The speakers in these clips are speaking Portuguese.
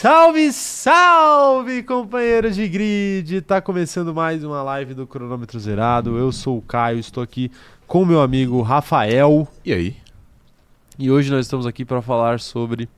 Salve, salve, companheiros de grid! Tá começando mais uma live do Cronômetro Zerado. Eu sou o Caio, estou aqui com meu amigo Rafael. E aí? E hoje nós estamos aqui para falar sobre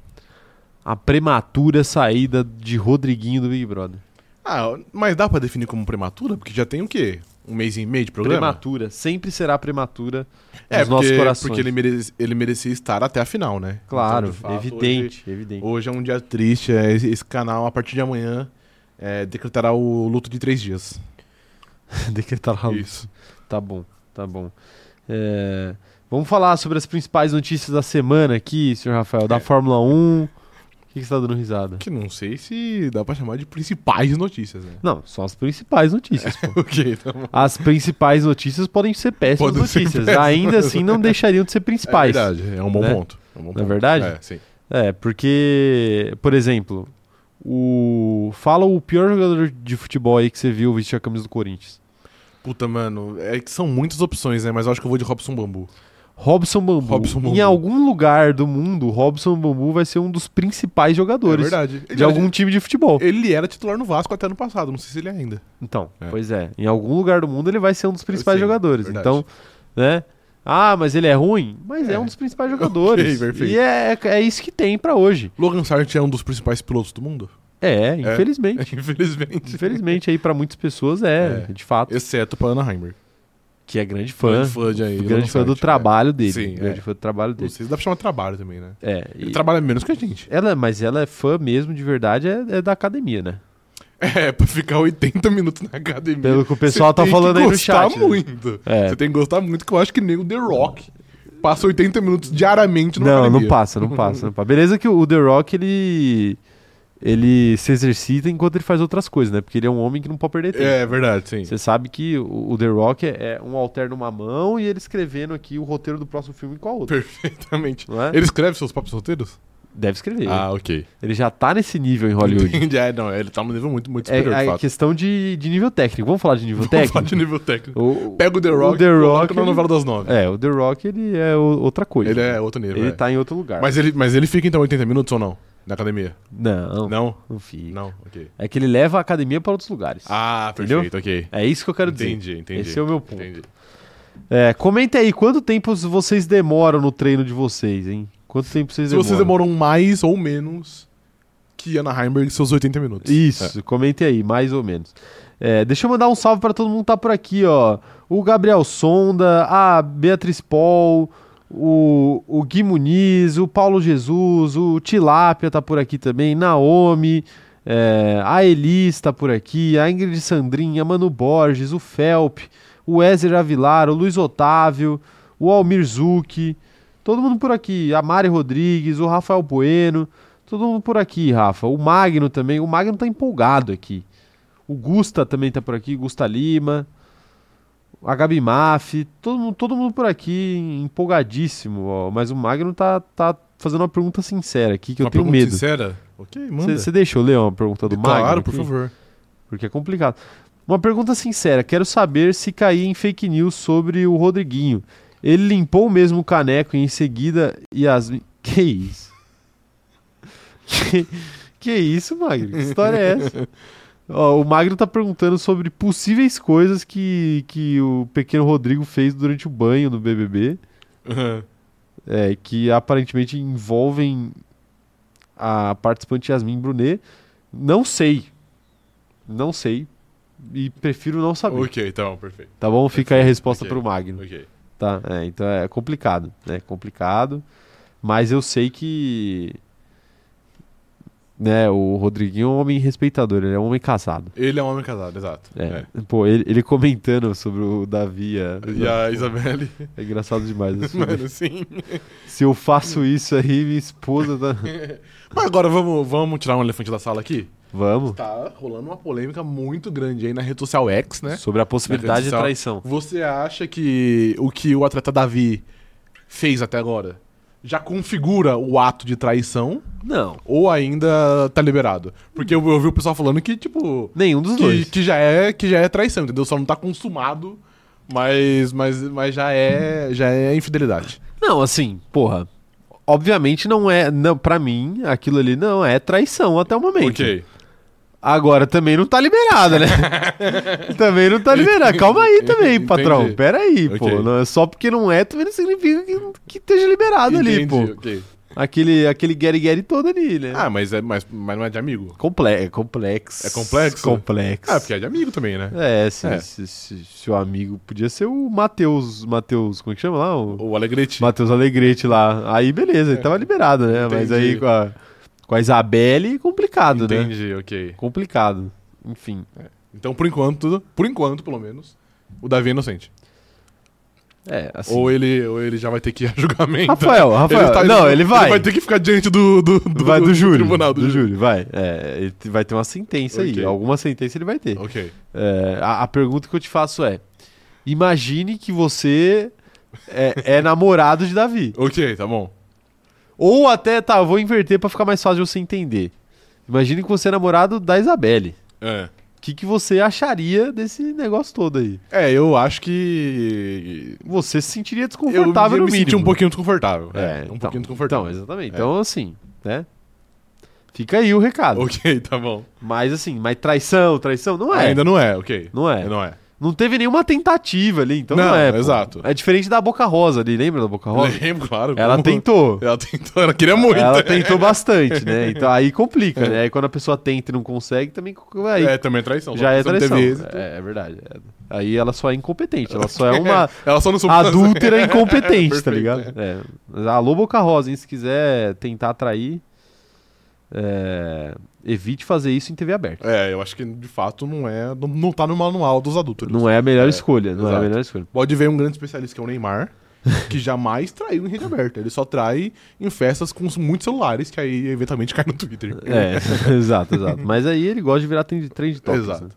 a prematura saída de Rodriguinho do Big Brother. Ah, mas dá pra definir como prematura? Porque já tem o quê? Um mês e meio de programa? Prematura, sempre será prematura É, nos nossos porque, corações. porque ele, merece- ele merecia estar até a final, né? Claro, Então, fato, evidente, evidente. Hoje, hoje é um dia triste. é, esse, canal, a partir de amanhã, é, decretará o luto de três dias. Decretar a luz. Isso. Tá bom, tá bom. É, Vamos falar sobre as principais notícias da semana aqui, senhor Rafael, da É. Fórmula 1. O que, que você tá dando risada? Que não sei se dá pra chamar de principais notícias, né? Não, são as principais notícias, pô. ok, tá bom. As principais notícias podem ser péssimas Podem ser notícias. péssimas. Ainda assim, não deixariam de ser É principais. verdade, é um bom né? ponto. É um bom Não é ponto. verdade? É, sim. É, porque, por exemplo, o. Fala o pior jogador de futebol aí que você viu vestir a camisa do Corinthians. Puta, mano, é que são muitas opções, né? Mas eu acho que eu vou de Robson Bambu. Robson Bambu. Robson Bambu. Em algum lugar do mundo, Robson Bambu vai ser um dos principais É jogadores verdade. Ele de era- algum time de futebol. Ele era titular no Vasco até ano passado, não sei se ele é ainda. Então, É. pois é. Em algum lugar do mundo ele vai ser um dos principais Sim, jogadores. verdade. Então, né? Ah, mas ele é ruim? Mas é, É. um dos principais jogadores. perfeito. E é, é isso que tem pra hoje. Logan Sargent é um dos principais pilotos do mundo? É, infelizmente. Infelizmente. Infelizmente aí pra muitas pessoas é, É. de fato. Exceto pra Ana Heimberg. Que é grande fã. Grande fã de aí, grande fã do Sargent, trabalho dele. Sim, grande é. fã do trabalho é. dele. Vocês dá pra chamar de trabalho também, né? É. Ele e- trabalha menos que a gente. Ela, mas ela é fã mesmo, de verdade, é, é da academia, né? É, pra ficar 80 minutos na academia. Pelo que o pessoal você tá tem falando que aí no gostar chat, né? muito. É. Você tem que gostar muito, que eu acho que nem o The Rock passa 80 minutos diariamente numa Não, academia. não passa, não passa, não passa. Beleza que o The Rock, ele. Ele se exercita enquanto ele faz outras coisas, né? Porque ele é um homem que não pode perder tempo. É verdade, sim. Você sabe que o, o The Rock é, é um alter numa mão e ele escrevendo aqui o roteiro do próximo filme com a outra. Perfeitamente. Não é? Ele escreve seus próprios roteiros? Deve escrever. Ah, ok. Ele já tá nesse nível em Hollywood. Entendi. É, não, ele tá num nível muito, muito É, superior, é fato. questão de, de nível técnico. Vamos falar de nível Vamos técnico? falar de nível técnico. O- Pega o The o Rock The e coloca Rock, na novela das nove. É, o The Rock, ele é o- outra coisa. Ele é outro nível. Ele é. tá em outro lugar. mas, ele, mas ele fica então 80 minutos ou não? Na academia? Não, não, Não? fica. Não, ok. É que ele leva a academia para outros lugares. Ah, Entendeu? perfeito, ok. É isso que eu quero dizer. Entendi, entendi. Esse é o meu ponto. Entendi. É, comenta aí, quanto tempo vocês demoram no treino de vocês, hein? Quanto tempo vocês Se demoram? vocês demoram mais ou menos que Ana Heimberg seus 80 minutos. Isso, comente aí, mais ou menos. É, deixa eu mandar um salve para todo mundo que tá por aqui, ó. O Gabriel Sonda, a Beatriz Paul, o, o Gui Muniz, o Paulo Jesus, o Tilápia tá por aqui também, Naomi, é, a Elis tá por aqui, a Ingrid Sandrinha, Mano Borges, o Felp, o Ezer Avilar, o Luiz Otávio, o Almir Zucchi, todo mundo por aqui, a Mari Rodrigues, o Rafael Bueno, todo mundo por aqui, Rafa. O Magno também, o Magno tá empolgado aqui. O Gusta também tá por aqui, Gusta Lima, a Gabi Maf, todo, mundo- todo mundo por aqui empolgadíssimo, ó. Mas o Magno tá, tá fazendo uma pergunta sincera aqui que eu Uma tenho pergunta medo. sincera? Ok, manda. Você deixa eu ler uma pergunta do Magno? claro, por aqui? favor. Porque é complicado. Uma pergunta sincera. Quero saber se caí em fake news sobre o Rodriguinho. Ele limpou mesmo o caneco e em seguida Yasmin. Que isso? Que, que isso, Magno? Que história é essa? Ó, o Magno tá perguntando sobre possíveis coisas que, que o pequeno Rodrigo fez durante o banho no BBB. É, que aparentemente envolvem a participante Yasmin Brunet. Não sei. Não sei. E prefiro não saber. ok, então, perfeito. Tá bom? Fica aí a resposta Ok. pro Magno. Ok. Tá? É, então é complicado. É complicado. Mas eu sei que. Né, o Rodriguinho é um homem respeitador, ele é um homem casado. Ele é um homem casado, exato. É. Pô, ele, ele comentando sobre o Davi. a- E a Isabelle. É engraçado demais. isso. Mano, sim. Se eu faço isso aí, minha esposa tá. Mas agora vamos, vamos tirar um elefante da sala aqui? Vamos. Tá rolando uma polêmica muito grande aí na rede social X, né? Sobre a possibilidade de traição. Você acha que o que o atleta Davi fez até agora já configura o ato de traição Não. ou ainda tá liberado? Porque eu, eu vi o pessoal falando que, tipo, Nenhum dos que, dois. que já é, que já é traição, entendeu? Só não tá consumado, mas, mas, mas já, é, já é infidelidade. Não, assim, porra. obviamente não é, não, para mim, aquilo ali não é traição até o momento. Ok. Agora também não tá liberado, né? também não tá liberado. Calma aí também, Entendi. patrão. Pera aí, pô. Ok. Não é só porque não é, também não significa que, que esteja liberado ali, pô. Entendi, ok. Aquele, aquele Gary Gary todo ali, né? Ah, mas, é, mas, mas não é de amigo. Comple é complexo. É complexo? Complexo. Ah, porque é de amigo também, né? É, se, É. Se, se- se o amigo podia ser o Matheus. Matheus, como é que chama lá? O O Alegrete. Matheus Alegrete lá. Aí beleza, ele tava liberado, né? Mas Entendi. aí com a, com a Isabelle, complicado, né? Entendi, ok. Complicado. Enfim. Então, por enquanto, por enquanto, pelo menos, o Davi é inocente. É, assim. Ou, ele, ou ele já vai ter que ir a julgamento. Rafael, Rafael. tá- não, ele vai. Ele vai ter que ficar diante do, do, do, vai do, júri. tribunal do, júri. vai. É, ele vai ter uma sentença aí. Ok. Alguma sentença ele vai ter. Ok. É, a, a pergunta que eu te faço é: imagine que você é, é namorado de Davi. Ok, tá bom. Ou até, tá, eu vou inverter pra ficar mais fácil de você entender. Imagine que você é namorado da Isabelle. É. O que, que você acharia desse negócio todo aí? É, eu acho que. Você se sentiria Eu, desconfortável eu no me mínimo. senti um pouquinho desconfortável. É, É, um então, pouquinho desconfortável. Então, exatamente. É. Então, assim, né? Fica aí o recado. Ok, tá bom. Mas assim, mas traição, traição, não é. Ainda não é, ok. Não é. Não é. Não teve nenhuma tentativa ali, então não, Não, é. pô. exato. É diferente da Boca Rosa ali, lembra da Boca Rosa? Lembro, claro. Ela como- tentou. Ela tentou, ela queria muito. Ela tentou bastante, né? Então aí complica, né? Aí quando a pessoa tenta e não consegue, também aí É, também é traição. já é traição. É, é verdade. é. Aí ela só é incompetente, ela só é uma Ela só não soube adúltera incompetente, tá ligado? É. Mas Alô, Boca Rosa, hein? Se quiser tentar atrair, é, evite fazer isso em TV aberta. É, eu acho que de fato não é. Não, não tá no manual dos adultos. Não é a melhor É, escolha, não é a exato. melhor escolha. Pode ver um grande especialista que é o Neymar, que jamais traiu em rede aberta. Ele só trai em festas com muitos celulares, que aí eventualmente cai no Twitter. É, exato, exato. Mas aí ele gosta de virar trend, trend topics, Exato. né?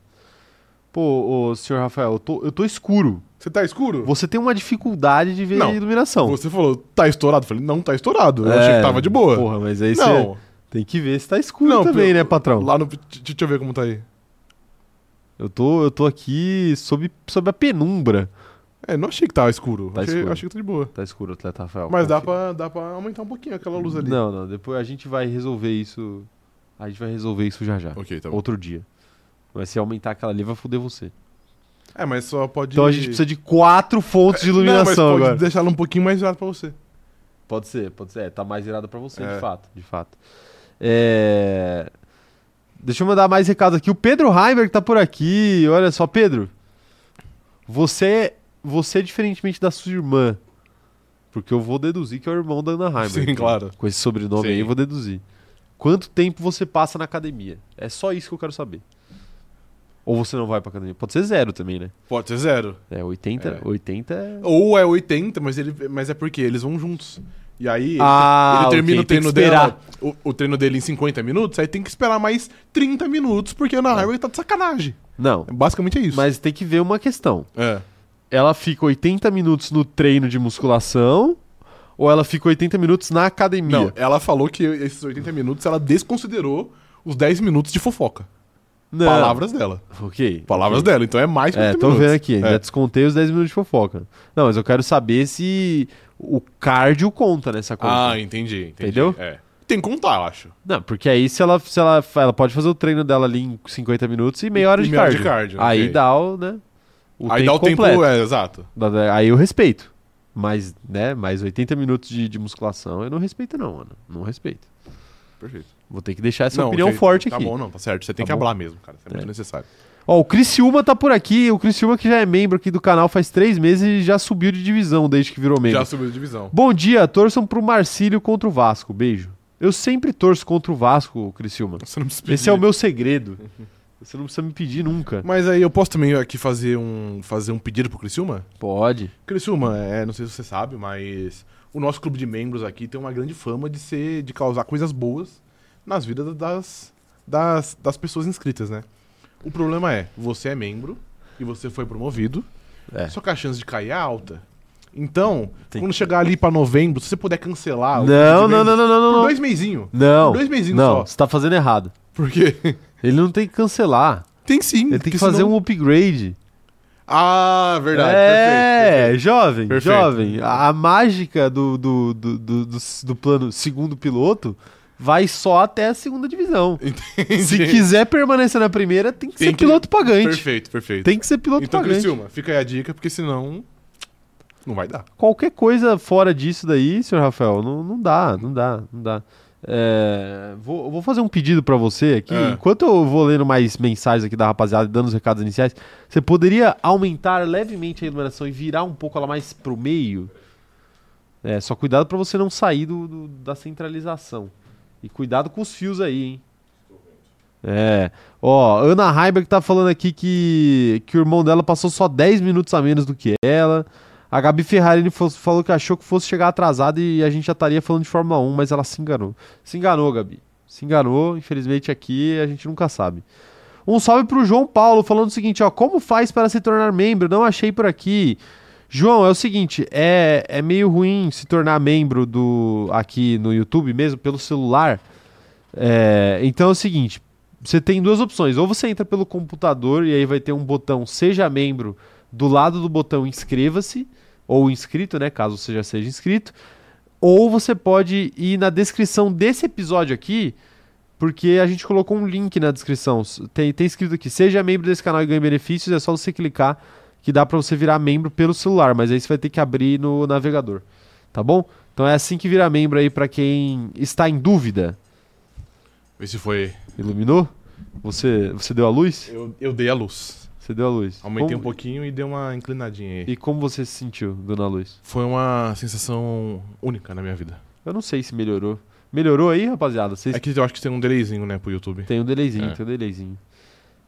Pô, ô, senhor Rafael, eu tô, eu tô escuro. Você tá escuro? Você tem uma dificuldade de ver Não. a iluminação. Você falou, tá estourado? Eu falei, não, tá estourado. Eu É, achei que tava de boa. Porra, mas aí você não, tem que ver se tá escuro Não, também, né, patrão? lá no. Deixa eu ver como tá aí. Eu tô, eu tô aqui sob, sob a penumbra. É, não achei que tava escuro. Tá achei, escuro. achei que tá de boa. Tá escuro, atleta Rafael. Mas dá pra, dá pra aumentar um pouquinho aquela luz ali. Não, não, depois a gente vai resolver isso. A gente vai resolver isso já já. Ok, tá bom. Outro dia. Mas se aumentar aquela ali, vai foder você. É, mas só pode. Então a gente precisa de quatro fontes de Não, mas iluminação pode agora. deixar ela um pouquinho mais virada pra você. Pode ser, pode ser. É, tá mais virada pra você, É. de fato, de fato. É... Deixa eu mandar mais recados aqui. O Pedro Heimberg tá por aqui. Olha só, Pedro. Você, você diferentemente da sua irmã, porque eu vou deduzir que é o irmão da Ana Heimberg. Sim, claro. Com esse sobrenome Sim. aí, eu vou deduzir. Quanto tempo você passa na academia? É só isso que eu quero saber. Ou você não vai pra academia? Pode ser zero também, né? Pode ser zero. É, 80, É. 80 é... Ou é 80, mas, ele, mas é porque eles vão juntos. E aí ele, Ah, ele termina ok, o treino dela, o, o treino dele em 50 minutos, aí tem que esperar mais 30 minutos, porque a Ana Highway tá de sacanagem. Não, Basicamente é isso. mas tem que ver uma questão. É. ela fica 80 minutos no treino de musculação ou ela fica 80 minutos na academia? Não, ela falou que esses 80 minutos ela desconsiderou os 10 minutos de fofoca. Não. Palavras dela. Ok. Palavras ok. dela, então é mais que É, 80 tô minutos. vendo aqui, já É. descontei os 10 minutos de fofoca. Não, mas eu quero saber se o cardio conta nessa conta. Ah, entendi, entendi. Entendeu? É. Tem que contar, eu acho. Não, porque aí se ela, se ela, ela pode fazer o treino dela ali em 50 minutos e meia hora E de meia hora cardio. de cardio, Aí ok. dá o, né? O aí tempo dá o tempo, completo. é, exato. Aí eu respeito. Mas, né, mais 80 minutos de, de musculação eu não respeito não, mano. Não respeito. Perfeito. Vou ter que deixar essa Não, opinião forte tá aqui. bom, não, tá certo. Você tem Tá que bom. hablar mesmo, cara. Isso é, muito É. necessário. Ó, o Criciúma tá por aqui. O Criciúma que já é membro aqui do canal faz três meses e já subiu de divisão desde que virou membro. Já subiu de divisão. Bom dia, torçam pro Marcílio contra o Vasco. Beijo. Eu sempre torço contra o Vasco, Criciúma. Você não precisa Esse é o meu segredo. Você não precisa me pedir nunca. Mas aí eu posso também aqui fazer um, fazer um pedido pro Criciúma? Pode. Criciúma, é, não sei se você sabe, mas o nosso clube de membros aqui tem uma grande fama de ser, de causar coisas boas nas vidas das, das, das pessoas inscritas, né? O problema é, você é membro e você foi promovido, É. só que a chance de cair é alta. Então, Tem- quando chegar ali pra novembro, se você puder cancelar... Não, não, membros não, não, não, Por não. dois meizinhos. Não. Por dois meizinhos Não, só. você tá fazendo errado. Por quê? Ele não tem que cancelar. tem sim. Ele tem que fazer senão- um upgrade. Ah, verdade. é, perfeito, perfeito. jovem, Perfeito. jovem. A, a mágica do, do, do, do, do, do plano segundo piloto vai só até a segunda divisão. Se Entendi. quiser permanecer na primeira, tem que Tem ser que- piloto pagante. Perfeito, perfeito. Tem que ser piloto então, pagante. Criciúma, fica aí a dica, porque senão não vai dar. Qualquer coisa fora disso daí, senhor Rafael, não, não dá, não dá, não dá. É, vou, vou fazer um pedido pra você aqui. É. Enquanto eu vou lendo mais mensagens aqui da rapaziada dando os recados iniciais, você poderia aumentar levemente a iluminação e virar um pouco ela mais pro meio? É, só cuidado pra você não sair do, do- da centralização. E cuidado com os fios aí, hein? É. Ó, Ana Heiberg tá falando aqui que, que o irmão dela passou só 10 minutos a menos do que ela. A Gabi Ferrarini falou que achou que fosse chegar atrasada e a gente já estaria falando de Fórmula 1, mas ela se enganou. Se enganou, Gabi. Se enganou, infelizmente aqui a gente nunca sabe. Um salve pro João Paulo falando o seguinte, ó, como faz para se tornar membro? Não achei por aqui. João, é o seguinte, é, é meio ruim se tornar membro do aqui no YouTube mesmo pelo celular. É, então é o seguinte, você tem duas opções. Ou você entra pelo computador e aí vai ter um botão Seja Membro do lado do botão Inscreva-se, ou inscrito, né? Caso você já seja inscrito. Ou você pode ir na descrição desse episódio aqui, porque a gente colocou um link na descrição. Tem, tem escrito aqui: Seja membro desse canal e ganhe benefícios. É só você clicar que dá pra você virar membro pelo celular, mas aí você vai ter que abrir no navegador. Tá bom? Então é assim que vira membro aí pra quem está em dúvida. Vê se foi. Iluminou? Você, você deu a luz? Eu, eu dei a luz. Você deu a luz. Aumentei Como- um pouquinho e dei uma inclinadinha aí. E como você se sentiu dando a luz? Foi uma sensação única na minha vida. Eu não sei se melhorou. Melhorou aí, rapaziada? Vocês É que eu acho que tem um delayzinho, né, pro YouTube. Tem um delayzinho, É. tem um delayzinho.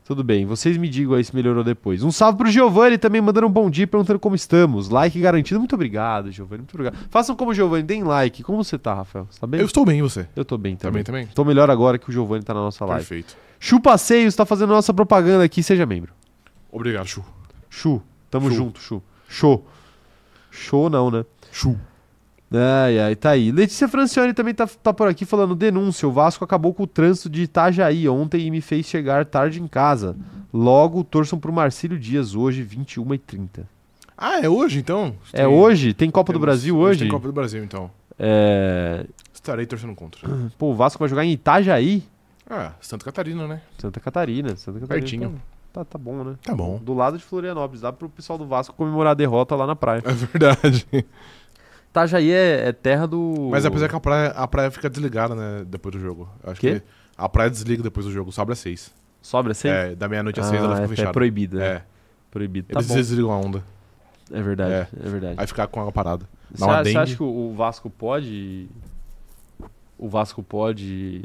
Tudo bem, vocês me digam aí se melhorou depois. Um salve pro Giovanni também, mandando um bom dia perguntando como estamos. Like garantido. Muito obrigado, Giovanni. Muito obrigado. Façam como o Giovanni, deem like. Como você tá, Rafael? Você tá bem? Eu estou bem, e você? Eu tô bem também. Também, também? Tô melhor agora que o Giovanni tá na nossa live. Perfeito. Chu Passeios tá fazendo nossa propaganda aqui, seja membro. Obrigado, Chu. Chu, tamo Chu. junto, Chu. Show. Show não, né? Chu. Ai, ai, tá aí. Letícia Francione também tá, tá por aqui falando denúncia. O Vasco acabou com o trânsito de Itajaí ontem e me fez chegar tarde em casa. Logo, torçam pro Marcílio Dias hoje, 21h30. Ah, é hoje, então? É hoje? Tem Copa do Temos- Brasil hoje? Tem Copa do Brasil, então. É... Estarei torcendo contra. Pô, o Vasco vai jogar em Itajaí? Ah, Santa Catarina, né? Santa Catarina. Santa Catarina. Pertinho. Tá, tá bom, né? Tá bom. Do lado de Florianópolis. Dá pro pessoal do Vasco comemorar a derrota lá na praia. É verdade. Itajaí é, é terra do... Mas apesar que a praia, a praia fica desligada, né, depois do jogo. Eu Acho Quê? que a praia desliga depois do jogo, sobe às seis. Sobra sempre? É, da meia-noite às Ah, seis ela é, fica é fechada. proibido, né? É, Proibido. Tá eles bom. desligam a onda. É verdade, É. é, verdade. Aí fica com água parada. Você acha que o Vasco pode. O Vasco pode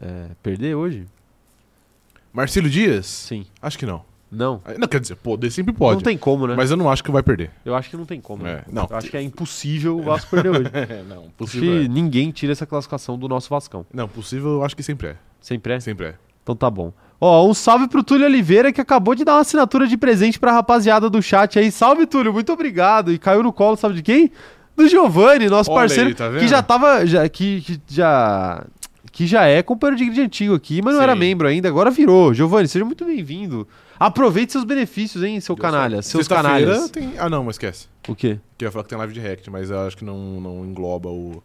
é, é, perder hoje? Marcílio Dias? Sim. Acho que não. Não. Não, quer dizer, poder sempre pode. Não tem como, né? Mas eu não acho que vai perder. Eu acho que não tem como. É, né? não. Eu acho que é impossível o Vasco perder hoje. não, Acho possível que é. ninguém tira essa classificação do nosso Vascão. Não, possível eu acho que sempre é. Sempre é? Sempre é. Então tá bom. Ó, um salve pro Túlio Oliveira que acabou de dar uma assinatura de presente pra rapaziada do chat aí. Salve, Túlio, muito obrigado. E caiu no colo, sabe de quem? Do Giovanni, nosso Olha parceiro, aí, tá que já tava. Já, que, que já. Que já é companheiro de grid antigo aqui, mas não Sim. era membro ainda, agora virou. Giovanni, seja muito bem-vindo. Aproveite seus benefícios, hein, seu canalha. Seus canalhas. Tem... Ah, não, mas esquece. O quê? Que eu ia falar que tem live de React, mas eu acho que não, não engloba o,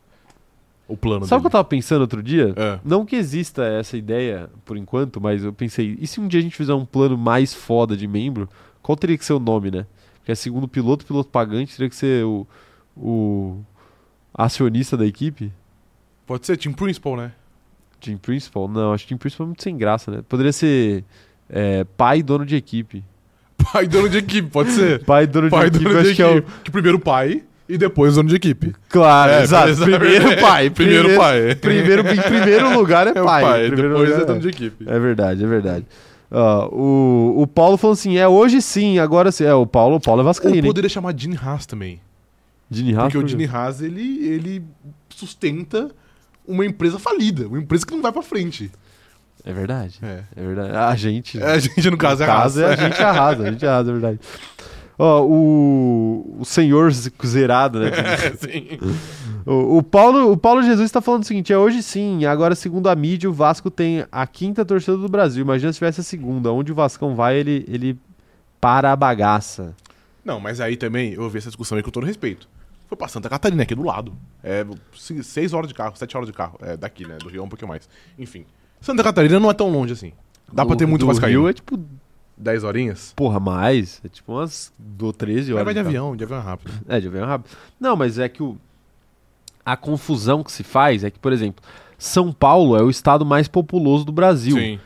o plano Sabe o que eu tava pensando outro dia? É. Não que exista essa ideia por enquanto, mas eu pensei, e se um dia a gente fizer um plano mais foda de membro, qual teria que ser o nome, né? Porque é segundo piloto, piloto pagante, teria que ser o, o acionista da equipe? Pode ser Team Principal, né? Team Principal? Não, acho que Team Principal é muito sem graça, né? Poderia ser é, pai e dono de equipe. Pai dono de equipe, pode ser. Pai e dono pai de equipe, dono eu de acho que é o... Que primeiro pai e depois dono de equipe. Claro, É, exato. Primeiro pai. Primeiro pai. Primeiro, em primeiro lugar é É o pai. pai, Em primeiro depois é dono de equipe. É verdade, é verdade. Ó, o, o Paulo falou assim: é hoje sim, agora sim. É, o Paulo, o Paulo é Vascaíno. hein? poderia chamar Gene Haas também. Dini Haas, Porque o por quê? Gene Haas, ele, ele sustenta uma empresa falida. Uma empresa que não vai pra frente. É verdade. É. É verdade. A gente. É, a gente, no caso, é no a caso, é a gente arrasa, a gente arrasa, é verdade. Ó, o, o senhor zerado, né? Sim. O, o Paulo, o Paulo Jesus está falando o seguinte: é hoje sim, agora segundo a mídia, o Vasco tem a quinta torcida do Brasil. Imagina se tivesse a segunda. Onde o Vascão vai, ele, ele para a bagaça. Não, mas aí também eu vi essa discussão aí com todo respeito. Foi pra Santa Catarina, aqui do lado. É se- seis horas de carro, sete horas de carro. É daqui, né? Do Rio é um pouquinho mais. Enfim. Santa Catarina não é tão longe assim. Dá pra ter muito do vascaíno. Rio é tipo, Dez horinhas? porra, mais. É tipo umas do 13 Mas horas. vai de carro. avião, de avião é rápido. É, de avião rápido. Não, mas é que o... a confusão que se faz é que, por exemplo, São Paulo é o estado mais populoso do Brasil. Sim.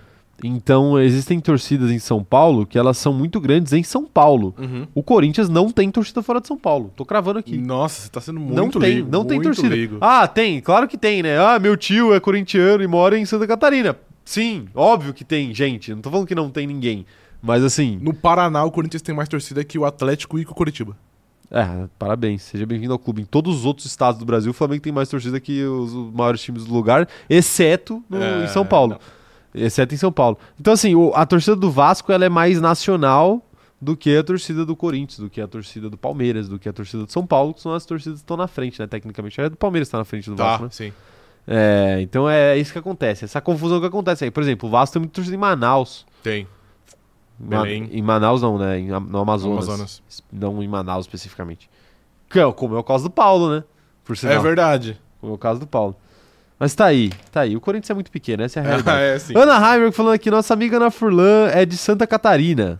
Então, existem torcidas em São Paulo que elas são muito grandes em São Paulo. Uhum. O Corinthians não tem torcida fora de São Paulo. Tô cravando aqui. Nossa, você tá sendo muito não tem, não tem torcida. Ah, tem, claro que tem, né? Ah, meu tio é corintiano e mora em Santa Catarina. Sim, óbvio que tem gente. Não tô falando que não tem ninguém. Mas assim, No Paraná, o Corinthians tem mais torcida que o Atlético e que o Curitiba. é, parabéns. Seja bem-vindo ao clube. Em todos os outros estados do Brasil, o Flamengo tem mais torcida que os, maiores times do lugar, exceto no- É, em São Paulo. Exceto em São Paulo. Então, assim, o- a torcida do Vasco ela é mais nacional do que a torcida do Corinthians, do que a torcida do Palmeiras, do que a torcida do São Paulo, que são as torcidas que estão na frente, né? Tecnicamente. A do Palmeiras está na frente do Vasco, Tá, né? sim. É, então é isso que acontece, essa confusão que acontece aí. Por exemplo, o Vasco tem muita torcida em Manaus. Tem. Ma-. Em Manaus não, né? Em, no Amazonas. Amazonas. Não em Manaus especificamente. É, como é o caso do Paulo, né? Por sinal. É verdade. Como é o caso do Paulo. Mas tá aí, tá aí. O Corinthians é muito pequeno, essa é a realidade. Ah, é, sim. Ana Heimer falando aqui, nossa amiga Ana Furlan é de Santa Catarina.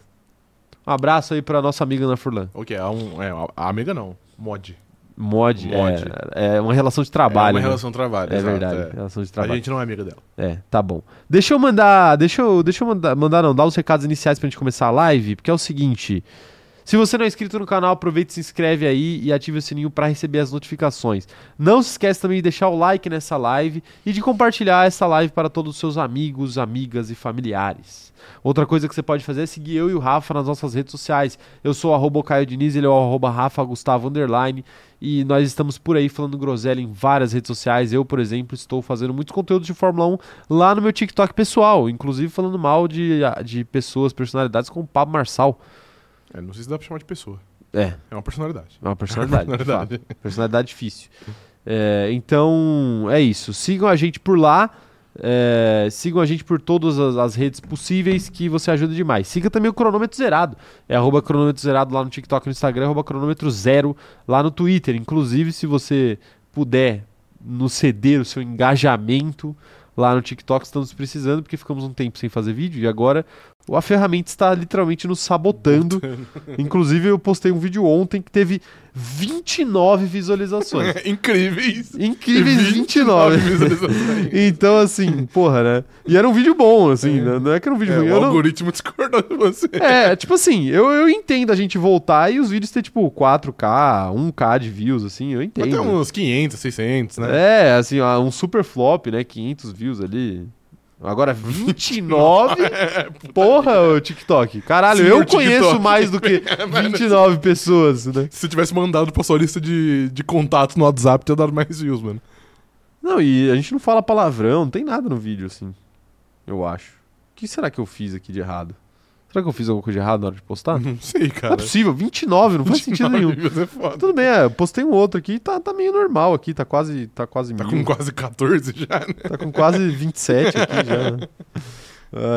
Um abraço aí pra nossa amiga Ana Furlan. O que? É, um, é a amiga não. Mod. Mod, Mod. É, é uma relação de trabalho. É uma né? relação de trabalho. É exato, verdade, é. relação de A trabalho. gente não é amiga dela. É, tá bom. Deixa eu mandar. Deixa eu, deixa eu mandar, mandar, não, dar os recados iniciais pra gente começar a live, porque é o seguinte. Se você não é inscrito no canal, aproveita e se inscreve aí e ative o sininho para receber as notificações. Não se esquece também de deixar o like nessa live e de compartilhar essa live para todos os seus amigos, amigas e familiares. Outra coisa que você pode fazer é seguir eu e o Rafa nas nossas redes sociais. Eu sou o Caio Diniz, ele é o Rafa Gustavo Underline. E nós estamos por aí falando groselha em várias redes sociais. Eu, por exemplo, estou fazendo muitos conteúdos de Fórmula 1 lá no meu TikTok pessoal, inclusive falando mal de, de pessoas, personalidades como o Pablo Marçal. É, não sei se dá pra chamar de pessoa. É, É uma personalidade. é uma personalidade. de Personalidade. fato. personalidade difícil. É, então, é isso. Sigam a gente por lá. é, sigam a gente por todas as, as redes possíveis que você ajuda demais. Siga também o cronômetro zerado. É arroba cronômetro zerado lá no TikTok no Instagram, arroba cronômetro zero lá no Twitter. Inclusive, se você puder nos ceder o seu engajamento lá no TikTok, estamos precisando, porque ficamos um tempo sem fazer vídeo e agora a ferramenta está literalmente nos sabotando. Inclusive, eu postei um vídeo ontem que teve 29 visualizações. Incríveis. Incríveis 29. visualizações. Então, assim, porra, né? E era um vídeo bom, assim, né? não é que era um vídeo É, ruim. o Eu não- algoritmo discordou de você. É, tipo assim, eu, eu entendo a gente voltar e os vídeos ter, tipo, 4K, 1K de views, assim, eu entendo. Até uns 500, 600, né? É, assim, um super flop, né? 500 views ali. Agora 29. porra, o TikTok. Caralho, eu TikTok. conheço mais do que 29 pessoas, né? Se você tivesse mandado pra sua lista de, de contatos no WhatsApp, teria dado mais views, mano. Não, e a gente não fala palavrão, não tem nada no vídeo, assim. Eu acho. O que será que eu fiz aqui de errado? Será que eu fiz alguma coisa de errado na hora de postar? Não sei, Não é cara. possível, 29, não faz sentido nenhum. É foda. Tudo bem, é, eu postei um outro aqui, tá, tá meio normal aqui, tá quase, tá quase Tá mil. com quase 14 já, né? Tá com quase 27 aqui já. né?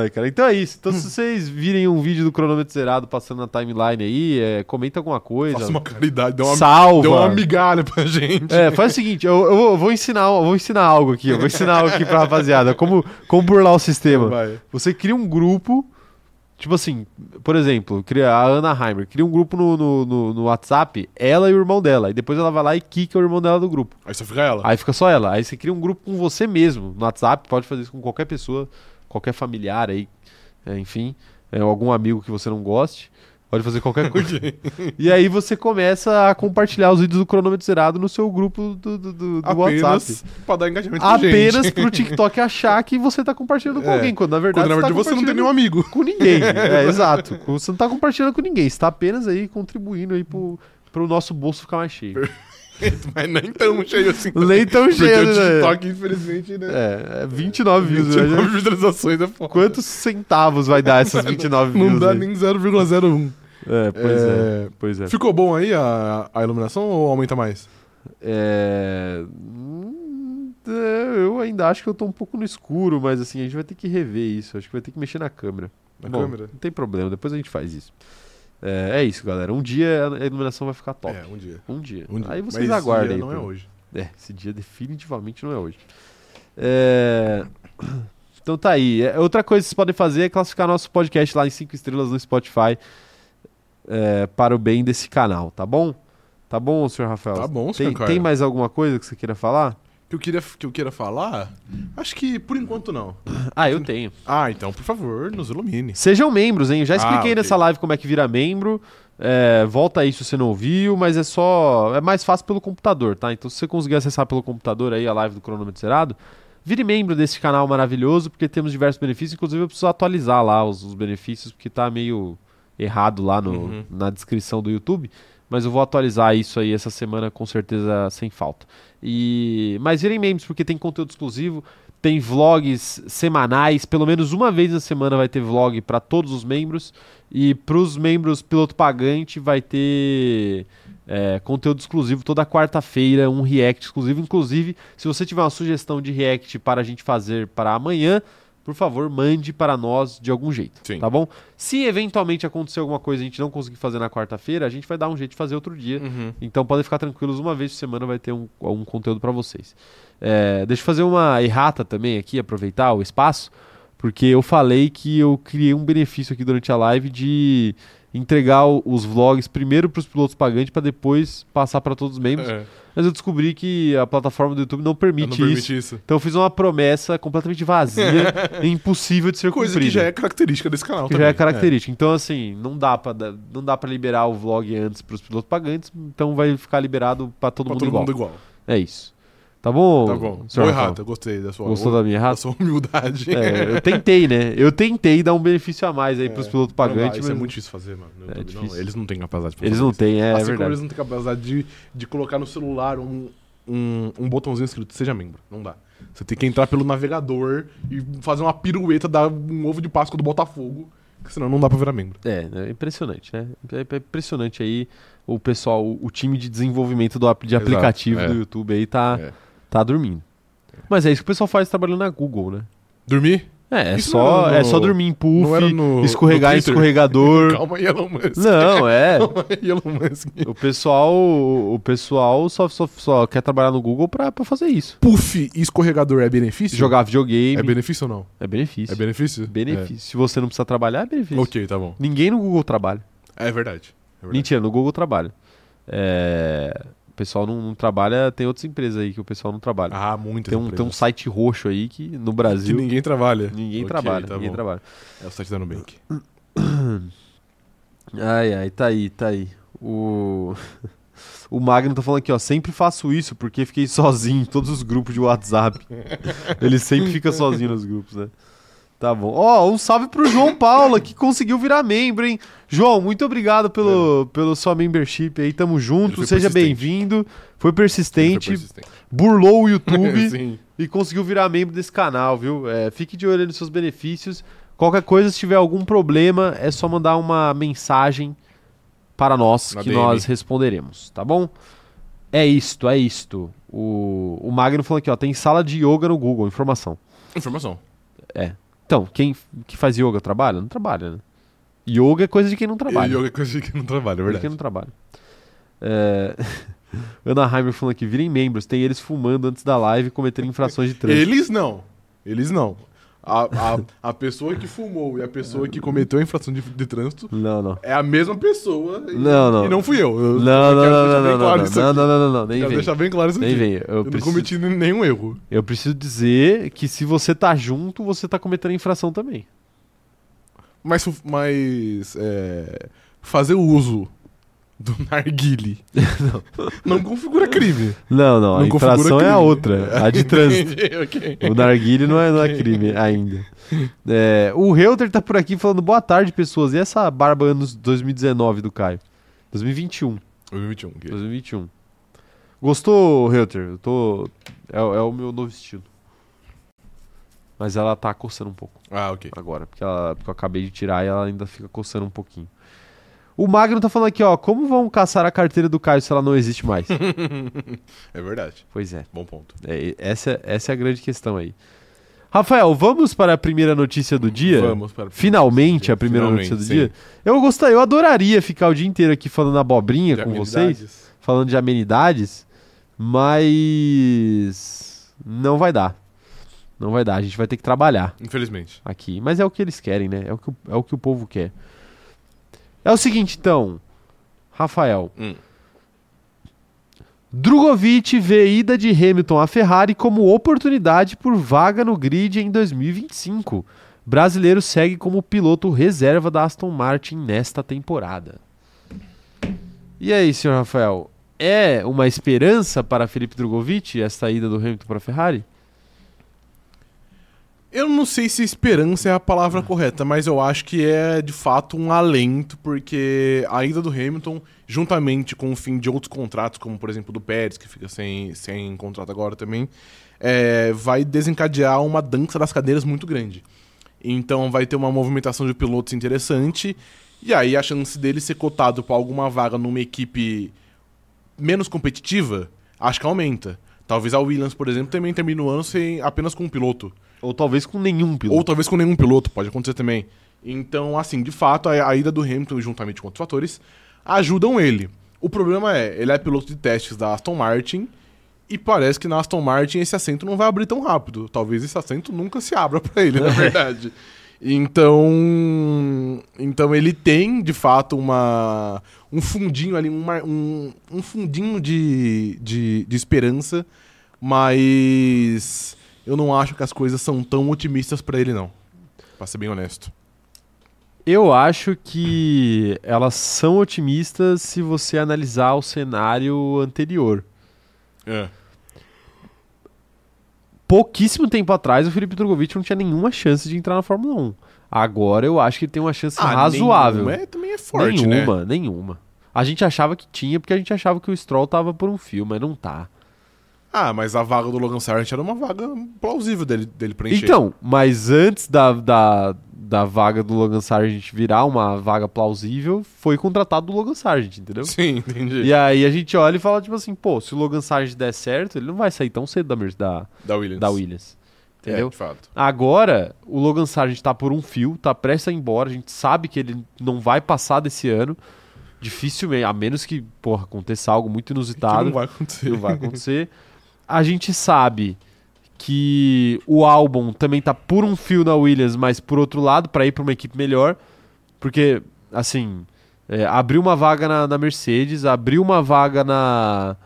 Ai, cara. Então é isso. Então, se vocês virem um vídeo do cronômetro zerado passando na timeline aí, é, comenta alguma coisa. Faça uma caridade, dê uma, salva. dê uma migalha pra gente. É, faz o seguinte, eu, eu vou- vou ensinar, eu vou ensinar algo aqui, eu vou ensinar algo aqui pra rapaziada, como, como burlar o sistema. Vai. Você cria um grupo, tipo assim, por exemplo, cria a Ana Heimer, cria um grupo no, no, no- no WhatsApp, ela e o irmão dela, e depois ela vai lá e quica o irmão dela do grupo. Aí só fica ela. Aí fica só ela. Aí você cria um grupo com você mesmo no WhatsApp, pode fazer isso com qualquer pessoa, qualquer familiar aí, é, enfim, é, algum amigo que você não goste. Pode fazer qualquer coisa. E aí você começa a compartilhar os vídeos do cronômetro zerado no seu grupo do, do, do- do Apenas WhatsApp. pra dar engajamento Apenas gente. pro TikTok achar que você tá compartilhando com É. alguém, quando na verdade, Quando na verdade tá você não tem nenhum amigo. com ninguém. É, exato. Você não tá compartilhando com ninguém, você tá apenas aí contribuindo aí pro, pro nosso bolso ficar mais cheio. Mas nem tão cheio assim. Nem tão Porque cheio, o né? TikTok, infelizmente, né? É, é 29 views. 29 né? visualizações é foda. Quantos centavos vai dar essas 29 views? Não dá aí? nem 0,01. É, pois é. É, Pois é. Ficou bom aí a, a iluminação ou aumenta mais? É, é, Eu ainda acho que eu tô um pouco no escuro, mas assim, a gente vai ter que rever isso. Acho que vai ter que mexer na câmera. Na Bom, câmera? Não tem problema, depois a gente faz isso. É, é isso, galera. Um dia a iluminação vai ficar top. É, um dia. Um dia. Um dia. Aí Mas vocês esse aguardem. dia aí, não é hoje. É, esse dia definitivamente não é hoje. É, Então tá aí. É, Outra coisa que vocês podem fazer é classificar nosso podcast lá em 5 estrelas no Spotify é, para o bem desse canal, tá bom? Tá bom, senhor Rafael? Tá bom, tem, senhor Caio. tem mais alguma coisa que você queira falar? Que eu, queria, que eu queira falar? Acho que por enquanto não. Ah, eu tenho. Ah, então, por favor, nos ilumine. Sejam membros, hein? Já Ah, expliquei ok. nessa live como é que vira membro. É, volta aí se você não ouviu, mas é só. É mais fácil pelo computador, tá? Então, se você conseguir acessar pelo computador aí a live do cronômetro zerado, vire membro desse canal maravilhoso, porque temos diversos benefícios. Inclusive, eu preciso atualizar lá os, os benefícios, porque tá meio errado lá no- Uhum. na descrição do YouTube. Mas eu vou atualizar isso aí essa semana com certeza sem falta. E mas virem membros porque tem conteúdo exclusivo, tem vlogs semanais, pelo menos uma vez na semana vai ter vlog para todos os membros e para os membros piloto pagante vai ter é, conteúdo exclusivo toda quarta-feira, um react exclusivo. Inclusive, se você tiver uma sugestão de react para a gente fazer para amanhã, por favor, mande para nós de algum jeito, Sim. tá bom? Se eventualmente acontecer alguma coisa e a gente não conseguir fazer na quarta-feira, a gente vai dar um jeito de fazer outro dia. Uhum. Então podem ficar tranquilos, uma vez por semana vai ter um, um conteúdo para vocês. É, deixa eu fazer uma errata também aqui, aproveitar o espaço, porque eu falei que eu criei um benefício aqui durante a live de entregar os vlogs primeiro para os pilotos pagantes para depois passar para todos os membros. É, Mas eu descobri que a plataforma do YouTube não não permite, isso. permite isso. Então eu fiz uma promessa completamente vazia e impossível de ser Coisa cumprida que já é característica desse canal que também. já é característica. Então, assim, não dá pra dar- não dá para liberar o vlog antes pros pilotos pagantes, então vai ficar liberado pra todo Pra mundo todo igual. mundo igual. É isso. Tá bom? Tá bom. senhor Boa Rafael? errata, gostei da sua, Gostou da minha da errata? sua humildade. É, eu tentei, né? Eu tentei dar um benefício a mais aí pros pilotos Não pagantes, Isso mas é muito difícil fazer, mano. no É YouTube, não. difícil. eles não têm capacidade eles fazer não isso. têm, é assim como verdade. eles não têm capacidade de, de colocar no celular um, um, um botãozinho escrito seja membro. Não dá. Você tem que entrar pelo navegador e fazer uma pirueta, dar um ovo de Páscoa do Botafogo, que senão não dá pra virar membro. É, é impressionante, né? É é impressionante aí o pessoal, o, time de desenvolvimento do, de Exato, aplicativo é. do YouTube aí tá, É. tá dormindo. Mas é isso que o pessoal faz trabalhando na Google, né? Dormir? É, é Isso só, é no- só dormir em puff, não era no- escorregar no em Twitter? escorregador. Calma aí, Elon Musk. Não, é. Calma aí, Elon Musk. O pessoal, o pessoal só, só, só quer trabalhar no Google pra, pra fazer isso. Puff e escorregador é benefício? Jogar videogame É benefício ou não? é benefício. É benefício? benefício. Se você não precisa trabalhar, é É. benefício. Ok, tá bom. Ninguém no Google trabalha. É verdade. É verdade. Mentira, no Google trabalha. É, pessoal não, não trabalha, tem outras empresas aí que o pessoal não trabalha. Ah, muitas tem, um, tem um empresas. site roxo aí que no que Brasil ninguém trabalha. ninguém Ok, trabalha. tá ninguém bom. trabalha. É o site da Nubank. Ai, ai, tá aí, tá aí. O. O Magno tá falando aqui, ó. Sempre faço isso porque fiquei sozinho em todos os grupos de WhatsApp. Ele sempre fica sozinho nos grupos, né? Tá bom. Ó, um salve pro João Paula, que conseguiu virar membro, hein? João, muito obrigado pelo, pelo sua membership aí. Tamo junto. Seja bem-vindo. Foi foi persistente. burlou o YouTube e conseguiu virar membro desse canal, viu? É, fique de olho nos seus benefícios. Qualquer coisa, se tiver algum problema, é só mandar uma mensagem para nós Na que DM. nós responderemos, tá bom? É isto, é isto. O, o Magno falou aqui, ó, tem sala de yoga no Google, informação. Informação. Então, quem que faz yoga trabalha? Não trabalha, né? Yoga é coisa de quem não trabalha. Yoga é coisa que não trabalha, é De verdade. quem não trabalha. É... Ana Heimer falando aqui, virem membros, tem eles fumando antes da live e cometendo infrações de trânsito. Eles não. Eles não. A, a, a pessoa que fumou e a pessoa que cometeu a infração de, de trânsito Não, não. é a mesma pessoa. E, Não, não. E não fui eu. eu Não, não, não, não, não, claro não, não, não, não, não, não, nem Quero vem. deixar bem claro isso Nem aqui. vem. Eu, Eu não preciso, cometi nenhum erro. eu preciso dizer que se você tá junto, você tá cometendo infração também. Mas, mas é, fazer o uso do narguile não. configura crime. Não, não, a Não configura infração é a outra, a de trânsito. Entendi, ok. O narguile não é, não é crime ainda. É, o Reuter tá por aqui falando boa tarde, pessoas. E essa barba anos 2019 do Caio? 2021. 2021. ok. 2021. Gostou, Reuter? Eu tô. É, é o meu novo estilo. Mas ela tá coçando um pouco Ah, ok. agora, porque, ela, porque eu acabei de tirar e ela ainda fica coçando um pouquinho. O Magno tá falando aqui, ó. Como vão caçar a carteira do Caio se ela não existe mais? é verdade. pois é. Bom ponto. É, essa, essa é a grande questão aí. Rafael, vamos para a primeira notícia do dia? Vamos para Finalmente a primeira Finalmente, notícia do sim. dia. Eu gostaria, eu adoraria ficar o dia inteiro aqui falando abobrinha De com amenidades. vocês, falando de amenidades, mas não vai dar. Não vai dar, a gente vai ter que trabalhar Infelizmente. aqui. Mas é o que eles querem, né? É o que o, é o, que o povo quer. É o seguinte, então, Rafael. Hum. Drogovic vê ida de Hamilton à Ferrari como oportunidade por vaga no grid em 2025. Brasileiro segue como piloto reserva da Aston Martin nesta temporada. E aí, senhor Rafael? É uma esperança para Felipe Drogovic esta ida do Hamilton para a Ferrari? Eu não sei se esperança é a palavra correta, mas eu acho que é de fato um alento, porque a ida do Hamilton, juntamente com o fim de outros contratos, como por exemplo do Pérez, que fica sem, sem contrato agora também, é, vai desencadear uma dança das cadeiras muito grande. Então vai ter uma movimentação de pilotos interessante, e aí a chance dele ser cotado para alguma vaga numa equipe menos competitiva, acho que aumenta. Talvez a Williams, por exemplo, também termine o ano sem apenas com um piloto. Ou talvez com nenhum piloto? Ou talvez com nenhum piloto, pode acontecer também. Então, assim, de fato, a, a ida do Hamilton, juntamente com outros fatores, ajudam ele. O problema é, ele é piloto de testes da Aston Martin e parece que na Aston Martin esse assento não vai abrir tão rápido. Talvez esse assento nunca se abra pra ele, na verdade. Então, então ele tem, de fato, uma, um fundinho ali, uma- um, um fundinho de, de, de esperança, mas eu não acho que as coisas são tão otimistas pra ele, não. Pra ser bem honesto. Eu acho que elas são otimistas se você analisar o cenário anterior. É. Pouquíssimo tempo atrás, o Felipe Drogovic não tinha nenhuma chance de entrar na Fórmula 1. Agora eu acho que ele tem uma chance razoável. nenhuma é, também é forte, né? nenhuma, nenhuma. A gente achava que tinha, porque a gente achava que o Stroll tava por um fio, mas não tá. Ah, mas a vaga do Logan Sargent era uma vaga plausível dele, dele preencher. Então, mas antes da, da, da vaga do Logan Sargent virar uma vaga plausível, foi contratado o Logan Sargent, entendeu? Sim, entendi. E aí a gente olha e fala, tipo assim, pô, se o Logan Sargent der certo, ele não vai sair tão cedo da, da, Da Williams. da Williams. É, Entendeu? de fato. Agora, o Logan Sargent tá por um fio, tá prestes a ir embora, a gente sabe que ele não vai passar desse ano. Dificilmente, a menos que, porra, aconteça algo muito inusitado. não vai acontecer. não vai acontecer. A gente sabe que o álbum também tá por um fio na Williams, mas por outro lado, para ir para uma equipe melhor. Porque, assim, é, abriu uma vaga na, na Mercedes, abriu uma vaga na,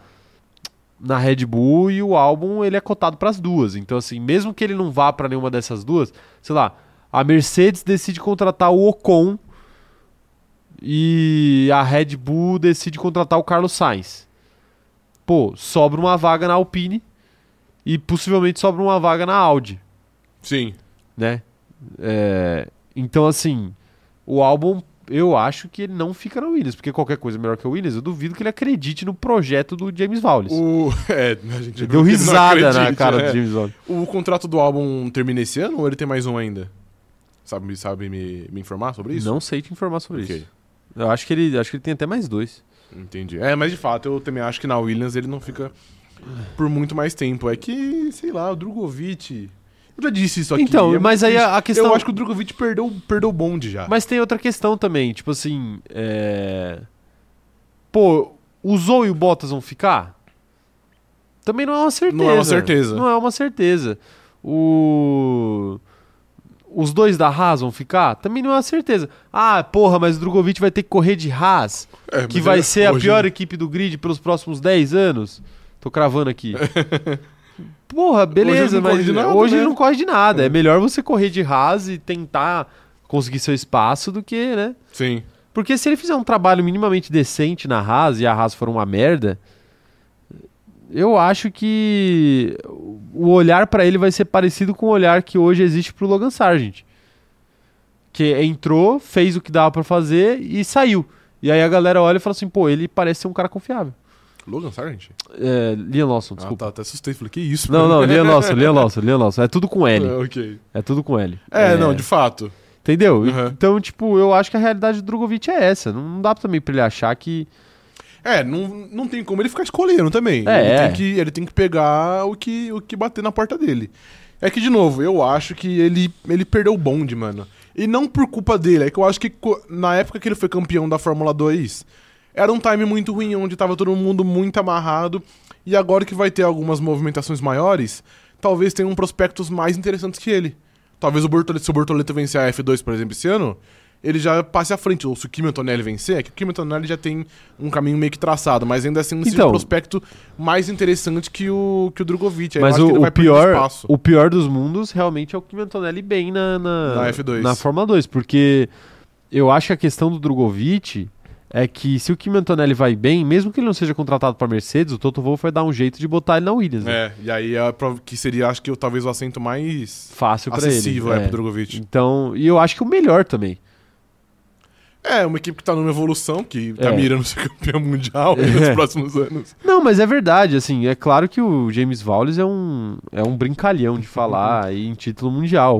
na Red Bull e o álbum ele é cotado para as duas. Então, assim, mesmo que ele não vá para nenhuma dessas duas, sei lá, a Mercedes decide contratar o Ocon e a Red Bull decide contratar o Carlos Sainz. Pô, sobra uma vaga na Alpine e possivelmente sobra uma vaga na Audi, Sim. né? É, então, assim, o álbum, eu acho que ele não fica na Williams, porque qualquer coisa melhor que a Williams, eu duvido que ele acredite no projeto do James Wallace. O... É, a gente deu risada na cara é. do James Wallace. O contrato do álbum termina esse ano ou ele tem mais um ainda? Sabe, sabe me, me informar sobre isso? Não sei te informar sobre Ok, isso. Eu acho que ele, acho que ele tem até mais dois. Entendi. É, mas de fato, eu também acho que na Williams ele não fica por muito mais tempo. É que, sei lá, o Drogovic... Eu já disse isso aqui. Então, é mas aí a- a questão- Eu acho que o Drogovic perdeu, perdeu o bonde já. Mas tem outra questão também, tipo assim, é... Pô, o Zou e o Bottas vão ficar? Também não é uma certeza. Não é uma certeza. Não é uma certeza. O... Os dois da Haas vão ficar? Também não é uma certeza. Ah, porra, mas o Drogovic vai ter que correr de Haas, É, que vai é- ser a hoje- pior equipe do grid pelos próximos 10 anos. Tô cravando aqui. Porra, beleza, corre mas nada, hoje né? ele não corre de nada. É melhor você correr de Haas e tentar conseguir seu espaço do que, né? Sim. Porque se ele fizer um trabalho minimamente decente na Haas e a Haas for uma merda, eu acho que o olhar pra ele vai ser parecido com o olhar que hoje existe pro Logan Sargent. Que entrou, fez o que dava pra fazer e saiu. E aí a galera olha e fala assim, pô, ele parece ser um cara confiável. Logan Sargent? É, Liam Lawson, Ah, desculpa. tá, até assustei. Falei, que isso? Não, não, Liam Lawson, Liam Lawson, Liam Lawson. É tudo com L. É, ok. É tudo com L. É, não, de fato. Entendeu? Uhum. Então, tipo, eu acho que a realidade do Drogovic é essa. Não, não dá também pra ele achar que. É, não, não tem como ele ficar escolhendo também. É, ele, é. Tem que, ele tem que pegar o que, o que bater na porta dele. É que, de novo, eu acho que ele, ele perdeu o bonde, mano. E não por culpa dele, é que eu acho que na época que ele foi campeão da Fórmula 2, era um time muito ruim, onde tava todo mundo muito amarrado. E agora que vai ter algumas movimentações maiores, talvez tenham prospectos mais interessantes que ele. Talvez o Bortoleto, se o Bortoleto vencer a F2, por exemplo, esse ano, ele já passe à frente. Ou se o Kimi Antonelli vencer, é que o Kimi Antonelli já tem um caminho meio que traçado, mas ainda assim um Então- prospecto mais interessante que o, que o Drogovic. Aí eu Mas o, ele o pior, espaço. o pior dos mundos realmente é o Kimi Antonelli bem na, na, Na F2. na Fórmula 2, porque eu acho que a questão do Drogovic é que se o Kimi Antonelli vai bem, mesmo que ele não seja contratado para Mercedes, o Toto Wolff vai dar um jeito de botar ele na Williams. né? É, e aí é que seria, acho que talvez o assento mais Fácil para ele. acessível é. é. pro Drogovic. Então, e eu acho que o melhor também. É, uma equipe que tá numa evolução, que tá É. mirando ser campeão mundial aí nos É. próximos anos. Não, mas é verdade, assim, é claro que o James Vowles é um, é um brincalhão de falar em título mundial,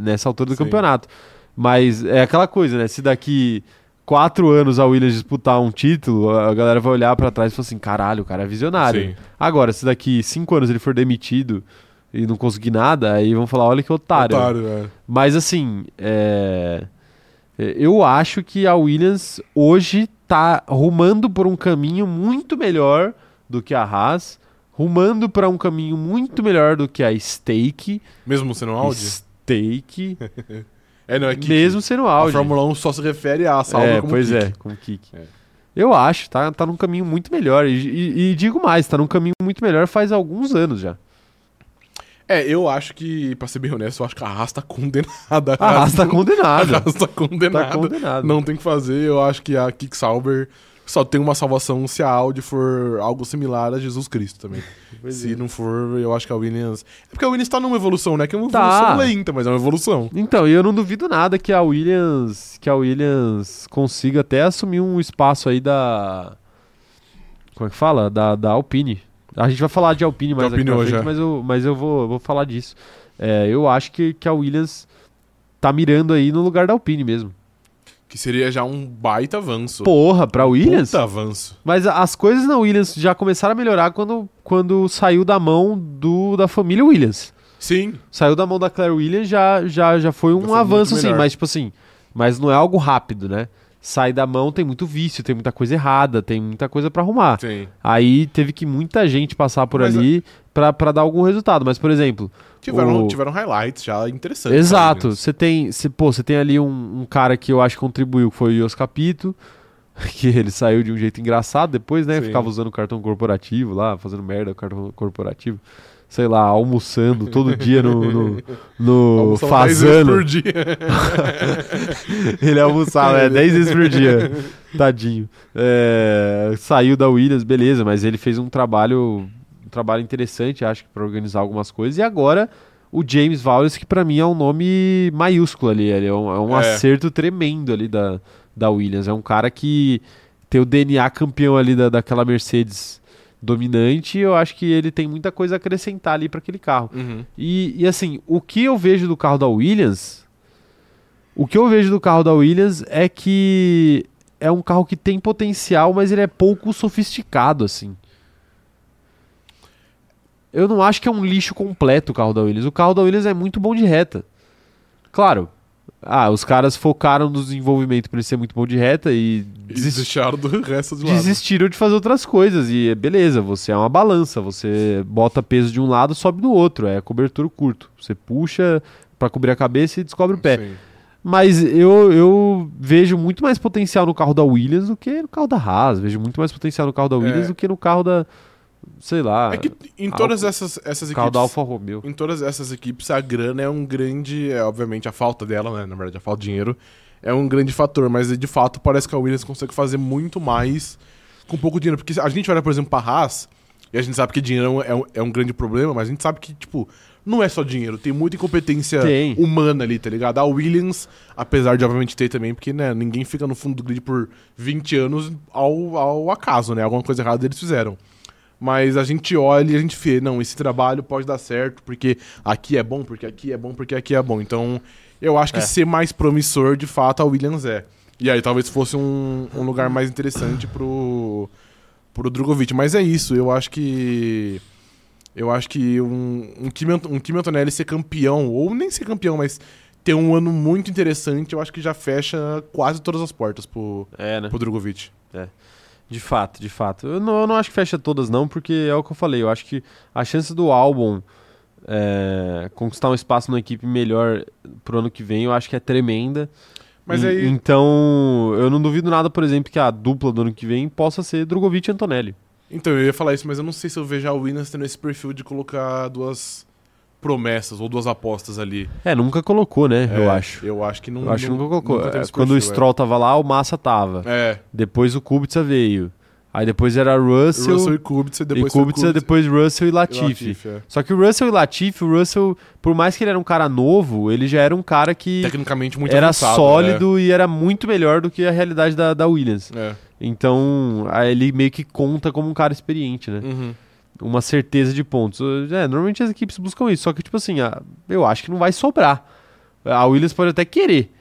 nessa altura do Sim. campeonato. Mas é aquela coisa, né? Se daqui quatro anos a Williams disputar um título, a galera vai olhar pra trás e falar assim, caralho, o cara é visionário. Sim. Agora, se daqui cinco anos ele for demitido e não conseguir nada, aí vão falar, olha que otário. Otário, é. Mas assim, é, é, eu acho que a Williams hoje tá rumando por um caminho muito melhor do que a Haas, rumando para um caminho muito melhor do que a Stake. Mesmo sendo um Audi? Stake, É, não, é mesmo sendo a Audi. Fórmula 1 só se refere a salva é, como pois kick. é, como kick. É. Eu acho, tá, tá num caminho muito melhor. E, e- e digo mais, tá num caminho muito melhor faz alguns anos já. É, eu acho que, pra ser bem honesto, eu acho que a Haas tá condenada. A Haas tá A condenada. Haas tá tá condenada. condenada. Não tem o que fazer. Eu acho que a Kick Sauber só tem uma salvação se a Audi for algo similar a Jesus Cristo também. Pois se é. não for, eu acho que a Williams. É porque a Williams tá numa evolução, né? Que é uma Tá. evolução lenta, mas é uma evolução. Então, e eu não duvido nada que a Williams, que a Williams consiga até assumir um espaço aí da como é que fala? Da, da Alpine. A gente vai falar de Alpine mais Alpine aqui frente, é. mas eu, mas eu vou, vou falar disso. É, eu acho que, que a Williams tá mirando aí no lugar da Alpine mesmo. Que seria já um baita avanço. Porra, pra Williams? Puta avanço. Mas as coisas na Williams já começaram a melhorar quando, quando saiu da mão do, da família Williams. Sim. Saiu da mão da Claire Williams, já, já, já foi um Já foi avanço, sim, mas tipo assim, mas não é algo rápido, né? Sai da mão, tem muito vício, tem muita coisa errada, tem muita coisa pra arrumar. Sim. Aí teve que muita gente passar por Mas ali pra, pra dar algum resultado. Mas, por exemplo, Tiveram, O- tiveram highlights já interessantes. exato, você tem, você, pô, você tem ali um, um cara que eu acho que contribuiu, que foi o Yos Capito, que ele saiu de um jeito engraçado depois, né? Sim. Ficava usando o cartão corporativo lá, fazendo merda com o cartão corporativo. Sei lá, almoçando todo dia no, no, no Almoçava 10 vezes Fazano. por dia. Ele almoçava, é, 10 vezes por dia. Tadinho. É, saiu da Williams, beleza, mas ele fez um trabalho um trabalho interessante, acho que, pra organizar algumas coisas. E agora, o James Vowles, que pra mim é um nome maiúsculo ali. Ele é um, é um É. acerto tremendo ali da, da Williams. É um cara que tem o DNA campeão ali da, daquela Mercedes dominante. Eu acho que ele tem muita coisa a acrescentar ali pra aquele carro. Uhum. E, e, assim, o que eu vejo do carro da Williams. O que eu vejo do carro da Williams é que é um carro que tem potencial, mas ele é pouco sofisticado, assim. Eu não acho que é um lixo completo o carro da Williams. O carro da Williams é muito bom de reta. Claro. Ah, os caras focaram no desenvolvimento para ele ser muito bom de reta e E desist- deixaram do resto de lado. desistiram de fazer outras coisas. E beleza, você é uma balança. Você bota peso de um lado, sobe do outro. É cobertura curto. Você puxa para cobrir a cabeça e descobre o pé. Sim. Mas eu, eu vejo muito mais potencial no carro da Williams do que no carro da Haas. Vejo muito mais potencial no carro da Williams É. do que no carro da. Sei lá. É que em todas essas, essas equipes. Alfa Romeo. Em todas essas equipes, a grana é um grande. É, obviamente, a falta dela, né? Na verdade, a falta de dinheiro é um grande fator. Mas de fato, parece que a Williams consegue fazer muito mais com pouco dinheiro. Porque a gente olha, por exemplo, pra Haas, e a gente sabe que dinheiro é um, é um grande problema, mas a gente sabe que, tipo, não é só dinheiro, tem muita incompetência Tem. humana ali, tá ligado? A Williams, apesar de obviamente ter também, porque né, ninguém fica no fundo do grid por 20 anos ao, ao acaso, né? Alguma coisa errada eles fizeram. Mas a gente olha e a gente vê, não, esse trabalho pode dar certo, porque aqui é bom, porque aqui é bom, porque aqui é bom. Então, eu acho que É. ser mais promissor, de fato, a Williams é. E aí talvez fosse um, um lugar mais interessante pro, pro Drogovic. Mas é isso, eu acho que Eu acho que um, um, Kimi, um Kimi Antonelli ser campeão, ou nem ser campeão, mas ter um ano muito interessante, eu acho que já fecha quase todas as portas pro, É, né? pro Drogovic. De fato, de fato. Eu não, eu não acho que fecha todas, não, porque é o que eu falei. Eu acho que a chance do álbum é, conquistar um espaço numa equipe melhor pro ano que vem, eu acho que é tremenda. Mas E- aí. Então, eu não duvido nada, por exemplo, que a dupla do ano que vem possa ser Drogovic e Antonelli. Então, eu ia falar isso, mas eu não sei se eu vejo a Williams tendo esse perfil de colocar duas promessas ou duas apostas ali. É, nunca colocou, né? eu É, acho. Eu acho que não. Eu acho que nunca colocou. nunca teve É, Quando o perfil, é. Stroll tava lá, o Massa tava. É, Depois o Kubica veio. Aí depois era Russell, Russell e Kubica, depois e foi Kubica, depois Russell e e Latifi. Latifi, é. Só que o Russell e Latifi, o Russell, por mais que ele era um cara novo, ele já era um cara que Tecnicamente muito era avançado, sólido e era muito melhor do que a realidade da, da Williams. né? É. Então, aí ele meio que conta como um cara experiente, né? Uhum. Uma certeza de pontos. É, normalmente as equipes buscam isso, só que, tipo assim, a- eu acho que não vai sobrar. A Williams pode até querer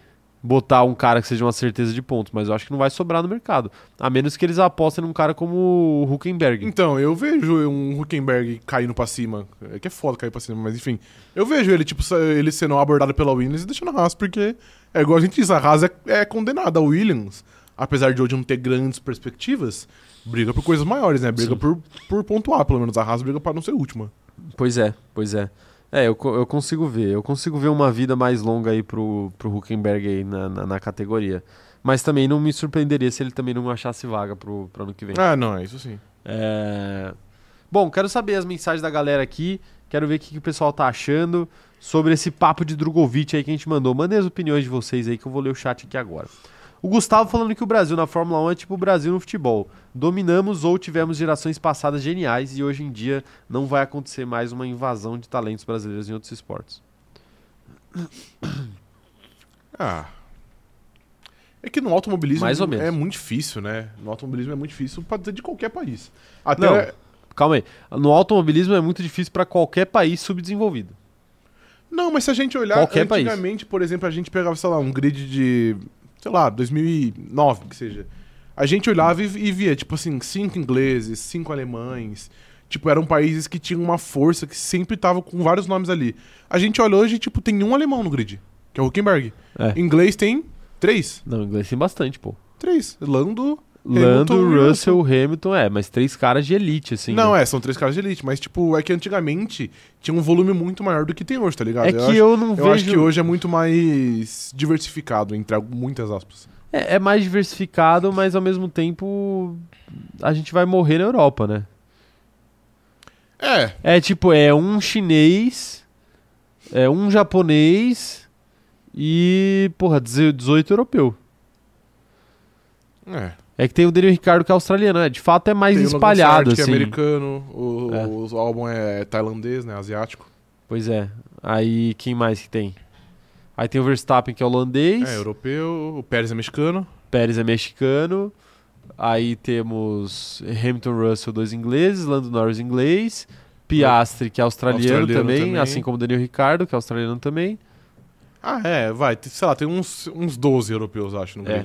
botar um cara que seja uma certeza de pontos, mas eu acho que não vai sobrar no mercado. A menos que eles apostem num cara como o Huckenberg. Então, eu vejo um Huckenberg caindo pra cima. É que é foda cair pra cima, mas enfim. Eu vejo ele, tipo, ele sendo abordado pela Williams e deixando a Haas, porque é igual a gente diz, a Haas é, é condenada. A Williams, apesar de hoje não ter grandes perspectivas, briga por coisas maiores, né? Briga Sim. por, por pontuar, pelo menos. A Haas briga pra não ser última. Pois é, pois é. É, eu, eu consigo ver. Eu consigo ver uma vida mais longa aí pro, pro Huckenberg aí na, na, na categoria. Mas também não me surpreenderia se ele também não achasse vaga pro, pro ano que vem. Ah, não, é isso sim. É... Bom, quero saber as mensagens da galera aqui. Quero ver o que, que o pessoal tá achando sobre esse papo de Drogovic aí que a gente mandou. Mandem as opiniões de vocês aí que eu vou ler o chat aqui agora. O Gustavo falando que o Brasil na Fórmula 1 é tipo o Brasil no futebol. Dominamos ou tivemos gerações passadas geniais e hoje em dia não vai acontecer mais uma invasão de talentos brasileiros em outros esportes. Ah. É que no automobilismo Mais ou menos. é muito difícil, né? No automobilismo é muito difícil pra dizer de qualquer país. Até. Não. Calma aí. No automobilismo é muito difícil para qualquer país subdesenvolvido. Não, mas se a gente olhar Qualquer país. antigamente, por exemplo, a gente pegava, sei lá, um grid de, sei lá, 2009, que seja. A gente olhava e, e via, tipo assim, cinco ingleses, cinco alemães. Tipo, eram países que tinham uma força que sempre tava com vários nomes ali. A gente olha hoje, tipo, tem um alemão no grid, que é o Huckenberg. É. Inglês tem três. Não, inglês tem bastante, pô. Três. Lando, Lando, Hamilton Russell, Hamilton, é, mas três caras de elite, assim. não, né? é, são três caras de elite, mas, tipo, é que antigamente tinha um volume muito maior do que tem hoje, tá ligado? É eu que acho, eu não eu vejo. acho que hoje é muito mais diversificado, entre muitas aspas. É, é mais diversificado, mas ao mesmo tempo a gente vai morrer na Europa, né? É, É tipo, é um chinês, é um japonês e, porra, 18 europeu. é. É que tem o Daniel Ricardo que é australiano, né? De fato é mais Tem o espalhado, que assim. é americano, o, É. o álbum é tailandês, né, asiático. Pois é. Aí quem mais que tem? Aí tem o Verstappen que é holandês, É, europeu, o Pérez é mexicano. Pérez é mexicano. Aí temos Hamilton Russell, dois ingleses, Lando Norris inglês, Piastri que é australiano, Australiano também, também. assim como Daniel Ricardo que é australiano também. Ah, é, vai, sei lá, tem uns, uns 12 europeus, acho, no É.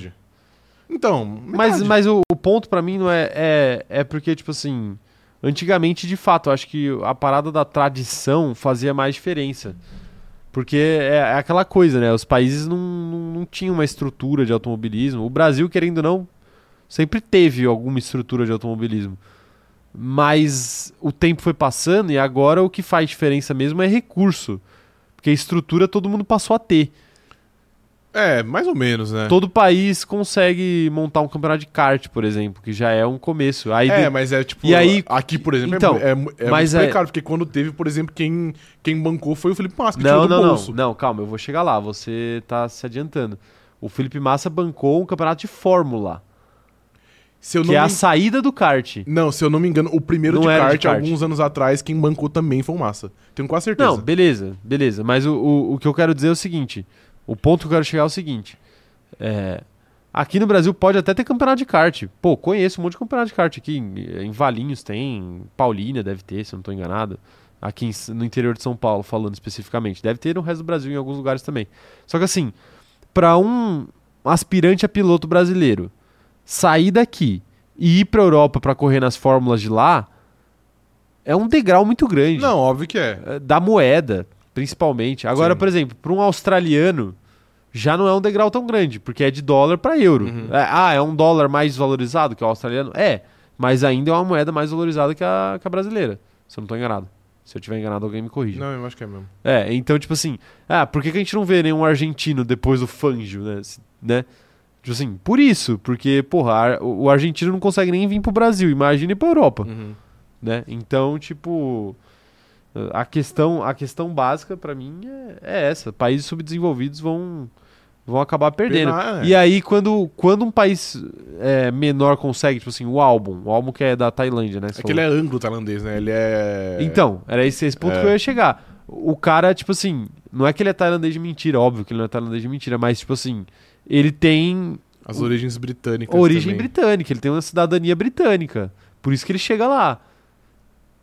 Então, Mas, mas o, o ponto pra mim não é, é é porque tipo assim, antigamente de fato, eu acho que a parada da tradição fazia mais diferença. Porque é, é aquela coisa, né? Os países não, não, não tinham uma estrutura de automobilismo. O Brasil, querendo ou não, sempre teve alguma estrutura de automobilismo. Mas o tempo foi passando e agora o que faz diferença mesmo é recurso. Porque estrutura todo mundo passou a ter. É, mais ou menos, né? Todo país consegue montar um campeonato de kart, por exemplo, que já é um começo. Aí É, de- mas é tipo. E aí- Aqui, por exemplo, Então, é, é, é mas muito é- precário, porque quando teve, por exemplo, quem, quem bancou foi o Felipe Massa, que Não, tirou do não, não. bolso. Não, calma, eu vou chegar lá. Você tá se adiantando. O Felipe Massa bancou um campeonato de Fórmula, Se eu que não é a saída do kart. Não, se eu não me engano, o primeiro Não de era de kart, kart. alguns anos atrás, quem bancou também foi o Massa. Tenho quase certeza. Não, beleza, beleza. Mas o, o, o que eu quero dizer é o seguinte: o ponto que eu quero chegar é o seguinte. é, aqui no Brasil pode até ter campeonato de kart. Pô, conheço um monte de campeonato de kart aqui. Em, em Valinhos tem, Paulínia deve ter, se eu não tô enganado. Aqui em no interior de São Paulo, falando especificamente. Deve ter no resto do Brasil, em alguns lugares também. Só que assim, pra um aspirante a piloto brasileiro sair daqui e ir pra Europa pra correr nas fórmulas de lá, é um degrau muito grande. Não, óbvio que é. É, Da moeda, principalmente. Agora, Sim. por exemplo, para um australiano, já não é um degrau tão grande, porque é de dólar para euro. Uhum. É, ah, é um dólar mais valorizado que o australiano? É, mas ainda é uma moeda mais valorizada que a, que a brasileira, se eu não tô enganado. Se eu tiver enganado, alguém me corrige. Não, eu acho que é mesmo. É, então, tipo assim, ah, por que, que a gente não vê nenhum argentino depois do Fangio, né? Né? Tipo assim, por isso, porque, porra, o argentino não consegue nem vir pro Brasil, imagine ir pra Europa, Uhum. né? Então, tipo, a questão, a questão básica pra mim é, é essa, países subdesenvolvidos vão, vão acabar perdendo. Penar, é. E aí, quando, quando um país é, menor consegue, tipo assim, o álbum, o álbum que é da Tailândia, né? É que ele é anglo-tailandês, né? Ele é. Então, era esse, esse ponto É. que eu ia chegar. O cara, tipo assim, não é que ele é tailandês de mentira, óbvio que ele não é tailandês de mentira, mas, tipo assim, ele tem As origens britânicas. origem também. britânica, ele tem uma cidadania britânica. Por isso que ele chega lá.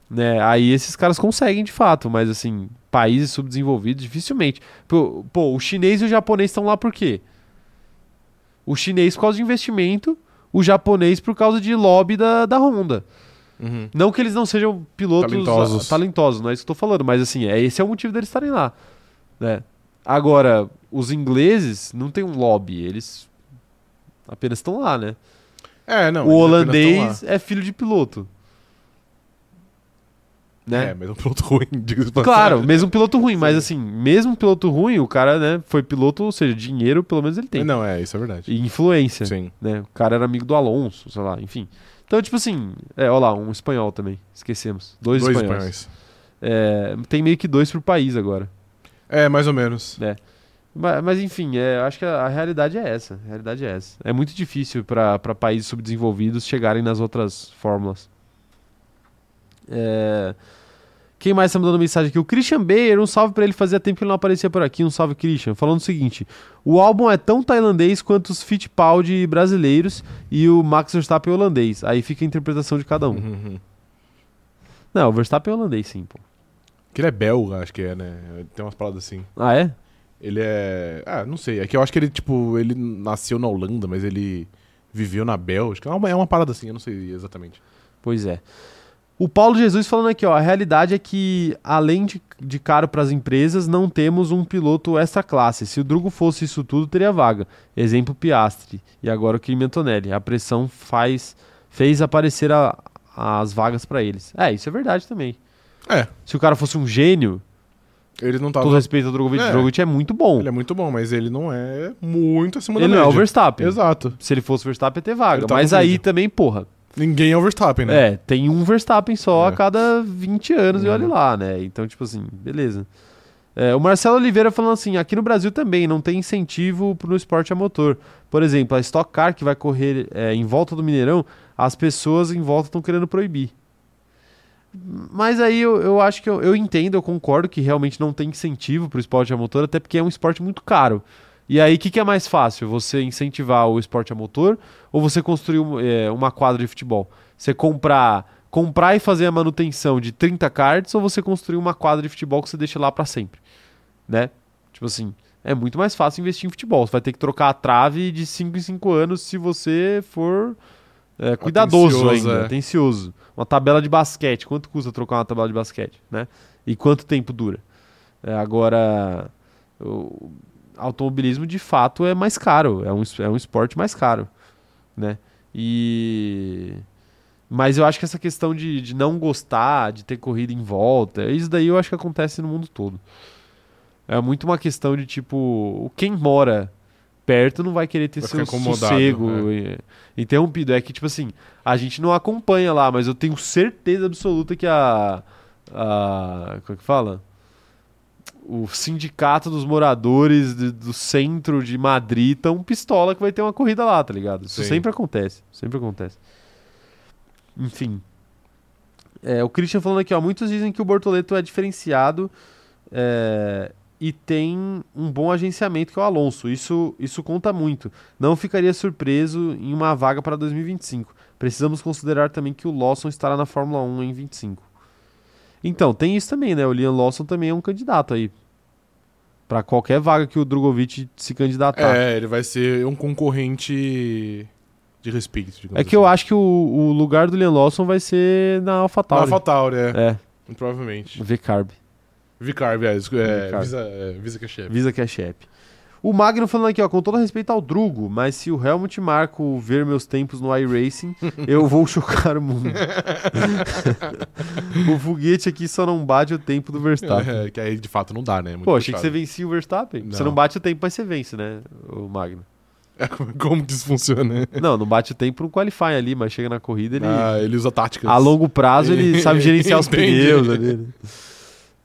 Né? Aí esses caras conseguem de fato, mas assim, países subdesenvolvidos dificilmente. Pô, pô, o chinês e o japonês estão lá por quê? O chinês por causa de investimento, o japonês por causa de lobby da, da Honda. Uhum. Não que eles não sejam pilotos Talentosos. talentosos, não é isso que eu tô falando, mas assim, é, esse é o motivo deles estarem lá. Né? Agora, os ingleses não tem um lobby, eles apenas estão lá, né? É, não. o holandês é filho de piloto. Né? É, é um piloto ruim, diga-se de Claro, mesmo piloto ruim, mas Sim. assim, mesmo piloto ruim, o cara, né, foi piloto, ou seja, dinheiro pelo menos ele tem. Não, é, isso é verdade. E influência, Sim. né? O cara era amigo do Alonso, sei lá, enfim. Então, tipo assim, é, ó lá, um espanhol também, esquecemos. Dois, Dois espanhóis. espanhóis. É, tem meio que dois por país agora. É, mais ou menos. Mas, mas, enfim, é, eu acho que a, a realidade é essa. A realidade é essa. É muito difícil para países subdesenvolvidos chegarem nas outras fórmulas. É, Quem mais tá mandando mensagem aqui? O Christian Bayer, um salve pra ele. Fazia tempo que ele não aparecia por aqui. Um salve, Christian. Falando o seguinte: o álbum é tão tailandês quanto os Fittipaldi brasileiros e o Max Verstappen holandês. Aí fica a interpretação de cada um. Uhum. Não, o Verstappen é holandês, sim, pô. Que ele é belga, acho que é, né? Tem umas palavras assim. Ah, é? Ele é. Ah, não sei. É que eu acho que ele, tipo, ele nasceu na Holanda, mas ele viveu na Bélgica. É uma, é uma parada assim, eu não sei exatamente. Pois é. O Paulo Jesus falando aqui, ó, a realidade é que, além de, de caro para as empresas, não temos um piloto extra classe. Se o Drugo fosse isso tudo, teria vaga. Exemplo Piastri. E agora o Kimi Antonelli. A pressão faz, fez aparecer a- as vagas para eles. É, isso é verdade também. É. Se o cara fosse um gênio, Ele não tá. todo respeito ao Drogovic, É. o Drogovic é muito bom. Ele é muito bom, mas ele não é muito acima Ele da não é o média. Verstappen. Exato. Se ele fosse o Verstappen, ia ter vaga. Ele tá Mas aí também, porra, Ninguém é o Verstappen, né? É, tem um Verstappen só É. a cada 20 anos e Uhum. olha lá, né? Então, tipo assim, beleza. É, o Marcelo Oliveira falando assim, aqui no Brasil também não tem incentivo pro esporte a motor. Por exemplo, a Stock Car que vai correr é, em volta do Mineirão, as pessoas em volta estão querendo proibir. Mas aí eu, eu acho que eu, eu entendo, eu concordo que realmente não tem incentivo pro esporte a motor, até porque é um esporte muito caro. E aí, o que, que é mais fácil? Você incentivar o esporte a motor ou você construir um- é, uma quadra de futebol? Você comprar, comprar e fazer a manutenção de 30 cards ou você construir uma quadra de futebol que você deixa lá para sempre? Né? Tipo assim, é muito mais fácil investir em futebol. Você vai ter que trocar a trave de 5 em 5 anos se você for é, cuidadoso Atencioso, ainda, é. atencioso. Uma tabela de basquete, quanto custa trocar uma tabela de basquete, né? E quanto tempo dura? É, agora, o automobilismo de fato é mais caro, é um, é um esporte mais caro, né? E... Mas eu acho que essa questão de, de não gostar, de ter corrida em volta, isso daí eu acho que acontece no mundo todo. É muito uma questão de tipo, quem mora perto não vai querer ter Vai seu sossego e- interrompido. É que, tipo assim, a gente não acompanha lá, mas eu tenho certeza absoluta que a. a como é que fala? O sindicato dos moradores de- do centro de Madrid tão pistola que vai ter uma corrida lá, tá ligado? Isso Sim. sempre acontece. Sempre acontece. Enfim. É, o Christian falando aqui, ó. Muitos dizem que o Bortoleto é diferenciado é, e tem um bom agenciamento que é o Alonso. Isso, isso conta muito. Não ficaria surpreso em uma vaga para 2025. Precisamos considerar também que o Lawson estará na Fórmula 1 em 25. Então, tem isso também, né? O Liam Lawson também é um candidato aí. Para qualquer vaga que o Drogovic se candidatar. É, ele vai ser um concorrente de respeito. É que eu assim. acho que o, o lugar do Liam Lawson vai ser na Na AlphaTauri. AlphaTauri, é. É, provavelmente. V-Carb. Vicarb, é, é, Vicarb. Visa, é, Visa é chefe. Visa Cash App. O Magno falando aqui, ó, com todo respeito ao Drugo, mas se o Helmut Marco ver meus tempos no iRacing, eu vou chocar o mundo. o foguete aqui só não bate o tempo do Verstappen. É, que aí de fato não dá, né? Muito Pô, achei que você puxado. vencia o Verstappen. Você Não. não bate o tempo, mas você vence, né, o Magno. Como que isso funciona? Não, não bate o tempo no qualifying ali, mas chega na corrida ele... Ah, ele usa táticas. A longo prazo ele sabe gerenciar os pneus ali.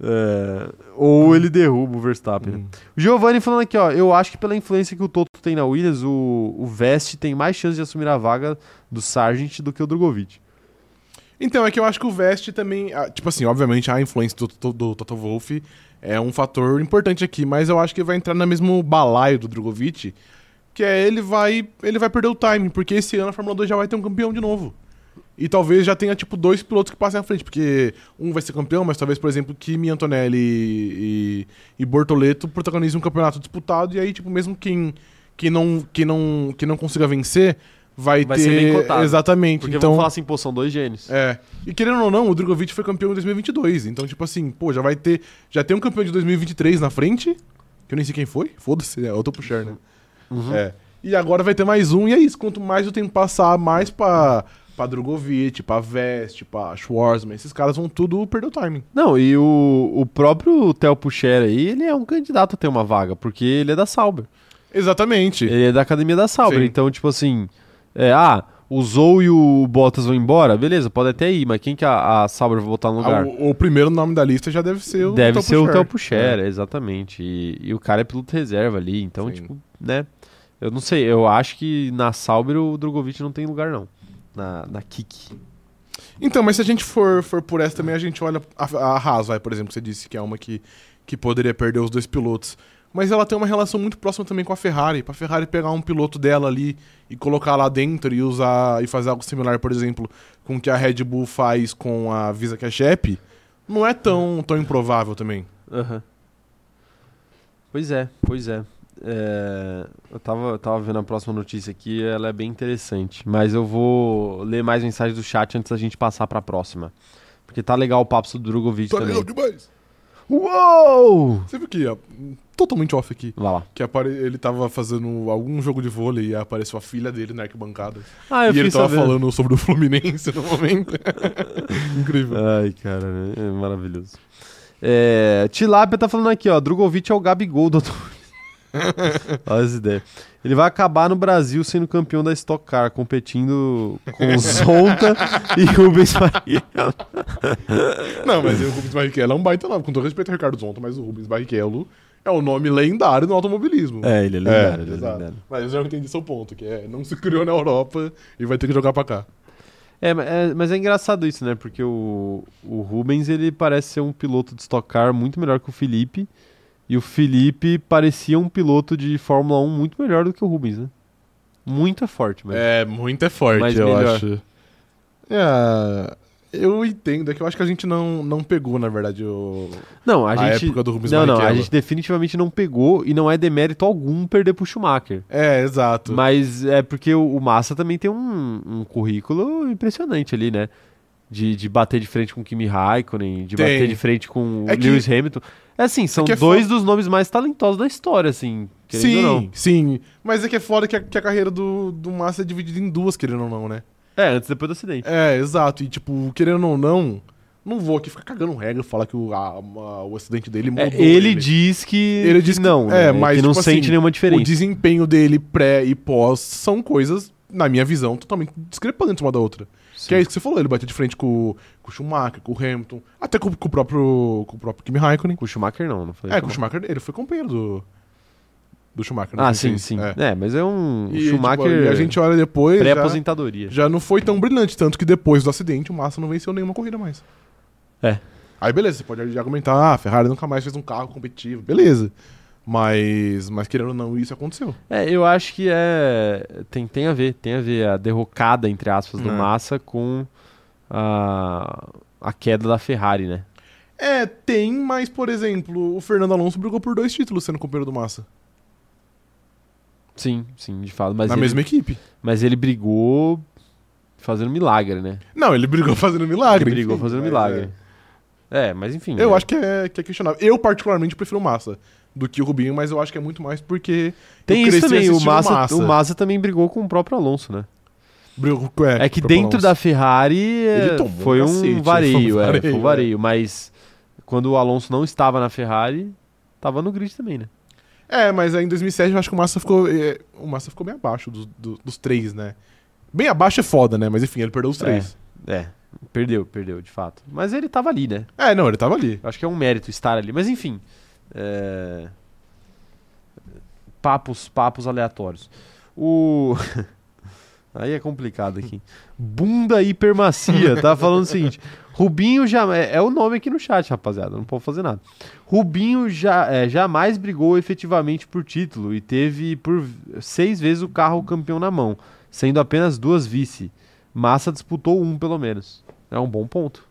É, ou ele derruba o Verstappen. né? Hum. O Giovanni falando aqui, ó. Eu acho que pela influência que o Toto tem na Williams, o, o Vest tem mais chance de assumir a vaga do Sargent do que o Drogovic. Então, é que eu acho que o Vest também. ah, Tipo assim, obviamente a influência do, do, do Toto Wolff é um fator importante aqui, mas eu acho que vai entrar no mesmo balaio do Drogovic, que é ele vai, ele vai perder o time, porque esse ano a Fórmula 2 já vai ter um campeão de novo. E talvez já tenha, tipo, dois pilotos que passem à frente, porque um vai ser campeão, mas talvez, por exemplo, Kimi Antonelli e, e Bortoleto protagonizem um campeonato disputado, e aí, tipo, mesmo quem, quem, não, quem, não, quem não consiga vencer vai, Vai ter. ser bem cotado. Exatamente. Porque então, vamos falar assim, pô, são dois gênios. é. E querendo ou não, o Drogovic foi campeão em 2022. Então, tipo assim, pô, já vai ter. Já tem um campeão de 2023 na frente. Que eu nem sei quem foi. Foda-se, é outro puxar, né? Uhum. É. E agora vai ter mais um, e é isso. Quanto mais o tempo passar, mais pra, pra Drogovic, pra Vest, pra Schwarzman, esses caras vão tudo perder o timing. Não, e o, o próprio Theo Pucher aí, ele é um candidato a ter uma vaga, porque ele é da Sauber. Exatamente. Ele é da academia da Sauber. Sim. Então, tipo assim, é, ah, o Zou e o Bottas vão embora, beleza, pode até ir, mas quem que a, a Sauber vai botar no Ah, lugar? o, o primeiro nome da lista já deve ser o Deve Theo ser o Pourchaire. Theo Pucher, exatamente. E, e o cara é piloto reserva ali, então, Sim. tipo, né? Eu não sei, eu acho que na Sauber o Drogovic não tem lugar, não. Na, na Kik. Então, mas se a gente for, for por essa também, a gente olha a, a Haas, vai, por exemplo, que você disse que é uma que, que poderia perder os dois pilotos. Mas ela tem uma relação muito próxima também com a Ferrari. Pra Ferrari pegar um piloto dela ali e colocar lá dentro e usar e fazer algo similar, por exemplo, com o que a Red Bull faz com a Visa Cash App, não é tão, tão improvável também. Aham. Pois é, pois é. É, eu tava, eu tava vendo a próxima notícia aqui, ela é bem interessante. Mas eu vou ler mais mensagens do chat antes da gente passar pra próxima. Porque tá legal o papo sobre o Drogovic Tá também. legal demais. Uou! Você viu que, ó, totalmente off aqui, Vai lá. que apare... ele tava fazendo algum jogo de vôlei e apareceu a filha dele na arquibancada. Ah, eu e ele tava falando sobre o Fluminense no momento. Incrível. Ai, cara, é maravilhoso. É, Tilápia tá falando aqui, ó. Drogovic é o Gabigol do automobilismo. Olha essa ideia. Ele vai acabar no Brasil sendo campeão da Stock Car, competindo com Zonta e Rubens Barrichello. Não, mas o Rubens Barrichello é um baita nome. Com todo respeito ao Ricardo Zonta, mas o Rubens Barrichello é o nome lendário do automobilismo. É, ele é lendário, ele é lendário. Mas eu já entendi seu ponto, que é não se criou na Europa e vai ter que jogar pra cá. É, é, mas é engraçado isso, né? Porque o, o Rubens, ele parece ser um piloto de Stock Car muito melhor que o Felipe. E o Felipe parecia um piloto de Fórmula 1 muito melhor do que o Rubens, né? Muito é forte, mas... É, muito é forte, Mas eu melhor. acho. É, eu entendo, é que eu acho que a gente não, não pegou, na verdade, o... Não, a, A gente. época do Rubens não, não, a Barrichello. gente definitivamente não pegou e não é demérito algum perder pro Schumacher. É, exato. Mas é porque o, o Massa também tem um, um currículo impressionante ali, né? De, de bater de frente com o Kimi Raikkonen, de Tem. bater de frente com o É que- Lewis Hamilton. É assim, são que é dois foda. dos nomes mais talentosos da história, assim. querendo ou Sim, não. sim. Mas é que é foda que a, que a carreira do, do Massa é dividida em duas, querendo ou não, né? É, antes e depois do acidente. É, exato. E, tipo, querendo ou não, não vou aqui ficar cagando regra e falar que o, a- a- o acidente dele É, mudou. ele diz que, Ele diz que- não, é, né? mas, que não tipo sente assim, nenhuma O diferença. desempenho dele pré e pós são coisas, na minha visão, totalmente discrepantes uma da outra. Que é isso que você falou, ele bateu de frente com, com o Schumacher, com o Hamilton, até com, com o próprio com o próprio Kimi Raikkonen. Com o Schumacher não, não foi É, com o Schumacher, ele foi companheiro do, do Schumacher. no Ah, 2006. sim, sim. É. É, mas é um E, Schumacher tipo, e a gente olha depois, já, pré-aposentadoria. já não foi tão brilhante, tanto que depois do acidente o Massa não venceu nenhuma corrida mais. É. Aí beleza, você pode argumentar, ah, a Ferrari nunca mais fez um carro competitivo, beleza. Mas, mas querendo ou não, isso aconteceu. É, eu acho que é. Tem, tem a ver, tem a ver a derrocada, entre aspas, do É. Massa com a, a queda da Ferrari, né? É, tem, mas, por exemplo, o Fernando Alonso brigou por dois títulos sendo companheiro do Massa. Sim, sim, de fato. Mas, na ele, mesma equipe. mas ele brigou fazendo milagre, né? Não, ele brigou fazendo milagre. Ele brigou enfim, fazendo milagre. É, mas enfim. é. Eu né? acho que é, que é questionável. Eu, particularmente, prefiro o Massa do que o Rubinho, mas eu acho que é muito mais porque. Tem isso também, o assistindo Massa, o Massa também brigou com o próprio Alonso, né? Brigou- É, que dentro Alonso. da Ferrari é, foi um cacete, vareio, foi um é, foi vareio, um é. vareio, mas quando o Alonso não estava na Ferrari, tava no grid também, né? É, mas aí em 2007 eu acho que o Massa ficou. é, o Massa ficou bem abaixo dos, do- dos três, né? Bem abaixo é foda, né? Mas enfim, ele perdeu os três. É, perdeu, perdeu, de fato. Mas ele tava ali, né? É, não, ele tava ali. Eu acho que é um mérito estar ali. Mas enfim. É, Papos, papos aleatórios. O. Aí é complicado aqui. Bunda hipermacia, tá falando o seguinte. Rubinho já. É, é o nome aqui no chat, rapaziada. Não pode fazer nada. Rubinho já, é, jamais brigou efetivamente por título e teve por seis vezes o carro campeão na mão, sendo apenas duas vice. Massa disputou um, pelo menos. É um bom ponto.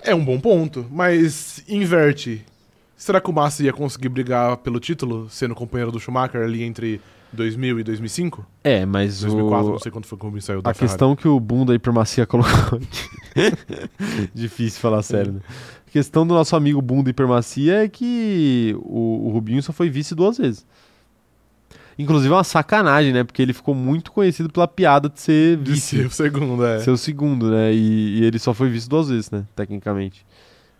É um bom ponto, mas inverte. Será que o Massa ia conseguir brigar pelo título, sendo companheiro do Schumacher ali entre 2000 e 2005? É, mas 2004, o... não sei quando foi que o saiu da A Ferrari. questão que o Bunda Hipermacia colocou aqui. Difícil falar sério, né? A questão do nosso amigo Bunda Hipermacia é que o, o Rubinho só foi vice duas vezes. Inclusive é uma sacanagem, né? Porque ele ficou muito conhecido pela piada de ser De vice. ser o segundo, é. Ser o segundo, né? E, e ele só foi vice duas vezes, né? Tecnicamente.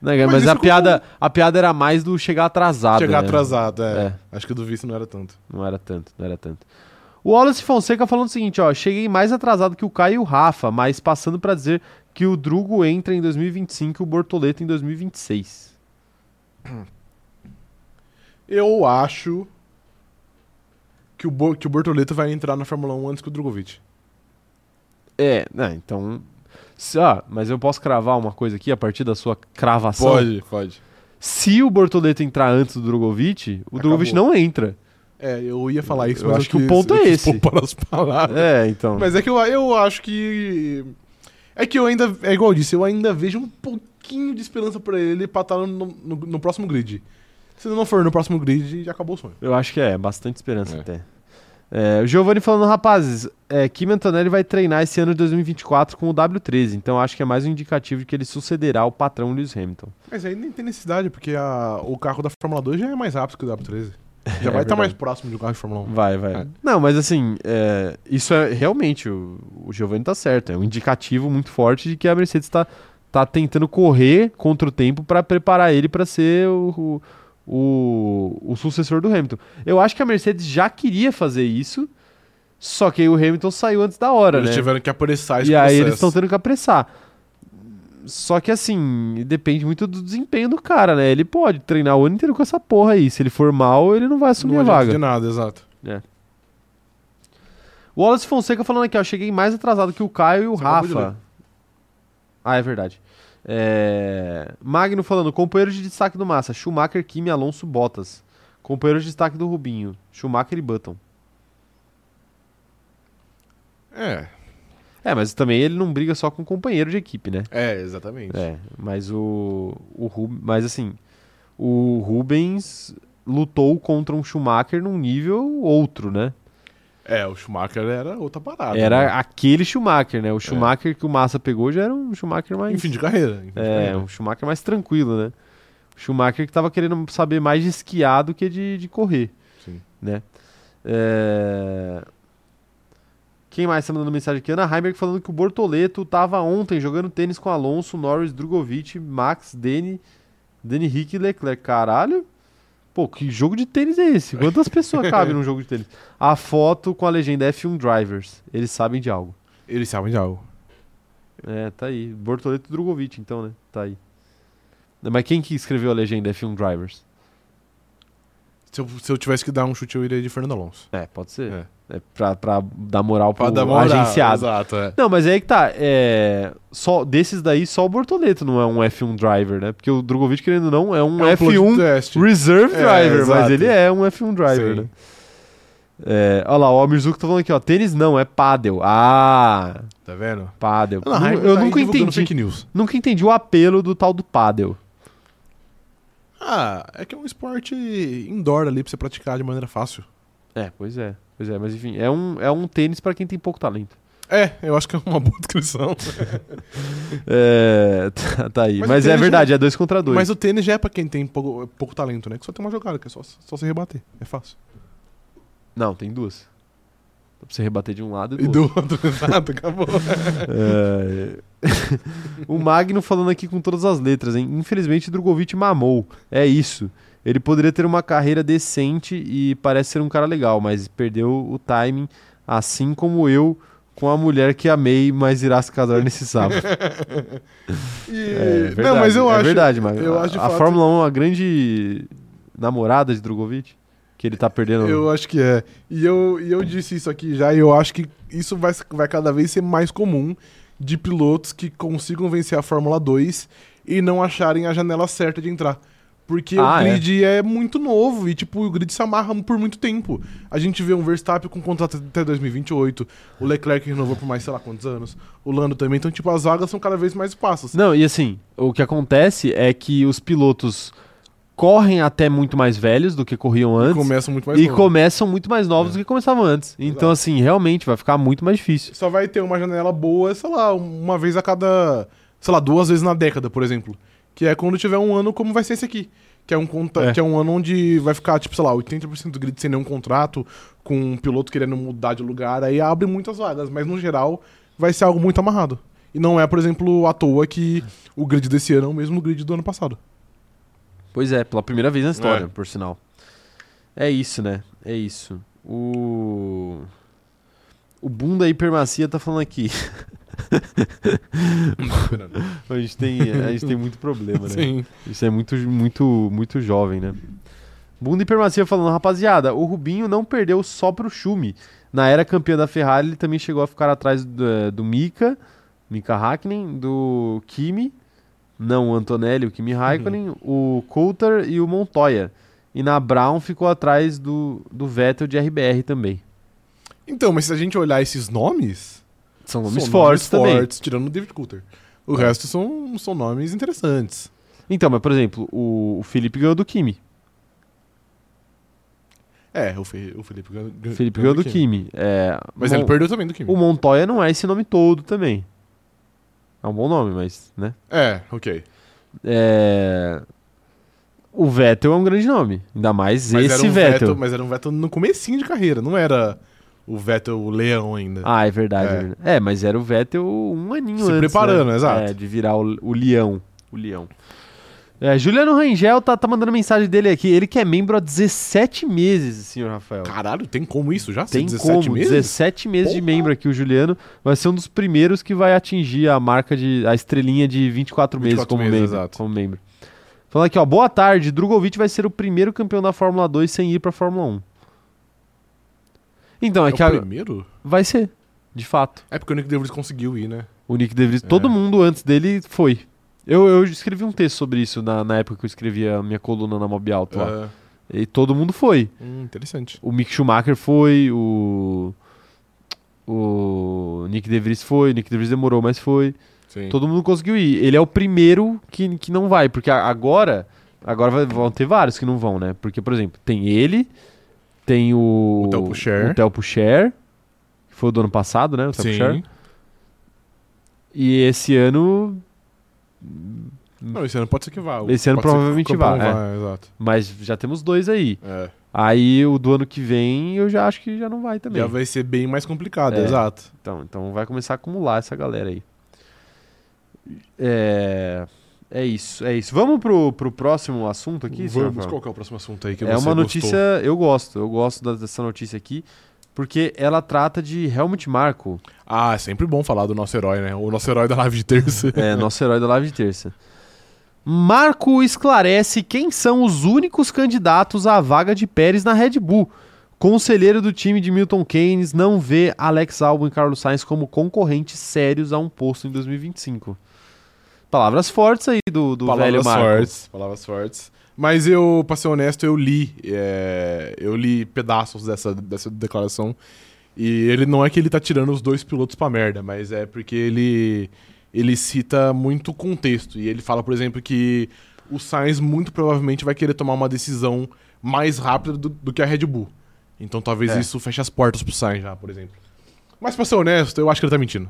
Né, Mas Mas, a, piada, a piada era mais do chegar atrasado. Chegar né? atrasado, é. É. Acho que o do vice não era tanto. Não era tanto, não era tanto. O Wallace Fonseca falando o seguinte, ó, cheguei mais atrasado que o Caio e o Rafa, mas passando pra dizer que o Drugo entra em 2025 e o Bortoleto em 2026. Eu acho que o, Bo- que o Bortoleto vai entrar na Fórmula 1 antes que o Drogovic. É, né, então... se- ah, mas eu posso cravar uma coisa aqui a partir da sua cravação? Pode, pode. Se o Bortoleto entrar antes do Drogovic, o Acabou. Drogovic não entra. É, eu ia falar isso, Eu mas acho que o quis- ponto é esse. poupar as palavras. É, então... Mas é que eu, eu acho que. É que eu ainda. É igual eu disse, eu ainda vejo um pouquinho de esperança pra ele pra estar no, no, no próximo grid. Se não for no próximo grid, já acabou o sonho. Eu acho que é, bastante esperança É. até. É, o Giovanni falando, rapazes, é, Kim Antonelli vai treinar esse ano de 2024 com o W13, então acho que é mais um indicativo de que ele sucederá o patrão Lewis Hamilton. Mas aí nem tem necessidade, porque a- o carro da Fórmula 2 já é mais rápido que o W13. Já vai estar verdade. mais próximo de um carro de Fórmula 1. Vai, vai. É. Não, mas assim, é, isso é realmente, o, o Giovanni tá certo, é um indicativo muito forte de que a Mercedes tá, tá tentando correr contra o tempo para preparar ele para ser o, o, o, o sucessor do Hamilton. Eu acho que a Mercedes já queria fazer isso, só que aí o Hamilton saiu antes da hora, Eles né? tiveram que apressar esse E aí processo. eles estão tendo que apressar. Só que assim, depende muito do desempenho do cara, né? Ele pode treinar o ano inteiro com essa porra aí. Se ele for mal, ele não vai assumir Não a vaga. de nada, exato. O Wallace Fonseca falando aqui, ó. Cheguei mais atrasado que o Caio e o Você. Rafa. Ah, é verdade. É... Magno falando, companheiro de destaque do Massa, Schumacher, Kimi, Alonso, Bottas. Companheiro de destaque do Rubinho, Schumacher e Button. É, É, mas também ele não briga só com companheiro de equipe, né? é, exatamente. É, mas o, o Rub- mas assim, o Rubens lutou contra um Schumacher num nível outro, né? É, o Schumacher era outra parada. Era né? aquele Schumacher, né? O Schumacher que o Massa pegou já era um Schumacher mais Em fim de carreira. fim de é, carreira. um Schumacher mais tranquilo, né? O Schumacher que tava querendo saber mais de esquiar do que de, de correr, Sim. né? É... Quem mais tá mandando mensagem aqui? Ana Heimberg falando que o Bortoleto tava ontem jogando tênis com Alonso, Norris, Drogovic, Max, Deni, Deni Rick e Leclerc. Caralho? Pô, que jogo de tênis é esse? Quantas pessoas cabem num jogo de tênis? A foto com a legenda F1 Drivers. Eles sabem de algo. Eles sabem de algo. É, tá aí. Bortoleto e Drogovic, então, né? Tá aí. Mas quem que escreveu a legenda F1 Drivers? Se eu, se eu tivesse que dar um chute, eu iria de Fernando Alonso. É, pode ser. É. É, pra, pra dar moral pro Pra dar moral, agenciado. Exato, é. Não, mas aí que tá. É, só, desses daí, só o Bortoleto não é um F1 driver, né? Porque o Drogovic, querendo ou não, é um É um plot F1 twist. Reserve É, driver, mas exato. ele é um F1 driver, Sim. né? É, olha lá, o Mirzuko tá falando aqui, ó. Tênis não, é paddle. Ah, Tá vendo? paddle. Não, Heimberg eu tá nunca entendi. fake news. Nunca entendi o apelo do tal do paddle. Ah, é que é um esporte indoor ali pra você praticar de maneira fácil. É, pois é. Pois é, mas enfim, é um, é um tênis pra quem tem pouco talento. É, eu acho que é uma boa descrição. É, tá, tá aí. Mas Mas, é verdade, é dois contra dois. Mas o tênis já é pra quem tem pouco, pouco talento, né? Que só tem uma jogada, que é só, só se rebater. É fácil. Não, tem duas. Dá pra você rebater de um lado e E do do outro. outro, exato, acabou. É... o Magno falando aqui com todas as letras, hein? Infelizmente, Drogovic mamou. É isso. Ele poderia ter uma carreira decente e parece ser um cara legal, mas perdeu o timing, assim como eu com a mulher que amei, mas irá se casar nesse sábado. E- É verdade, não, mas eu é acho. verdade, Magno. eu a, acho a Fórmula 1 é uma grande namorada de Drogovic, que ele tá perdendo. Eu acho que é. E eu, e eu disse isso aqui já, e eu acho que isso vai, vai cada vez ser mais comum de pilotos que consigam vencer a Fórmula 2 e não acharem a janela certa de entrar. Porque Ah, o é. grid é. muito novo e, tipo, o grid se amarra por muito tempo. A gente vê um Verstappen com contrato até 2028, o Leclerc renovou por mais sei lá quantos anos, o Lando também. Então, tipo, as vagas são cada vez mais espaços. Não, e assim, o que acontece é que os pilotos correm até muito mais velhos do que corriam antes. Começam muito mais e começam muito mais novos É. do que começavam antes. Então, Exato. assim, realmente vai ficar muito mais difícil. só vai ter uma janela boa, sei lá, uma vez a cada, sei lá, duas vezes na década, por exemplo. Que é quando tiver um ano como vai ser esse aqui. Que é um, conta, É. que é um ano onde vai ficar, tipo, sei lá, 80% do grid sem nenhum contrato, com um piloto querendo mudar de lugar, aí abre muitas vagas, mas no geral vai ser algo muito amarrado. E não é, por exemplo, à toa que o grid desse ano é o mesmo grid do ano passado. Pois é, pela primeira vez na história, É. por sinal. É isso, né? É isso. O. O Bunda Hipermacia tá falando aqui. a, gente tem, a gente tem muito problema, né? Sim. Isso é muito, muito, muito jovem, né? Bunda Hipermacia falando, rapaziada, o Rubinho não perdeu só pro Schumi. Na era campeã da Ferrari, ele também chegou a ficar atrás do, do Mika, Mika Hakkinen, do Kimi, não o Antonelli, o Kimi Raikkonen, o Coulter e o Montoya. E na Brown ficou atrás do, do Vettel de RBR também. Então, mas se a gente olhar esses nomes, São nomes são fortes também. fortes, tirando o David Coulter. O resto são, são nomes interessantes. Então, mas por exemplo, o, o Felipe ganhou do Kimi. É, o, Fe- o Felipe ganhou, Felipe ganhou do Kimi. É, Mas Mon- ele perdeu também do Kimi. O Montoya não é esse nome todo também. É um bom nome, mas, né? É, ok. É... O Vettel é um grande nome. Ainda mais Mas esse um Vettel. Mas era um Vettel no comecinho de carreira, não era o Vettel o leão ainda. Ah, é verdade. É. É. É, mas era o Vettel um aninho Se antes. preparando, né? exato. É, de virar o, o leão. O leão. É, Juliano Rangel tá, tá mandando mensagem dele aqui. Ele que é membro há 17 meses, senhor Rafael. Caralho, tem como isso já? Tem 17 como, meses? 17 meses de Porra. membro aqui, o Juliano. Vai ser um dos primeiros que vai atingir a marca de. a estrelinha de 24, meses 24 como meses, membro. exato. Como membro. Falando aqui, ó. Boa tarde. Drogovic vai ser o primeiro campeão da Fórmula 2 sem ir pra Fórmula 1. Então, é, É que o a- primeiro? vai ser, de fato. É porque o Nick DeVries conseguiu ir, né? O Nick DeVries, É. todo mundo antes dele foi. Eu, eu escrevi um texto sobre isso na, na época que eu escrevia a minha coluna na Mob Alto lá. É, E todo mundo foi. hum, interessante. O Mick Schumacher foi, o. O Nick DeVries foi, o Nick DeVries demorou, mas foi. Sim. Todo mundo conseguiu ir. Ele é o primeiro que, que não vai, porque agora. Agora vão ter vários que não vão, né? Porque, por exemplo, tem ele, tem o. O Theo Pucher. O Theo Pucher, que foi o do ano passado, né? O Pucher. Sim. E esse ano. Não, esse ano pode ser que vá. Esse ano provavelmente vá, é. Exato. Mas já temos dois aí. É. Aí o do ano que vem eu já acho que já não vai também. Já vai ser bem mais complicado, É. exato. Então, então vai começar a acumular essa galera aí. É, é isso, é isso. Vamos pro, pro próximo assunto aqui? senhor Vamos, qual é o próximo assunto aí que É uma gostou? notícia, eu gosto, eu gosto dessa notícia aqui, porque ela trata de Helmut Marko, Ah, é sempre bom falar do nosso herói, né? O nosso herói da live de terça. é, nosso herói da live de terça. Marco esclarece quem são os únicos candidatos à vaga de Pérez na Red Bull. Conselheiro do time de Milton Keynes não vê Alex Albon e Carlos Sainz como concorrentes sérios a um posto em 2025. Palavras fortes aí do, do velho palavras Marco. fortes, palavras fortes. Mas eu, pra ser honesto, eu li, é, eu li pedaços dessa, dessa declaração. E ele não é que ele tá tirando os dois pilotos pra merda, mas é porque ele, ele cita muito contexto. E ele fala, por exemplo, que o Sainz muito provavelmente vai querer tomar uma decisão mais rápida do, do que a Red Bull. Então talvez É. isso feche as portas pro Sainz já, por exemplo. Mas pra ser honesto, eu acho que ele tá mentindo.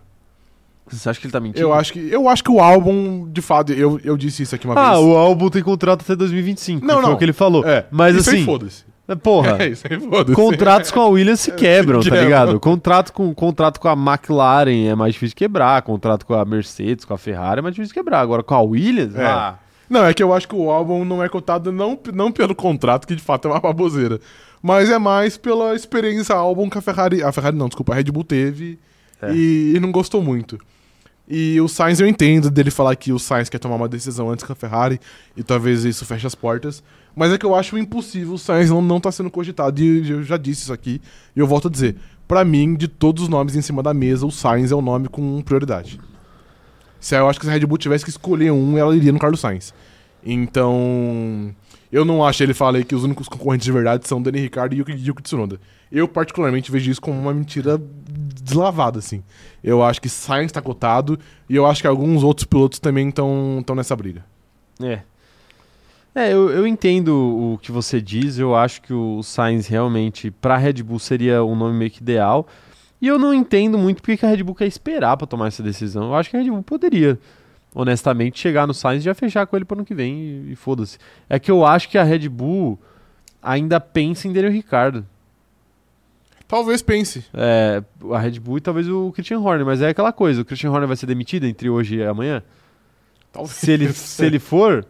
Você acha que ele tá mentindo? Eu acho que, eu acho que o álbum, de fato, eu, eu disse isso aqui uma Ah, vez. o álbum tem contrato até 2025. Não, que foi não. o que ele falou. É, Mas isso aí assim, foda-se. porra, É, isso aí foda-se. contratos com a Williams se quebram, tá quebram. ligado? Contrato com, contrato com a McLaren é mais difícil de quebrar. Contrato com a Mercedes, com a Ferrari é mais difícil de quebrar. Agora com a Williams, É. ah, Não, é que eu acho que o álbum não é cotado não, não pelo contrato, que de fato é uma baboseira, mas é mais pela experiência álbum que a Ferrari. A Ferrari não, desculpa, a Red Bull teve É. e, e não gostou muito. E o Sainz eu entendo dele falar que o Sainz quer tomar uma decisão antes que a Ferrari e talvez isso feche as portas. Mas é que eu acho impossível o Sainz não, não tá sendo cogitado. E eu já disse isso aqui e eu volto a dizer. Pra mim, de todos os nomes em cima da mesa, o Sainz é o nome com prioridade. Se eu acho que se a Red Bull tivesse que escolher um, ela iria no Carlos Sainz. Então, eu não acho, ele fala aí que os únicos concorrentes de verdade são Dani Ricardo e Yuki, Yuki Tsunoda. Eu, particularmente, vejo isso como uma mentira deslavada, assim. Eu acho que Sainz tá cotado e eu acho que alguns outros pilotos também estão nessa briga. É. É, eu, eu entendo o que você diz. Eu acho que o Sainz realmente, pra Red Bull, seria um nome meio que ideal. E eu não entendo muito porque que a Red Bull quer esperar pra tomar essa decisão. Eu acho que a Red Bull poderia, honestamente, chegar no Sainz e já fechar com ele pro ano que vem e, e foda-se. É que eu acho que a Red Bull ainda pensa em Daniel Ricardo. Talvez pense. É, a Red Bull e talvez o Christian Horner, mas é aquela coisa: o Christian Horner vai ser demitido entre hoje e amanhã? Talvez. Se ele, se ele for,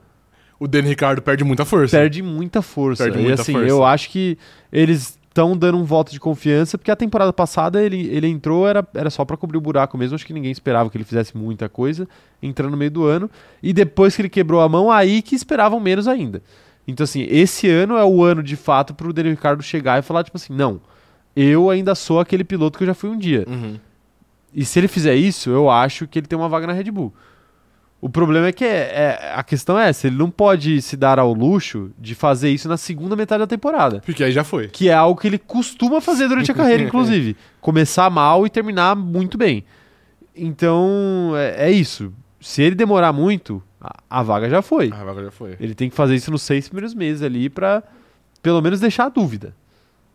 O Dani Ricardo perde muita força. perde muita força. Perde e muita assim, força. eu acho que eles estão dando um voto de confiança, porque a temporada passada ele, ele entrou, era, era só pra cobrir o buraco mesmo, acho que ninguém esperava que ele fizesse muita coisa, entrando no meio do ano, e depois que ele quebrou a mão, aí que esperavam menos ainda. Então assim, esse ano é o ano de fato pro Daniel Ricardo chegar e falar tipo assim, não, eu ainda sou aquele piloto que eu já fui um dia. Uhum. E se ele fizer isso, eu acho que ele tem uma vaga na Red Bull. O problema é que é, é- a questão é essa, ele não pode se dar ao luxo de fazer isso na segunda metade da temporada. Porque aí já foi. Que é algo que ele costuma fazer durante a carreira, inclusive. Começar mal e terminar muito bem. Então, é, é isso. Se ele demorar muito, a, a vaga já foi. Ah, agora já foi. Ele tem que fazer isso nos seis primeiros meses ali pra pelo menos deixar a dúvida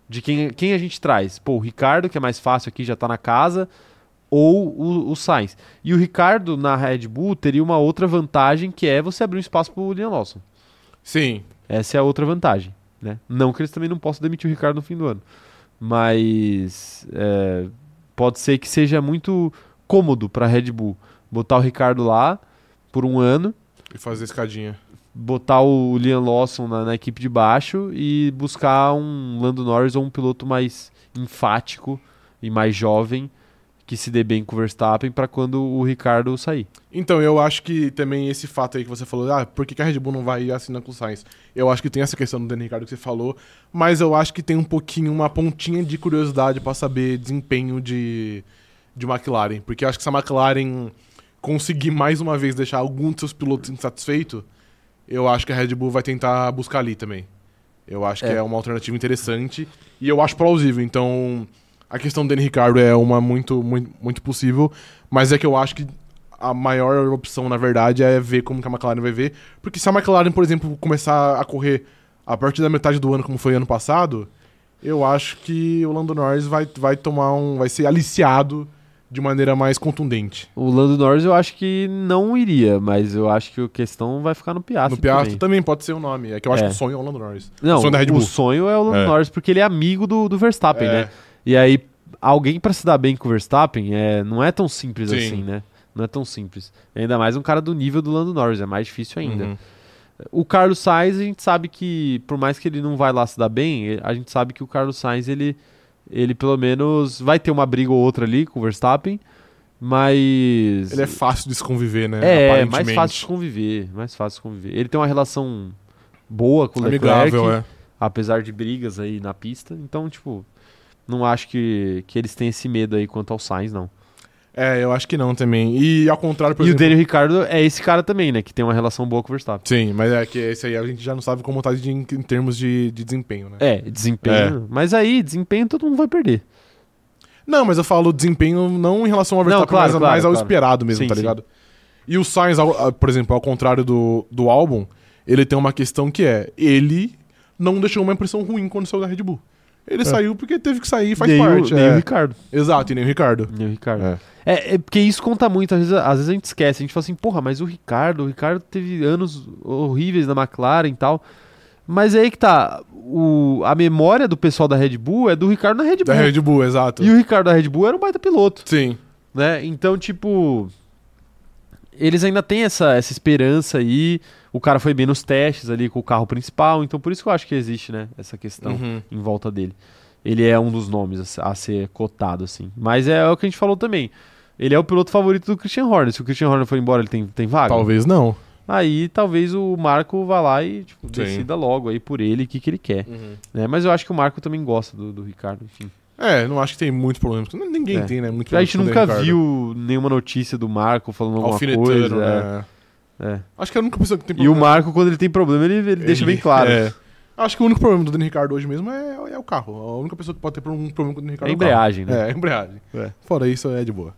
de quem, quem a gente traz. Pô, o Ricardo, que é mais fácil aqui, já tá na casa, ou o, o Sainz. E o Ricardo na Red Bull teria uma outra vantagem que é você abrir um espaço pro William Lawson. Sim. Essa é a outra vantagem. Né? Não que eles também não possam demitir o Ricardo no fim do ano. Mas é, pode ser que seja muito cômodo para a Red Bull botar o Ricardo lá por um ano, E fazer escadinha. Botar o Liam Lawson na, na equipe de baixo e buscar um Lando Norris ou um piloto mais enfático e mais jovem que se dê bem com o Verstappen para quando o Ricardo sair. Então, eu acho que também esse fato aí que você falou, ah, por que a Red Bull não vai assinar com o Sainz? Eu acho que tem essa questão do Daniel Ricardo que você falou, mas eu acho que tem um pouquinho, uma pontinha de curiosidade pra saber desempenho de, de McLaren. Porque eu acho que se a McLaren conseguir mais uma vez deixar algum dos seus pilotos insatisfeitos, eu acho que a Red Bull vai tentar buscar ali também. Eu acho que É. é uma alternativa interessante e eu acho plausível. Então, a questão do Daniel Ricardo é uma muito, muito, muito possível, mas é que eu acho que a maior opção, na verdade, é ver como que a McLaren vai ver. Porque se a McLaren, por exemplo, começar a correr a partir da metade do ano, como foi ano passado, eu acho que o Lando Norris vai, vai tomar um. vai ser aliciado de maneira mais contundente. O Lando Norris eu acho que não iria, mas eu acho que a questão vai ficar no Piastri no Piastri também. também pode ser o nome. É que eu acho É. que o sonho é o Lando Norris. Não, o sonho da Red Bull. o sonho é o Lando É. Norris, porque ele é amigo do, do Verstappen, É. né? E aí, alguém pra se dar bem com o Verstappen é, não é tão simples Sim. assim, né? Não é tão simples. Ainda mais um cara do nível do Lando Norris, é mais difícil ainda. Uhum. O Carlos Sainz, a gente sabe que, por mais que ele não vai lá se dar bem, a gente sabe que o Carlos Sainz, ele, ele pelo menos vai ter uma briga ou outra ali com o Verstappen, mas... Ele é fácil de se conviver, né? É, mais fácil de conviver, mais fácil de conviver. Ele tem uma relação boa com o Leclerc, Amigável, é. apesar de brigas aí na pista. Então, tipo, não acho que, que eles têm esse medo aí quanto ao Sainz, não. É, eu acho que não também. E ao contrário, por e exemplo... o Daniel Ricardo é esse cara também, né? Que tem uma relação boa com o Verstappen. Sim, mas é que esse aí a gente já não sabe como tá de, em termos de, de desempenho, né? É, desempenho. Mas aí, desempenho todo mundo vai perder. Não, mas eu falo desempenho não em relação ao Verstappen, claro, mas claro, mais ao claro. esperado mesmo, Sim, tá sim. ligado? E o Sainz, ao- por exemplo, ao contrário do, do álbum, ele tem uma questão que é, ele não deixou uma impressão ruim quando saiu da Red Bull. Ele saiu porque teve que sair, faz nem parte. O, nem é. o Ricardo. Exato, e nem o Ricardo. Nem o Ricardo. É. É, é porque isso conta muito, às vezes, às vezes a gente esquece. A gente fala assim, porra, mas o Ricardo, o Ricardo teve anos horríveis na McLaren e tal. Mas é aí que tá. O, a memória do pessoal da Red Bull é do Ricardo na Red Bull. Da Red Bull, exato. E o Ricardo da Red Bull era um baita piloto, Sim. né? Então, tipo. Eles ainda têm essa, essa esperança aí. O cara foi bem nos testes ali com o carro principal. Então, por isso que eu acho que existe, né? Essa questão Uhum. em volta dele. Ele é um dos nomes a se- a ser cotado, assim. Mas é o que a gente falou também. Ele é o piloto favorito do Christian Horner. Se o Christian Horner for embora, ele tem, tem vaga? Talvez não. Aí talvez o Marco vá lá e tipo, decida logo aí por ele o que, que ele quer. né? Mas eu acho que o Marco também gosta do, do Ricardo, enfim. É, não acho que tem muitos problemas. Ninguém É. tem, né? Muito A gente problema nunca viu nenhuma notícia do Marco falando alguma coisa. né? é, é. Acho que é a única pessoa que tem E o Marco, quando ele tem problema, ele, ele deixa bem claro. É. Acho que o único problema do Daniel Ricardo hoje mesmo é, é o carro. A única pessoa que pode ter um problema com o Daniel Ricardo É é o carro. embreagem, né? É, a embreagem. É. Fora isso, é de boa.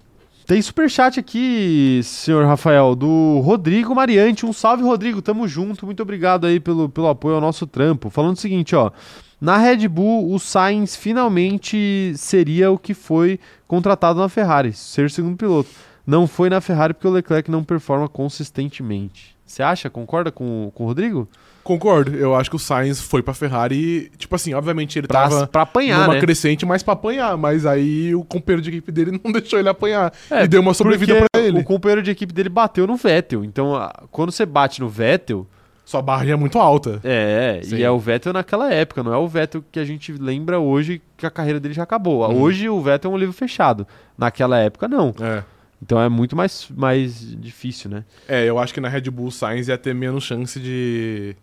Tem superchat aqui, senhor Rafael, do Rodrigo Mariante. Um salve, Rodrigo. Tamo junto. Muito obrigado aí pelo, pelo apoio ao nosso trampo. Falando o seguinte, ó. Na Red Bull, o Sainz finalmente seria o que foi contratado na Ferrari, ser segundo piloto. Não foi na Ferrari porque o Leclerc não performa consistentemente. Você acha? Concorda com, com o Rodrigo? Concordo. Eu acho que o Sainz foi pra Ferrari. Tipo assim, obviamente ele Pra, tava pra apanhar, numa né? crescente, mas pra apanhar. Mas aí o companheiro de equipe dele não deixou ele apanhar. É, e deu uma sobrevida pra ele. O companheiro de equipe dele bateu no Vettel. Então, a- quando você bate no Vettel, Sua barra é muito alta. É, Sim. e é o Vettel naquela época, não é o Vettel que a gente lembra hoje que a carreira dele já acabou. Uhum. Hoje o Vettel é um livro fechado. Naquela época, não. É. Então é muito mais, mais difícil, né? É, eu acho que na Red Bull o Sainz ia ter menos chance de.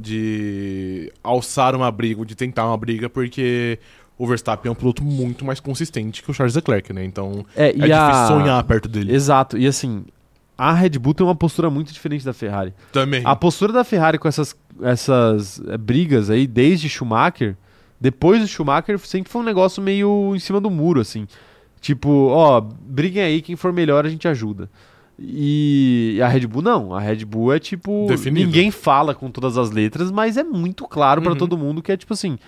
De alçar uma briga, de tentar uma briga, porque o Verstappen é um piloto muito mais consistente que o Charles Leclerc, né? Então É, é difícil sonhar perto dele. Exato, e assim, a Red Bull tem uma postura muito diferente da Ferrari. Também. A postura da Ferrari com essas, essas eh, brigas aí, desde Schumacher, depois do Schumacher, sempre foi um negócio meio em cima do muro, assim. Tipo, ó, briguem aí, quem for melhor a gente ajuda. E a Red Bull não, a Red Bull é tipo, Definido. ninguém fala com todas as letras, mas é muito claro Uhum. todo mundo que é tipo assim,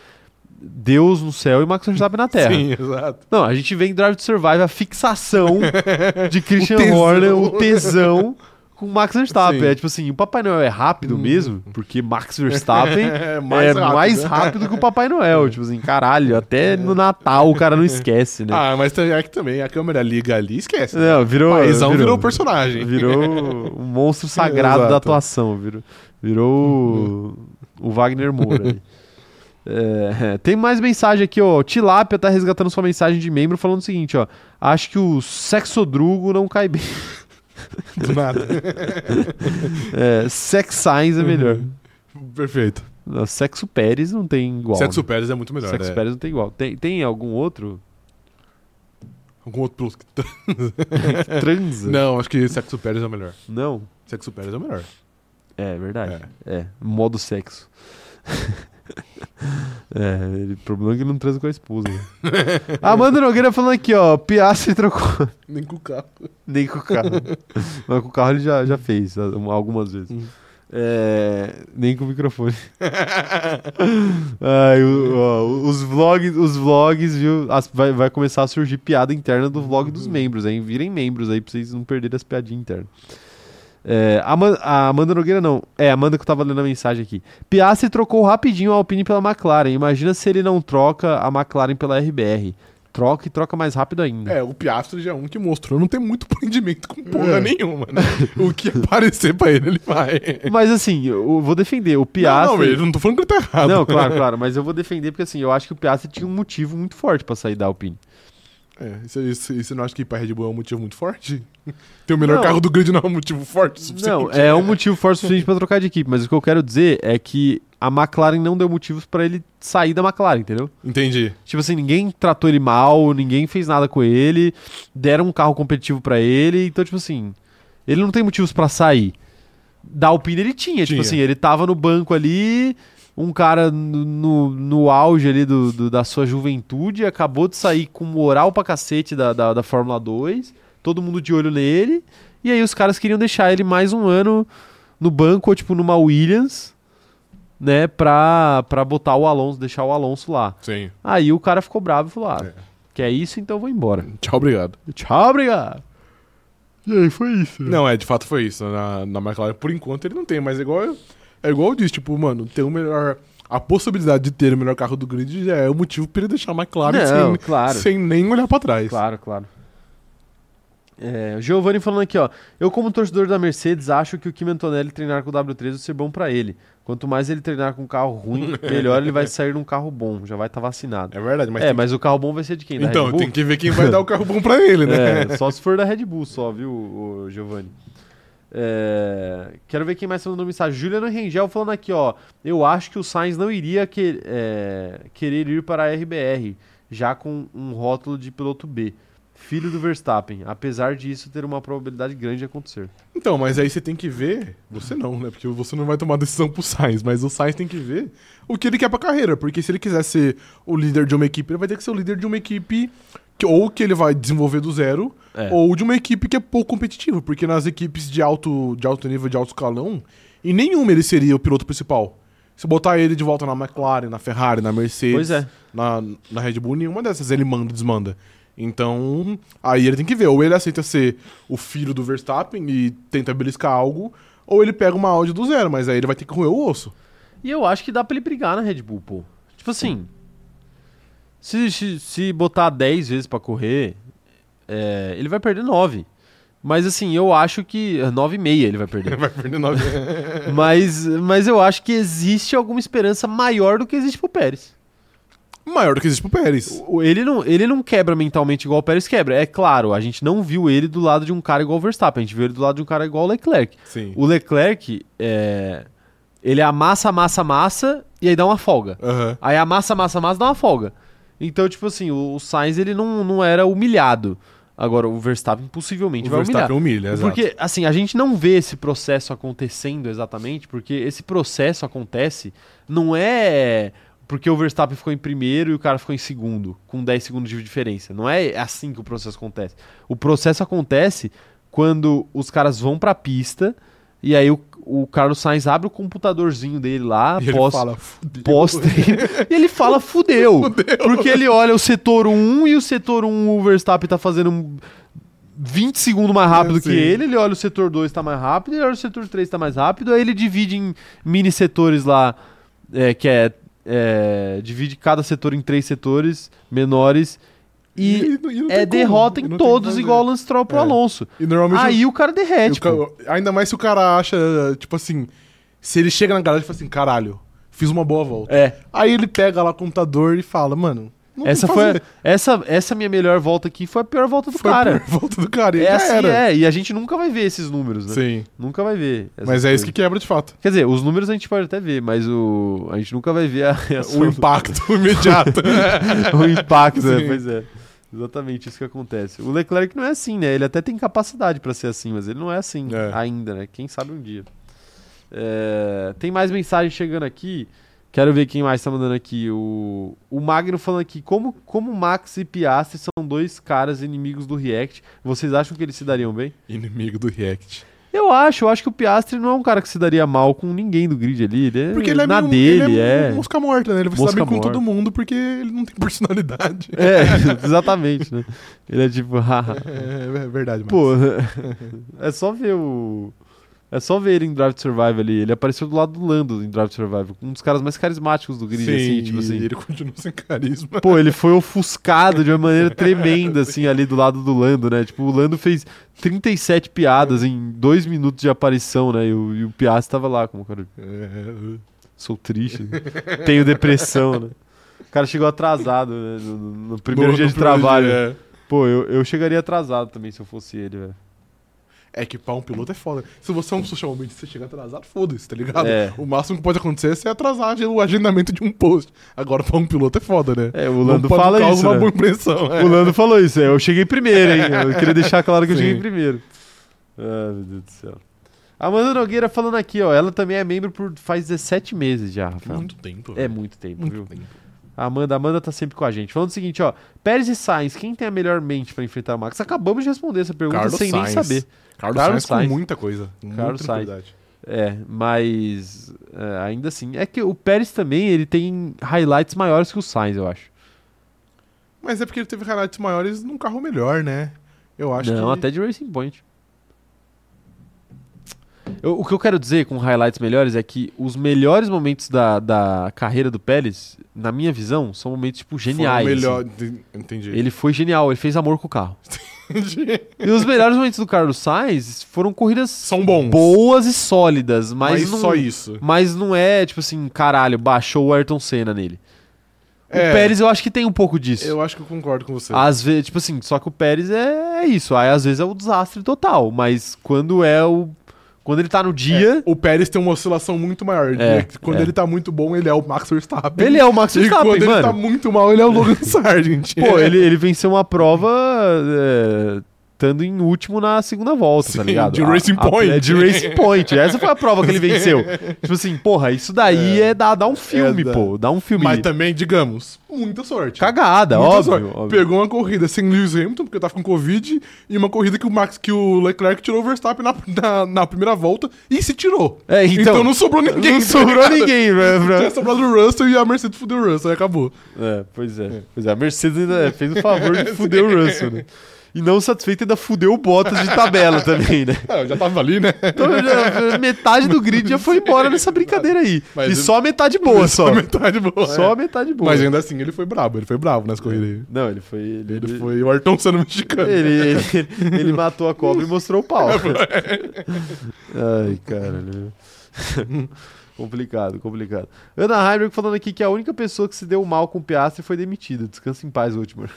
Deus no céu e Max Verstappen na terra. Sim, exato. Não, a gente vê em Drive to Survive a fixação de Christian tesão. Horner, o tesão com Max Verstappen. Sim. É tipo assim, o Papai Noel é rápido mesmo, porque Max Verstappen É é mais rápido. mais rápido que o Papai Noel. Tipo assim, caralho, até no Natal o cara não esquece, né? Ah, mas é que também a câmera liga ali, esquece. né? Não, virou. Paizão virou personagem. Virou o monstro sagrado da atuação. Virou, virou o, o Wagner Moura. ali. É, tem mais mensagem aqui, ó. O Tilápia tá resgatando sua mensagem de membro falando o seguinte, ó. Acho que o sexodrugo não cai bem. Do nada. É, sex Signs é melhor. Perfeito. Não, Sexo Pérez não tem igual. Sexo né? Pérez é muito melhor. Sexo é. Pérez não tem igual. Tem, tem algum outro Algum outro piloto que... que transa? Não, acho que Sexo Pérez é o melhor. Não. Sexo Pérez é o melhor. É verdade. É. Modo sexo. é, o problema é que ele não transa com a esposa. né? Amanda Nogueira falando aqui, ó. Piastri trocou. Nem com o carro. Nem com o carro. Mas com o carro ele já, já fez algumas vezes. Hum. É, nem com o microfone. Ai, o- ó, os vlogs, os vlogs, viu? As- vai, vai começar a surgir piada interna do vlog dos membros, hein? Virem membros aí pra vocês não perderem as piadinhas internas. É, a, Ama- a Amanda Nogueira não. É, a Amanda que eu tava lendo a mensagem aqui. Piastri trocou rapidinho a Alpine pela McLaren. Imagina se ele não troca a McLaren pela RBR. Troca e troca mais rápido ainda. É, o Piastri já é um que mostrou não ter muito prendimento com porra É. nenhuma, né? O que aparecer pra ele, ele vai. Mas assim, eu vou defender. O Piastri. Não, não, eu não tô falando que ele tá errado. Não, claro, claro, mas eu vou defender porque assim, eu acho que o Piastri tinha um motivo muito forte pra sair da Alpine. É, isso, isso, isso você não acha que ir pra Red Bull é um motivo muito forte? Ter o melhor Não. carro do grid não é um motivo forte o suficiente? Não, é um motivo forte o suficiente pra trocar de equipe, mas o que eu quero dizer é que a McLaren não deu motivos pra ele sair da McLaren, entendeu? Entendi. Tipo assim, ninguém tratou ele mal, ninguém fez nada com ele, deram um carro competitivo pra ele, então tipo assim, ele não tem motivos pra sair. Da Alpine ele tinha, tipo Tinha. assim, ele tava no banco ali, um cara no, no, auge ali do, do- da sua juventude, acabou de sair com moral pra cacete da, da, da Fórmula 2, todo mundo de olho nele, e aí os caras queriam deixar ele mais um ano no banco, ou tipo numa Williams, né, pra, pra botar o Alonso, deixar o Alonso lá. Sim. Aí o cara ficou bravo e falou: ah, É. que é isso, então eu vou embora. Tchau, obrigado. Tchau, obrigado. E aí, foi isso. Não, é, de fato foi isso. Na, na McLaren, por enquanto, ele não tem, mas igual, é igual eu disse, tipo, mano, ter o melhor. A possibilidade de ter o melhor carro do grid já é o motivo pra ele deixar a McLaren Não, sem, claro. sem nem olhar pra trás. Claro, claro. É, o Giovanni falando aqui, ó. Eu, como torcedor da Mercedes, acho que o Kim Antonelli treinar com o W3 vai ser bom pra ele. Quanto mais ele treinar com um carro ruim, melhor ele vai sair num carro bom. Já vai estar vacinado. É verdade, mas. é, tem- mas o carro bom vai ser de quem? Da então, tem que ver quem vai dar o carro bom pra ele, né? É, só se for da Red Bull, só, viu, Giovanni? É, quero ver quem mais mandando mensagem. Juliano Rengel falando aqui, ó. Eu acho que o Sainz não iria que- é, querer ir para a RBR, já com um rótulo de piloto B. Filho do Verstappen, apesar disso ter uma probabilidade grande de acontecer. Então, mas aí você tem que ver. Você não, né? Porque você não vai tomar decisão pro Sainz, mas o Sainz tem que ver o que ele quer pra carreira. Porque se ele quiser ser o líder de uma equipe, ele vai ter que ser o líder de uma equipe ou que ele vai desenvolver do zero, É. ou de uma equipe que é pouco competitiva. Porque nas equipes de alto, de alto nível, de alto escalão, em nenhuma ele seria o piloto principal. Se botar ele de volta na McLaren, na Ferrari, na Mercedes, é. na, na Red Bull, nenhuma dessas ele manda e desmanda. Então, aí ele tem que ver, ou ele aceita ser o filho do Verstappen e tenta beliscar algo, ou ele pega uma Audi do zero, mas aí ele vai ter que roer o osso. E eu acho que dá pra ele brigar na Red Bull, pô. Tipo assim, se, se, se botar 10 vezes pra correr, é, ele vai perder 9. Mas assim, eu acho que. 9,5 ele vai perder. vai perder nove. mas, mas eu acho que existe alguma esperança maior do que existe pro Pérez. Maior do que existe pro Pérez. Ele não, ele não quebra mentalmente igual o Pérez quebra. É claro, a gente não viu ele do lado de um cara igual o Verstappen, a gente viu ele do lado de um cara igual o Leclerc. Sim. O Leclerc, é, ele amassa, amassa, amassa e aí dá uma folga. Aham. Aí amassa, amassa, amassa, dá uma folga. Então, tipo assim, o, o Sainz ele não, não era humilhado. Agora, o Verstappen possivelmente O vai humilhar. Verstappen humilha, exato. Porque, assim, a gente não vê esse processo acontecendo exatamente, porque esse processo acontece não é porque o Verstappen ficou em primeiro e o cara ficou em segundo, com 10 segundos de diferença. Não é assim que o processo acontece. O processo acontece quando os caras vão pra pista e aí o, o Carlos Sainz abre o computadorzinho dele lá, E ele pós, fala, "Fudeu." e ele fala fudeu, Porque ele olha o setor 1 e o setor 1 o Verstappen tá fazendo um 20 segundos mais rápido que ele, ele olha o setor 2 tá mais rápido, ele olha o setor 3 tá mais rápido, aí ele divide em mini setores lá, é, que é, é, divide cada setor em três setores menores e E e é como, derrota em todos igual o Lance Stroll pro É. Alonso. E normalmente Aí o cara derrete, pô. ainda mais se o cara acha, tipo assim, se ele chega na garagem e fala assim, caralho, fiz uma boa volta. É. Aí ele pega lá o computador e fala, mano, Essa foi essa essa minha melhor volta aqui foi a pior volta do Foi a cara. pior volta do cara. E É assim, era. é, e a gente nunca vai ver esses números, né? Sim. Nunca vai ver. Mas é isso que quebra de fato. Quer dizer, os números a gente pode até ver, mas o a gente nunca vai ver a reação O impacto imediato. o impacto, né? Pois é. Exatamente isso que acontece. O Leclerc não é assim, né? Ele até tem capacidade pra ser assim, mas ele não é assim É. ainda, né? Quem sabe um dia. É, Tem mais mensagem chegando aqui. Quero ver quem mais tá mandando aqui. O, o Magno falando aqui. Como, como Max e Piastri são dois caras inimigos do React, vocês acham que eles se dariam bem? Inimigo do React. Eu acho, eu acho que o Piastri não é um cara que se daria mal com ninguém do grid ali. Ele é, Porque ele é na meio, dele, ele é. é mosca morta, né? Ele vai se dar bem com todo mundo porque ele não tem personalidade. É, exatamente, né? Ele é tipo, haha. É, é verdade, mano. Pô, é só ver o. É só ver ele em Drive to Survive ali. Ele apareceu do lado do Lando em Drive to Survive. Um dos caras mais carismáticos do grid, Sim, assim, tipo assim. ele continua sem carisma. Pô, ele foi ofuscado de uma maneira tremenda, assim, ali do lado do Lando, né? Tipo, o Lando fez 37 piadas em dois minutos de aparição, né? E o, e o Piastri tava lá, como cara. É, Sou triste, né? tenho depressão, né? O cara chegou atrasado, né? No, no primeiro dia no de primeiro trabalho. dia, é. Pô, eu, eu chegaria atrasado também se eu fosse ele, velho. É que pra um piloto é foda. Se você é um social media e você chega atrasado, foda-se, tá ligado? É. O máximo que pode acontecer é você atrasar o agendamento de um post. Agora, pra um piloto é foda, né? É, o Lando fala causar isso, uma né? boa impressão. é. O Lando falou isso, é, eu cheguei primeiro, hein? Eu queria deixar claro que eu Sim. cheguei primeiro. Ah, meu Deus do céu. Amanda Nogueira falando aqui, ó. Ela também é membro por faz 17 meses já, Rafael. Muito tempo. É velho. muito tempo, muito viu? tempo. A Amanda, a Amanda tá sempre com a gente. Falando o seguinte, ó. Pérez e Sainz, quem tem a melhor mente pra enfrentar o Max? Acabamos de responder essa pergunta Carlos sem nem Sainz. saber. Carlos, Carlos Sainz, Sainz. com muita coisa. Carlos Sainz. É, mas é, ainda assim. É que o Pérez também, ele tem highlights maiores que o Sainz, eu acho. Mas é porque ele teve highlights maiores num carro melhor, né? Eu acho Não, que. até de Racing Point. Eu- o que eu quero dizer com highlights melhores é que os melhores momentos da, da carreira do Pérez, na minha visão, são momentos, tipo, Foi o geniais. melhor. assim. Entendi. Ele foi genial, ele fez amor com o carro. E os melhores momentos do Carlos Sainz foram corridas São bons. boas e sólidas, mas, mas não, só isso. mas não é, tipo assim, caralho, baixou o Ayrton Senna nele. É, O Pérez eu acho que tem um pouco disso. Eu acho que eu concordo com você. Às vezes, tipo assim, só que o Pérez é, é isso. Aí às vezes é o desastre total. Mas quando é o. Quando ele tá no dia. O Pérez tem uma oscilação muito maior. É, quando é. ele tá muito bom, ele é o Max Verstappen. Ele é o Max E Verstappen, quando mano. ele tá muito mal, ele é o Logan Sargent. Pô, ele, ele venceu uma prova. É, estando em último na segunda volta, tá Sim, ligado? de Racing Point. é, de Racing Point. Essa foi a prova que ele venceu. Tipo assim, porra, isso daí é, dá, dá um filme, É, pô. Dá um filme. Mas também, digamos, muita sorte. Cagada, Muita óbvio, sorte. óbvio. Pegou uma corrida sem Lewis Hamilton, porque tava com Covid, e uma corrida que o Max, que o Leclerc tirou o Verstappen na, na, na primeira volta e se tirou. É, então, não sobrou ninguém. não tá sobrou ninguém, né, pra- Tinha sobrado o Russell e a Mercedes fudeu o Russell, aí acabou. É, pois é. Pois é, a Mercedes ainda fez o favor de fuder o Russell, né? E não satisfeito ainda fudeu o Bottas de tabela também, né? É, eu já tava ali, né? Então já- metade do grid já foi embora nessa brincadeira aí. Mas e ele- só a metade boa, só. a metade boa. Só é. a metade boa. Mas ainda assim, ele foi brabo, ele foi bravo nessa corrida aí. Não, ele foi. Ele, Ele foi o Ayrton sendo mexicano. Ele, ele, ele matou a cobra e mostrou o pau. Ai, caralho. complicado, complicado. Ana Heimberg falando aqui que a única pessoa que se deu mal com o Piastri foi demitida. Descansa em paz, Otmar.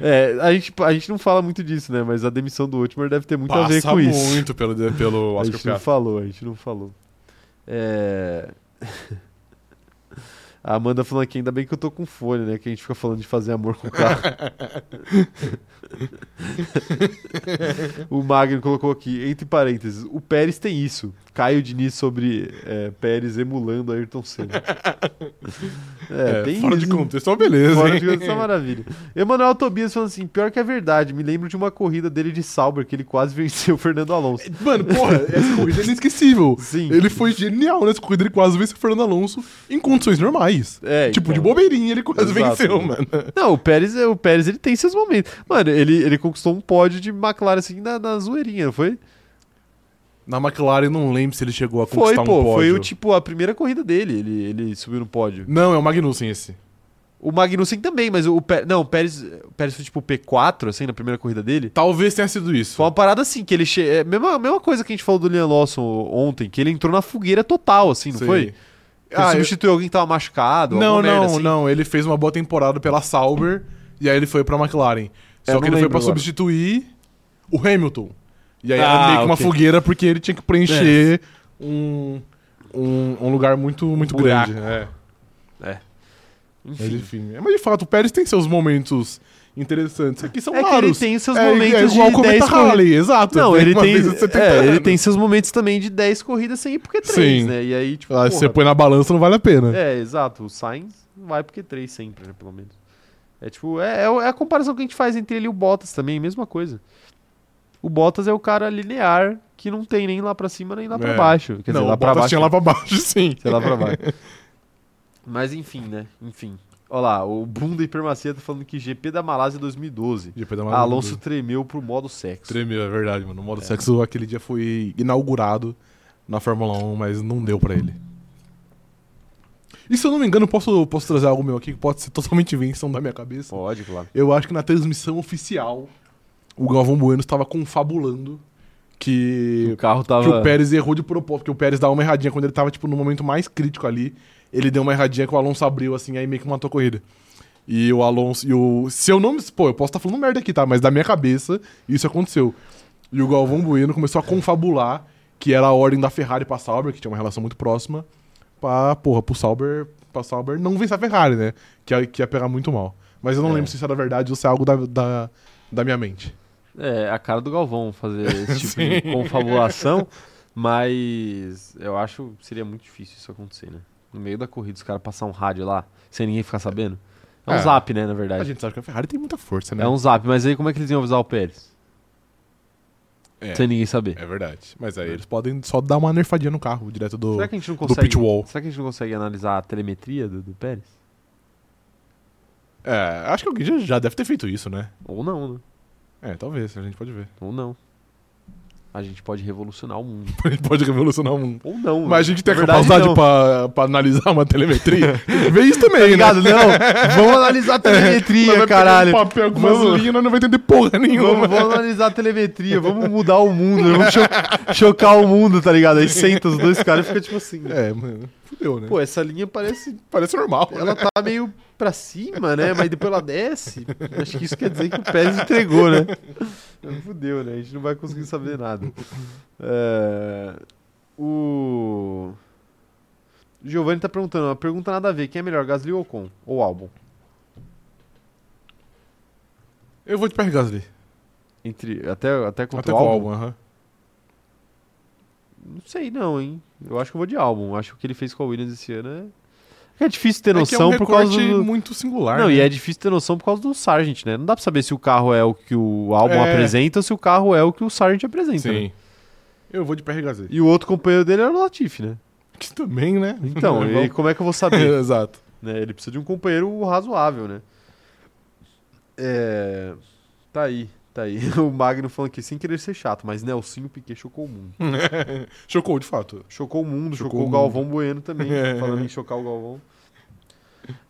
É, a gente, a gente não fala muito disso, né? Mas a demissão do Otmar deve ter muito a ver Passa com isso. muito pelo, pelo A Oscar gente não falou, a gente não falou. É... A Amanda falando aqui, ainda bem que eu tô com fone, né? Que a gente fica falando de fazer amor com o carro. o Magno colocou aqui, entre parênteses, o Pérez tem isso. Caio Diniz sobre é, Pérez emulando Ayrton Senna. É, É, tem fora isso. de contexto é uma beleza, Fora hein? de contexto é uma maravilha. Emanuel Tobias falando assim, pior que é verdade, me lembro de uma corrida dele de Sauber que ele quase venceu o Fernando Alonso. Mano, porra, essa corrida é inesquecível. Sim. Ele foi genial nessa corrida, ele quase venceu o Fernando Alonso em condições normais. É, tipo, então. de bobeirinha ele quase Exato. venceu, mano. Não, o Pérez, o Pérez ele tem seus momentos. Mano, ele, ele conquistou um pódio de McLaren assim na, na zoeirinha, não foi? Na McLaren, não lembro se ele chegou a Foi, conquistar pô. um pódio. Foi o tipo a primeira corrida dele, ele, ele subiu no pódio. Não, é o Magnussen esse. O Magnussen também, mas o Pé- não, o Pérez, o Pérez foi tipo P4 assim na primeira corrida dele. Talvez tenha sido isso. Foi uma parada assim que ele che... é, mesma, mesma coisa que a gente falou do Liam Lawson ontem, que ele entrou na fogueira total assim, não Sei. foi? Ele Ah, eu- substituiu alguém que tava machucado, Não, não, assim. não. Ele fez uma boa temporada pela Sauber e aí ele foi pra McLaren. É, Só eu que ele foi pra agora. substituir o Hamilton. E aí Ah, era meio que uma fogueira porque ele tinha que preencher um, um, um lugar muito, muito buraco. grande. É. Enfim. Mas enfim. É, Mas de fato, o Pérez tem seus momentos interessantes. Aqui são É que ele raros. tem seus É, momentos é igual de o Cometa 10 corridas. Halley, exato. Não, ele tem, vez a 70 é, ele tem seus momentos também de 10 corridas sem ir pro Q3, Sim. né? E aí, tipo, Ah, porra, você põe na balança, não vale a pena. É, exato. O Sainz vai pro Q3 sempre, né? Pelo menos. É tipo, é, é é a comparação que a gente faz entre ele e o Bottas também, mesma coisa. O Bottas é o cara linear que não tem nem lá pra cima nem lá pra É. baixo. Quer não, dizer, lá o pra Bottas baixo. tinha lá pra baixo, sim. lá pra baixo. Mas enfim, né? Enfim. Olha lá, o Bunda Hipermacia tá falando que GP da Malásia 2012. GP da Malásia. Alonso tremeu pro modo sexo. Tremeu, é verdade, mano. O modo sexo aquele dia foi inaugurado na Fórmula 1, mas não deu pra ele. E se eu não me engano, posso, posso trazer algo meu aqui que pode ser totalmente invenção da minha cabeça? Pode, claro. Eu acho que na transmissão oficial, o Galvão Bueno estava confabulando que, O carro tava. que o Pérez errou de propósito, porque o Pérez dá uma erradinha quando ele tava, tipo, no momento mais crítico ali. Ele deu uma erradinha que o Alonso abriu, assim, aí meio que matou a corrida. E o Alonso. E o, se eu não me. Pô, eu posso estar falando merda aqui, tá? Mas da minha cabeça, isso aconteceu. E o Galvão Bueno começou a confabular que era a ordem da Ferrari pra Sauber, que tinha uma relação muito próxima, pra, porra, pro Sauber, pra Sauber não vencer a Ferrari, né? Que ia, que ia pegar muito mal. Mas eu não É. lembro se isso era verdade ou se é algo da, da, da minha mente. É, a cara do Galvão fazer esse tipo de confabulação, mas eu acho que seria muito difícil isso acontecer, né? No meio da corrida, os caras passar um rádio lá, sem ninguém ficar sabendo. É um É. zap, né, na A verdade. gente sabe que a Ferrari tem muita força, né? É um zap, mas aí como é que eles iam avisar o Pérez? É, sem ninguém saber. é verdade. Mas aí eles podem só dar uma nerfadinha no carro, direto do, Será que a gente não do consegue? pit wall. Será que a gente não consegue analisar a telemetria do, do Pérez? É, acho que alguém já, já deve ter feito isso, né? Ou não, né? É, talvez, a gente pode ver. Ou não. A gente pode revolucionar o mundo. A gente pode revolucionar o mundo. Ou não. Mas a gente tem a capacidade pra, pra analisar uma telemetria. Ver isso também, Tá né? ligado? Não. Vamos analisar a vai telemetria, pegar caralho. Um papel com umas Vamos. linhas, nós não vai entender porra nenhuma. Vamos, vamos analisar a telemetria, vamos mudar o mundo, vamos cho- chocar o mundo, tá ligado? Aí senta os dois caras e fica tipo assim. É, mano. Fudeu, né? Pô, essa linha parece. Parece normal. Ela tá meio pra cima, né? Mas depois ela desce. Acho que isso quer dizer que o Pérez entregou, né? Fudeu, né? A gente não vai conseguir saber nada. É, O. o Giovanni tá perguntando, uma pergunta nada a ver: quem é melhor, Gasly ou Ocon? Ou álbum? Eu vou de Pierre Gasly. Entre, até, até contra Até o com o álbum? Não sei, não, hein? Eu acho que eu vou de álbum. Acho que o que ele fez com a Williams esse ano é. É difícil ter É que é noção um por causa do. muito singular. Não, né? e é difícil ter noção por causa do Sargent, né? Não dá pra saber se o carro é o que o álbum É. apresenta ou se o carro é o que o Sargent apresenta. né? Sim. Eu vou de Gasly. E o outro companheiro dele era o Latifi, né? Que também, né? Então, e Vamos- como é que eu vou saber? Exato. né? Ele precisa de um companheiro razoável, né? É. Tá aí, tá aí. O Magno falando aqui, sem querer ser chato, mas Nelsinho Piquet chocou o mundo. Chocou, de fato. Chocou o mundo, Chocou chocou, o o Galvão Bueno também, É. falando em chocar o Galvão.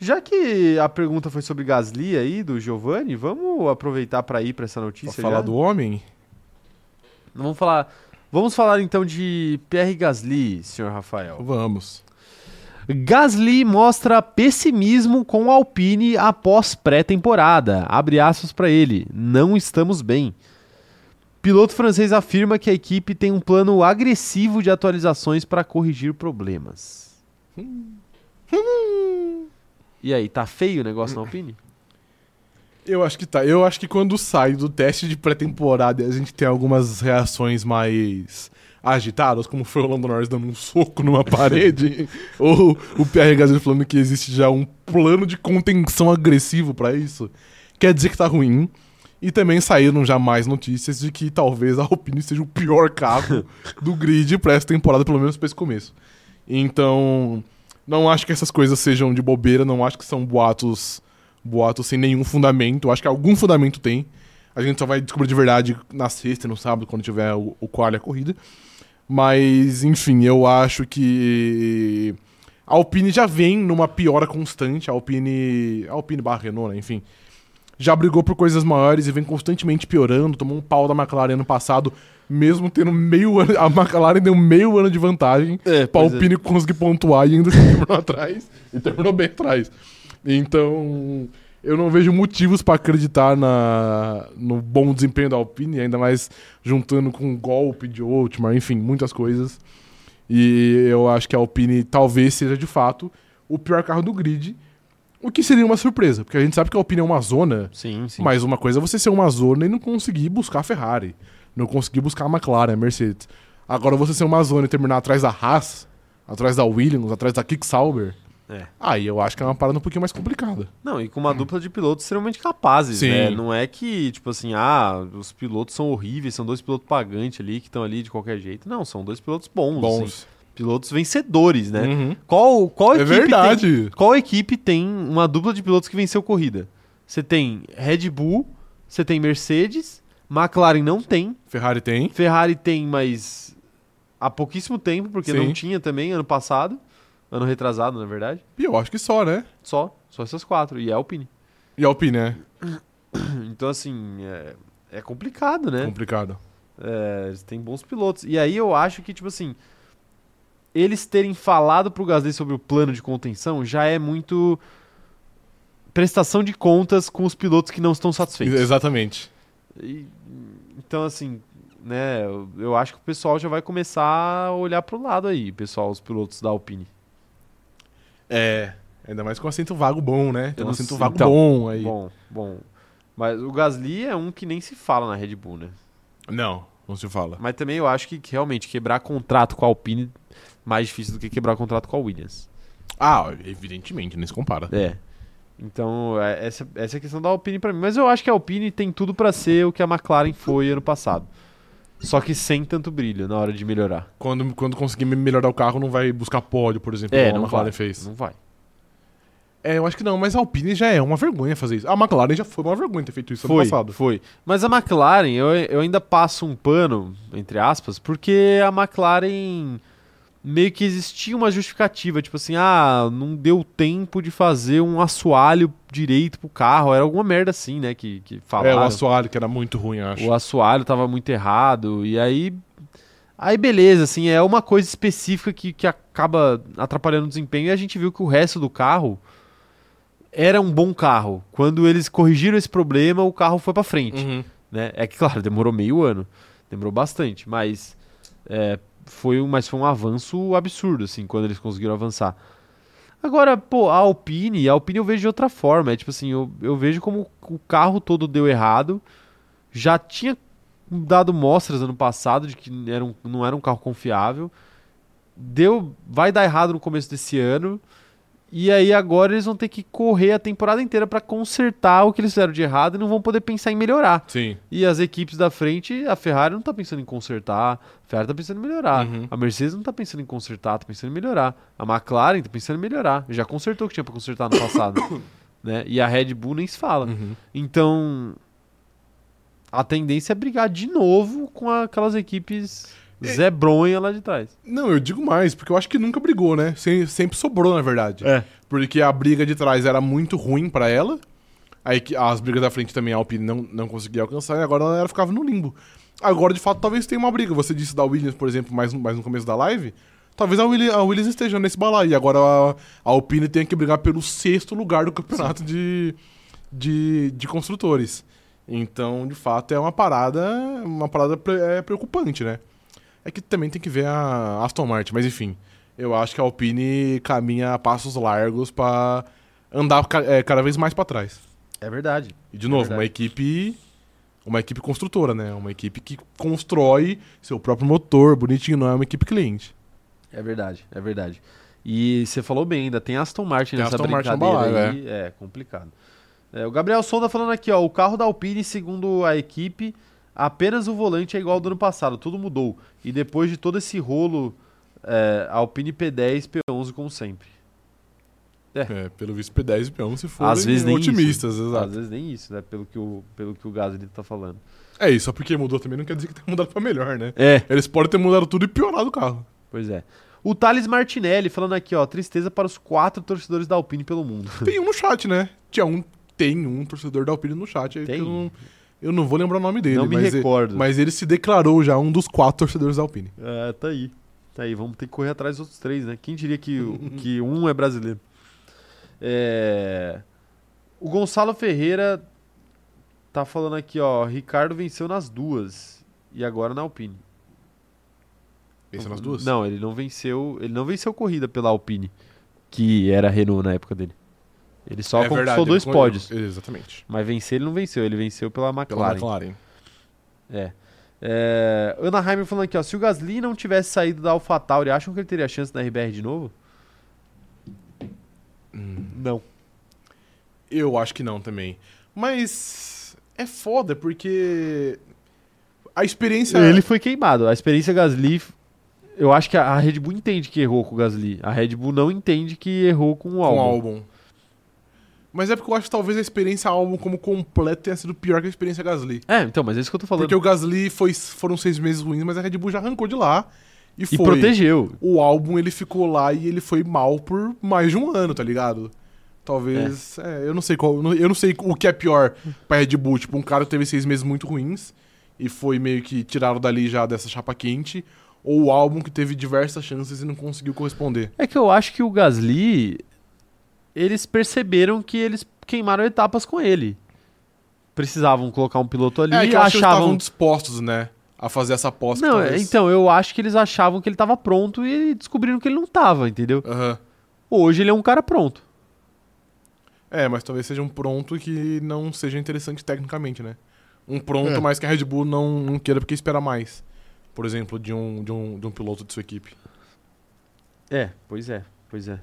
Já que a pergunta foi sobre Gasly aí, do Giovanni, vamos aproveitar para ir para essa Pra notícia falar já? do homem, Vamos falar, vamos falar então de Pierre Gasly, senhor Rafael. vamos. Gasly mostra pessimismo com Alpine após pré-temporada. Abre aspas para ele. Não estamos bem. Piloto francês afirma que a equipe tem um plano agressivo de atualizações para corrigir problemas. E aí, tá feio o negócio na Alpine? Eu acho que tá. Eu acho que quando sai do teste de pré-temporada a gente tem algumas reações mais agitadas, como foi o Lando Norris dando um soco numa parede, ou o Pierre Gasly falando que existe já um plano de contenção agressivo pra isso, quer dizer que tá ruim. E também saíram já mais notícias de que talvez a Alpine seja o pior carro do grid pra essa temporada, pelo menos pra esse começo. Então, não acho que essas coisas sejam de bobeira, não acho que são boatos boatos sem nenhum fundamento. Acho que algum fundamento tem. A gente só vai descobrir de verdade na sexta e no sábado, quando tiver o, o qual a corrida. Mas, enfim, eu acho que a Alpine já vem numa piora constante. A Alpine. A Alpine barra Renault, né? Enfim. Já brigou por coisas maiores e vem constantemente piorando. Tomou um pau da McLaren ano passado, mesmo tendo meio ano. A McLaren deu meio ano de vantagem É, pra Alpine conseguir pontuar e ainda terminou atrás. E terminou bem atrás. Então, eu não vejo motivos pra acreditar na, no bom desempenho da Alpine, ainda mais juntando com o golpe de Otmar, enfim, muitas coisas. E eu acho que a Alpine talvez seja de fato o pior carro do grid, o que seria uma surpresa, porque a gente sabe que a Alpine é uma zona, Sim, sim. mas uma coisa é você ser uma zona e não conseguir buscar a Ferrari, não conseguir buscar a McLaren, a Mercedes. Agora você ser uma zona e terminar atrás da Haas, atrás da Williams, atrás da Kick Sauber, É. aí eu acho que é uma parada um pouquinho mais complicada. Não, e com uma dupla de pilotos extremamente capazes, Sim. né? Não é que, tipo assim, ah, os pilotos são horríveis, são dois pilotos pagantes ali que estão ali de qualquer jeito. Não, são dois pilotos bons, assim. Bons. pilotos vencedores, né? Uhum. Qual, qual É equipe tem- verdade. qual equipe tem uma dupla de pilotos que venceu corrida? Você tem Red Bull, você tem Mercedes, McLaren não tem, Ferrari tem. Ferrari tem, mas há pouquíssimo tempo, porque Sim. não tinha também ano passado, ano retrasado, na verdade. E eu acho que só, né? Só, só essas quatro, e é Alpine. E a Alpine, né? Então, assim, é, é complicado, né? Complicado. É, eles têm bons pilotos. E aí eu acho que, tipo assim, eles terem falado pro Gasly sobre o plano de contenção já é muito prestação de contas com os pilotos que não estão satisfeitos. Exatamente. E, então, assim, né, eu, eu acho que o pessoal já vai começar a olhar pro lado aí, pessoal, os pilotos da Alpine. É. Ainda mais com acento vago bom, né? Tem Eu um acento vago então, bom aí. Bom, bom. Mas o Gasly é um que nem se fala na Red Bull, né? Não, não se fala. Mas também eu acho que realmente quebrar contrato com a Alpine é mais difícil do que quebrar contrato com a Williams. Ah, evidentemente, nem se compara. É. Então, é- essa, essa é a questão da Alpine pra mim. Mas eu acho que a Alpine tem tudo pra ser o que a McLaren foi ano passado. Só que sem tanto brilho na hora de melhorar. Quando, quando conseguir melhorar o carro, não vai buscar pódio, por exemplo, É, não a McLaren vai. fez. Não vai. É, eu acho que não, mas a Alpine já é uma vergonha fazer isso. A McLaren já foi uma vergonha ter feito isso Foi, ano passado. foi. Mas a McLaren, eu, eu ainda passo um pano, entre aspas, porque a McLaren meio que existia uma justificativa, tipo assim, ah, não deu tempo de fazer um assoalho direito pro carro, era alguma merda assim, né, que, que É, falaram. o assoalho, que era muito ruim, acho. o assoalho tava muito errado, e aí... Aí beleza, assim, é uma coisa específica que, que acaba atrapalhando o desempenho, e a gente viu que o resto do carro era um bom carro. Quando eles corrigiram esse problema, o carro foi pra frente Uhum. né? É que, claro, demorou meio ano, demorou bastante, mas é, foi, mas foi um avanço absurdo, assim, quando eles conseguiram avançar. Agora, pô, a Alpine, a Alpine eu vejo de outra forma, é tipo assim, eu, eu vejo como o carro todo deu errado, já tinha dado mostras ano passado de que era um, não era um carro confiável, deu, vai dar errado no começo desse ano, e aí agora eles vão ter que correr a temporada inteira pra consertar o que eles fizeram de errado e não vão poder pensar em melhorar. Sim. E as equipes da frente, a Ferrari não tá pensando em consertar, a Ferrari tá pensando em melhorar. Uhum. A Mercedes não tá pensando em consertar, tá pensando em melhorar. A McLaren tá pensando em melhorar. Já consertou o que tinha pra consertar no passado. né? E a Red Bull nem se fala. Uhum. Então, a tendência é brigar de novo com aquelas equipes Zé Bronha lá de trás. Não, eu digo mais, porque eu acho que nunca brigou, né? Sem- Sempre sobrou, na verdade. É. Porque a briga de trás era muito ruim pra ela. Aí que- as brigas da frente também a Alpine não, não conseguia alcançar e agora ela ficava no limbo. Agora, de fato, talvez tenha uma briga. Você disse da Williams, por exemplo, mais, mais no começo da live. Talvez a, Willi- a Williams esteja nesse balaio. E agora a, a Alpine tenha que brigar pelo sexto lugar do campeonato de, de, de construtores. Então, de fato, é uma parada, uma parada pre- é, preocupante, né? É que também tem que ver a Aston Martin, mas enfim. Eu acho que a Alpine caminha a passos largos pra andar é, cada vez mais pra trás. É verdade. E de novo, verdade. uma equipe uma equipe construtora, né? Uma equipe que constrói seu próprio motor, bonitinho, não é uma equipe cliente. É verdade, é verdade. E você falou bem, ainda tem Aston Martin Tem nessa Aston Martin brincadeira balaio, aí. É, complicado. É, o Gabriel Sonda falando aqui, ó, o carro da Alpine, segundo a equipe, apenas o volante é igual ao do ano passado, tudo mudou. E depois de todo esse rolo, é, Alpine P10, P11 como sempre. É, pelo visto P10 e P1 se forem Às vezes nem otimistas, isso. exato. Às vezes nem isso, né, pelo que o, pelo que o Gasly tá falando. É isso, só porque mudou também não quer dizer que tenha mudado pra melhor, né? É, Eles podem ter mudado tudo e piorado o carro. pois é. O Thales Martinelli falando aqui, ó, tristeza para os quatro torcedores da Alpine pelo mundo. Tem um no chat, né? Tinha um, tem um torcedor da Alpine no chat. aí que Tem? Eu não, eu não vou lembrar o nome dele, Não me mas, recordo. mas ele se declarou já um dos quatro torcedores da Alpine. É, tá aí. Tá aí, vamos ter que correr atrás dos outros três, né? Quem diria que, que um é brasileiro? É... O Gonçalo Ferreira tá falando aqui, ó. Ricardo venceu nas duas. E agora na Alpine. Pensa nas duas? Não, ele não venceu. Ele não venceu corrida pela Alpine, que era Renault na época dele. Ele só É conquistou verdade, dois ele- pódios. Exatamente. Mas vencer ele não venceu, ele venceu pela Pela McLaren. McLaren. É. É, Ana Heimer falando aqui, ó. Se o Gasly não tivesse saído da AlphaTauri, acham que ele teria chance na RBR de novo? Não. Eu acho que não também. Mas é foda porque a experiência. Ele foi queimado. A experiência Gasly. Eu acho que a Red Bull entende que errou com o Gasly. A Red Bull não entende que errou com o com o Albon. Mas é porque eu acho que talvez a experiência álbum como completo tenha sido pior que a experiência Gasly. É, então, mas é isso que eu tô falando. Porque o Gasly foi, foram seis meses ruins, mas a Red Bull já arrancou de lá e, E foi. protegeu. O álbum ele ficou lá e ele foi mal por mais de um ano, tá ligado? Talvez. é, eu não sei qual. Eu não sei o que é pior pra Red Bull. Tipo, um cara que teve seis meses muito ruins e foi meio que tirado dali já dessa chapa quente. Ou o álbum que teve diversas chances e não conseguiu corresponder. É que eu acho que o Gasly. Eles perceberam que eles queimaram etapas com ele. Precisavam colocar um piloto ali é e eles estavam achavam. dispostos, né? A fazer essa aposta. Não, talvez. então, eu acho que eles achavam que ele tava pronto e descobriram que ele não tava, entendeu? Aham. Hoje ele é um cara pronto. É, mas talvez seja um pronto que não seja interessante tecnicamente, né? Um pronto, É. mas que a Red Bull não, não queira porque espera mais. Por exemplo, de um, de, um, de um piloto de sua equipe. É, pois é, pois é.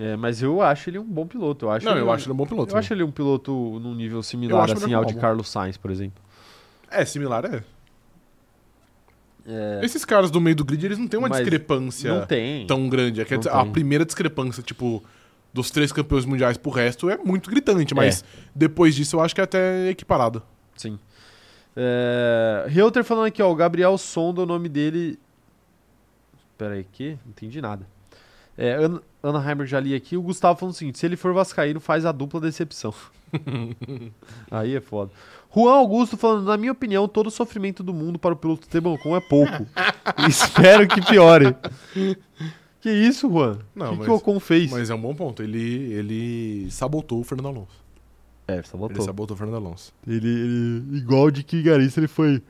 É, mas eu acho ele um bom piloto. Eu acho não, ele eu acho ele um bom piloto. Eu acho ele um piloto num nível similar assim ao de. Carlos Sainz, por exemplo. É, similar é. É, Esses caras do meio do grid, eles não têm uma Mas discrepância não tem. tão grande. É que Não a primeira discrepância, tipo, dos três campeões mundiais pro resto é muito gritante, mas depois disso eu acho que é até equiparado. Sim. É... Reuter falando aqui, ó. O Gabriel Sonda, o nome dele. Pera aí, que? Não entendi nada. É, Ana, Ana Heimer já li aqui. O Gustavo falando o seguinte: se ele for Vascaíno, faz a dupla decepção. aí é foda. Juan Augusto falando: na minha opinião, todo o sofrimento do mundo para o piloto Esteban Ocon é pouco. Espero que piore. Que isso, Juan? Não, o que, mas- que o Ocon fez? Mas é um bom ponto. Ele, ele sabotou o Fernando Alonso. É, Ele sabotou. sabotou o Fernando Alonso. Ele, ele- igual de que Garista, ele foi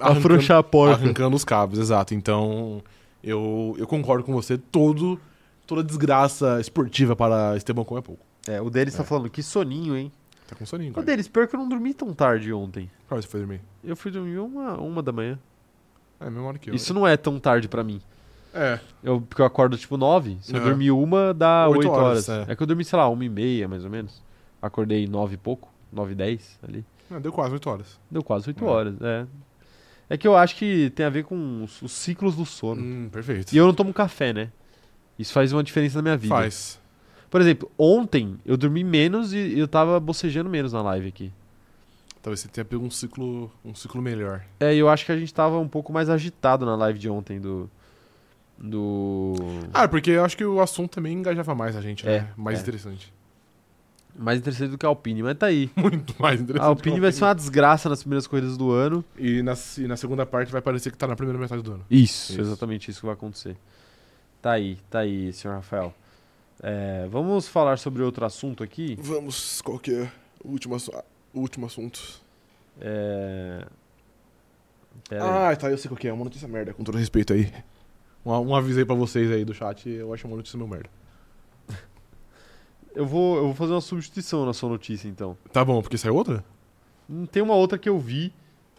afrouxar a porta. Arrancando os cabos, exato. Então, eu, eu concordo com você. Todo, toda desgraça esportiva para Esteban Ocon é pouco. É, o deles tá É. falando que soninho, hein? Tá com soninho, O cara. deles, pior que eu não dormi tão tarde ontem. Qual você foi dormir? Eu fui dormir uma, uma da manhã. É, a mesma hora que eu. Isso não é tão tarde pra mim. É, Eu, porque eu acordo tipo nove. Se eu Aham. dormir uma, dá Oito oito horas. horas, É. é. que eu dormi, sei lá, uma e meia, mais ou menos. Acordei nove e pouco. Nove e dez ali. é, deu quase 8 horas. Deu quase oito É. horas, é. É que eu acho que tem a ver com os, os ciclos do sono. Hum, perfeito. E eu não tomo café, né? Isso faz uma diferença na minha vida. Faz. Por exemplo, ontem eu dormi menos e eu tava bocejando menos na live aqui. Talvez você tenha pego um ciclo, um ciclo melhor. É, e eu acho que a gente tava um pouco mais agitado na live de ontem do. Do. Ah, porque eu acho que o assunto também engajava mais a gente, É, né? Mais é. interessante. Mais interessante do que a Alpine, mas tá aí. Muito mais interessante. A Alpine vai ser uma desgraça nas primeiras corridas do ano. E na, e na segunda parte vai parecer que tá na primeira metade do ano. Isso, Isso. exatamente isso que vai acontecer. Tá aí, tá aí, senhor Rafael. É, vamos falar sobre outro assunto aqui. Vamos, qual que é o último, último assunto? É... Pera aí. Ah, tá, eu sei qual que é. Uma notícia merda, com todo respeito aí. Um, um aviso aí pra vocês aí do chat, eu acho uma notícia meio merda. Eu, vou, eu vou fazer uma substituição na sua notícia, então. Tá bom, porque saiu outra? Hum, Tem uma outra que eu vi.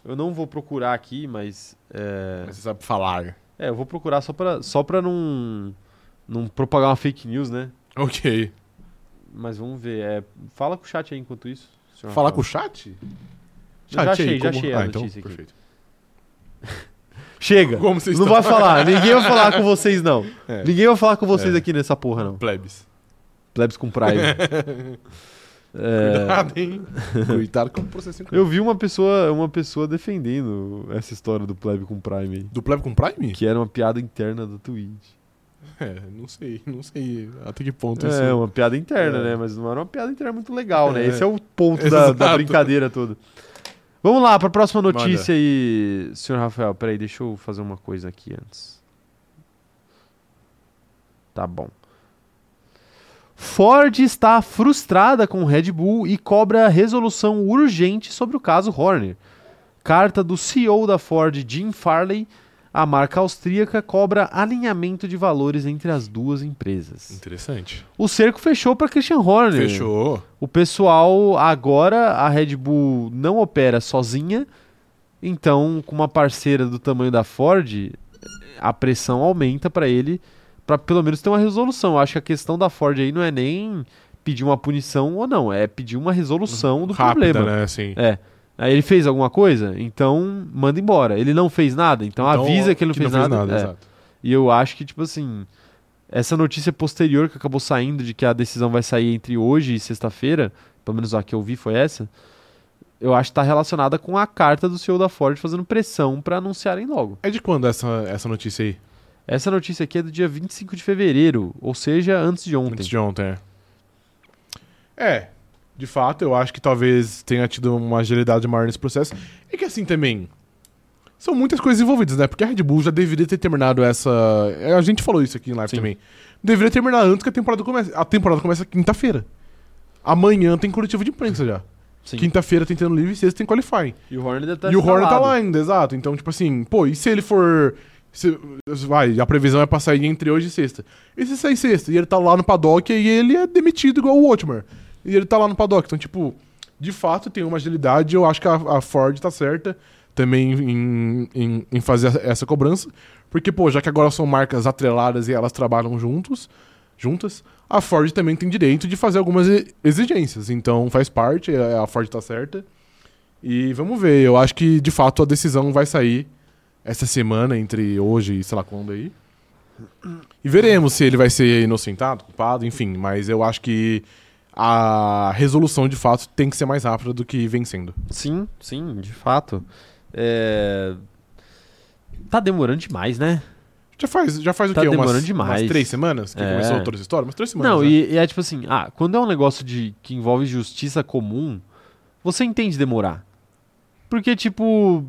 Eu não vou procurar aqui, mas. É, Mas Você sabe falar. É eu vou procurar só pra, só pra não, não propagar uma fake news, né? Ok. Mas vamos ver. É, fala com o chat aí enquanto isso. senhor Falar com Rafael. o chat? Eu já achei, já como- achei a ah, então, notícia aqui. perfeito. Chega! Como vocês Não estão? vai falar, ninguém vai falar com vocês, não. É. Ninguém vai falar com vocês É. aqui nessa porra, não. Plebes. Plebs com Prime. É, Cuidado, hein? Cuidado com o processo em eu vi uma pessoa, uma pessoa defendendo essa história do Pleb com Prime. Do Plebe com Prime? Que era uma piada interna da Twitch. É, não sei, não sei até que ponto É, isso. uma piada interna, É. né? Mas não era uma piada interna muito legal, né? É. Esse é o ponto da, da brincadeira toda. Vamos lá, para a próxima Manda. notícia aí, senhor Rafael. Peraí, deixa eu fazer uma coisa aqui antes. Tá bom. Ford está frustrada com Red Bull e cobra resolução urgente sobre o caso Horner. Carta do CEO da Ford, Jim Farley, a marca austríaca cobra alinhamento de valores entre as duas empresas. Interessante. O cerco fechou para Christian Horner. Fechou. O pessoal agora a Red Bull não opera sozinha, então com uma parceira do tamanho da Ford, a pressão aumenta para ele para pelo menos ter uma resolução. Eu acho que a questão da Ford aí não é nem pedir uma punição ou não, é pedir uma resolução do Rápida, problema. né? Assim. É. Aí ele fez alguma coisa? Então manda embora. Ele não fez nada? Então, Então, avisa que ele não fez nada. É. exato. E eu acho que, tipo assim, essa notícia posterior que acabou saindo de que a decisão vai sair entre hoje e sexta-feira, pelo menos a que eu vi foi essa, eu acho que tá relacionada com a carta do CEO da Ford fazendo pressão pra anunciarem logo. É de quando essa, essa notícia aí? Essa notícia aqui é do dia 25 de fevereiro, ou seja, antes de ontem. Antes de ontem, é. É, de fato, eu acho que talvez tenha tido uma agilidade maior nesse processo. É que assim também. São muitas coisas envolvidas, né? Porque a Red Bull já deveria ter terminado essa. é, A gente falou isso aqui em live Sim. também. Deveria terminar antes que a temporada comece. A temporada começa quinta-feira. Amanhã tem coletivo de imprensa já. Sim. Quinta-feira tem treino livre e sexta tem qualifying. E o Horner deve estar e o Horner tá lá ainda, exato. Então, tipo assim, pô, e se ele for. Vai, a previsão é pra sair entre hoje e sexta. E se sair sexta? E ele tá lá no paddock e ele é demitido igual o Otmar. E ele tá lá no paddock. Então, tipo, de fato tem uma agilidade. Eu acho que a, a Ford tá certa também em, em, em fazer essa- cobrança. Porque, pô, já que agora são marcas atreladas e elas trabalham juntos, juntas, a Ford também tem direito de fazer algumas exigências. Então faz parte, a a Ford tá certa. E vamos ver, eu acho que de fato a decisão vai sair essa semana, entre hoje e sei lá quando aí. E veremos se ele vai ser inocentado, culpado, enfim. Mas eu acho que a resolução de fato tem que ser mais rápida do que vem sendo. Sim, sim, de fato. É... Tá demorando demais, né? Já faz, já faz o Tá quê? demorando umas, demais. umas três semanas que É. começou toda essa história? Umas três semanas. Não, né? e, e é tipo assim, ah, quando é um negócio de que envolve justiça comum, você entende demorar. Porque, tipo,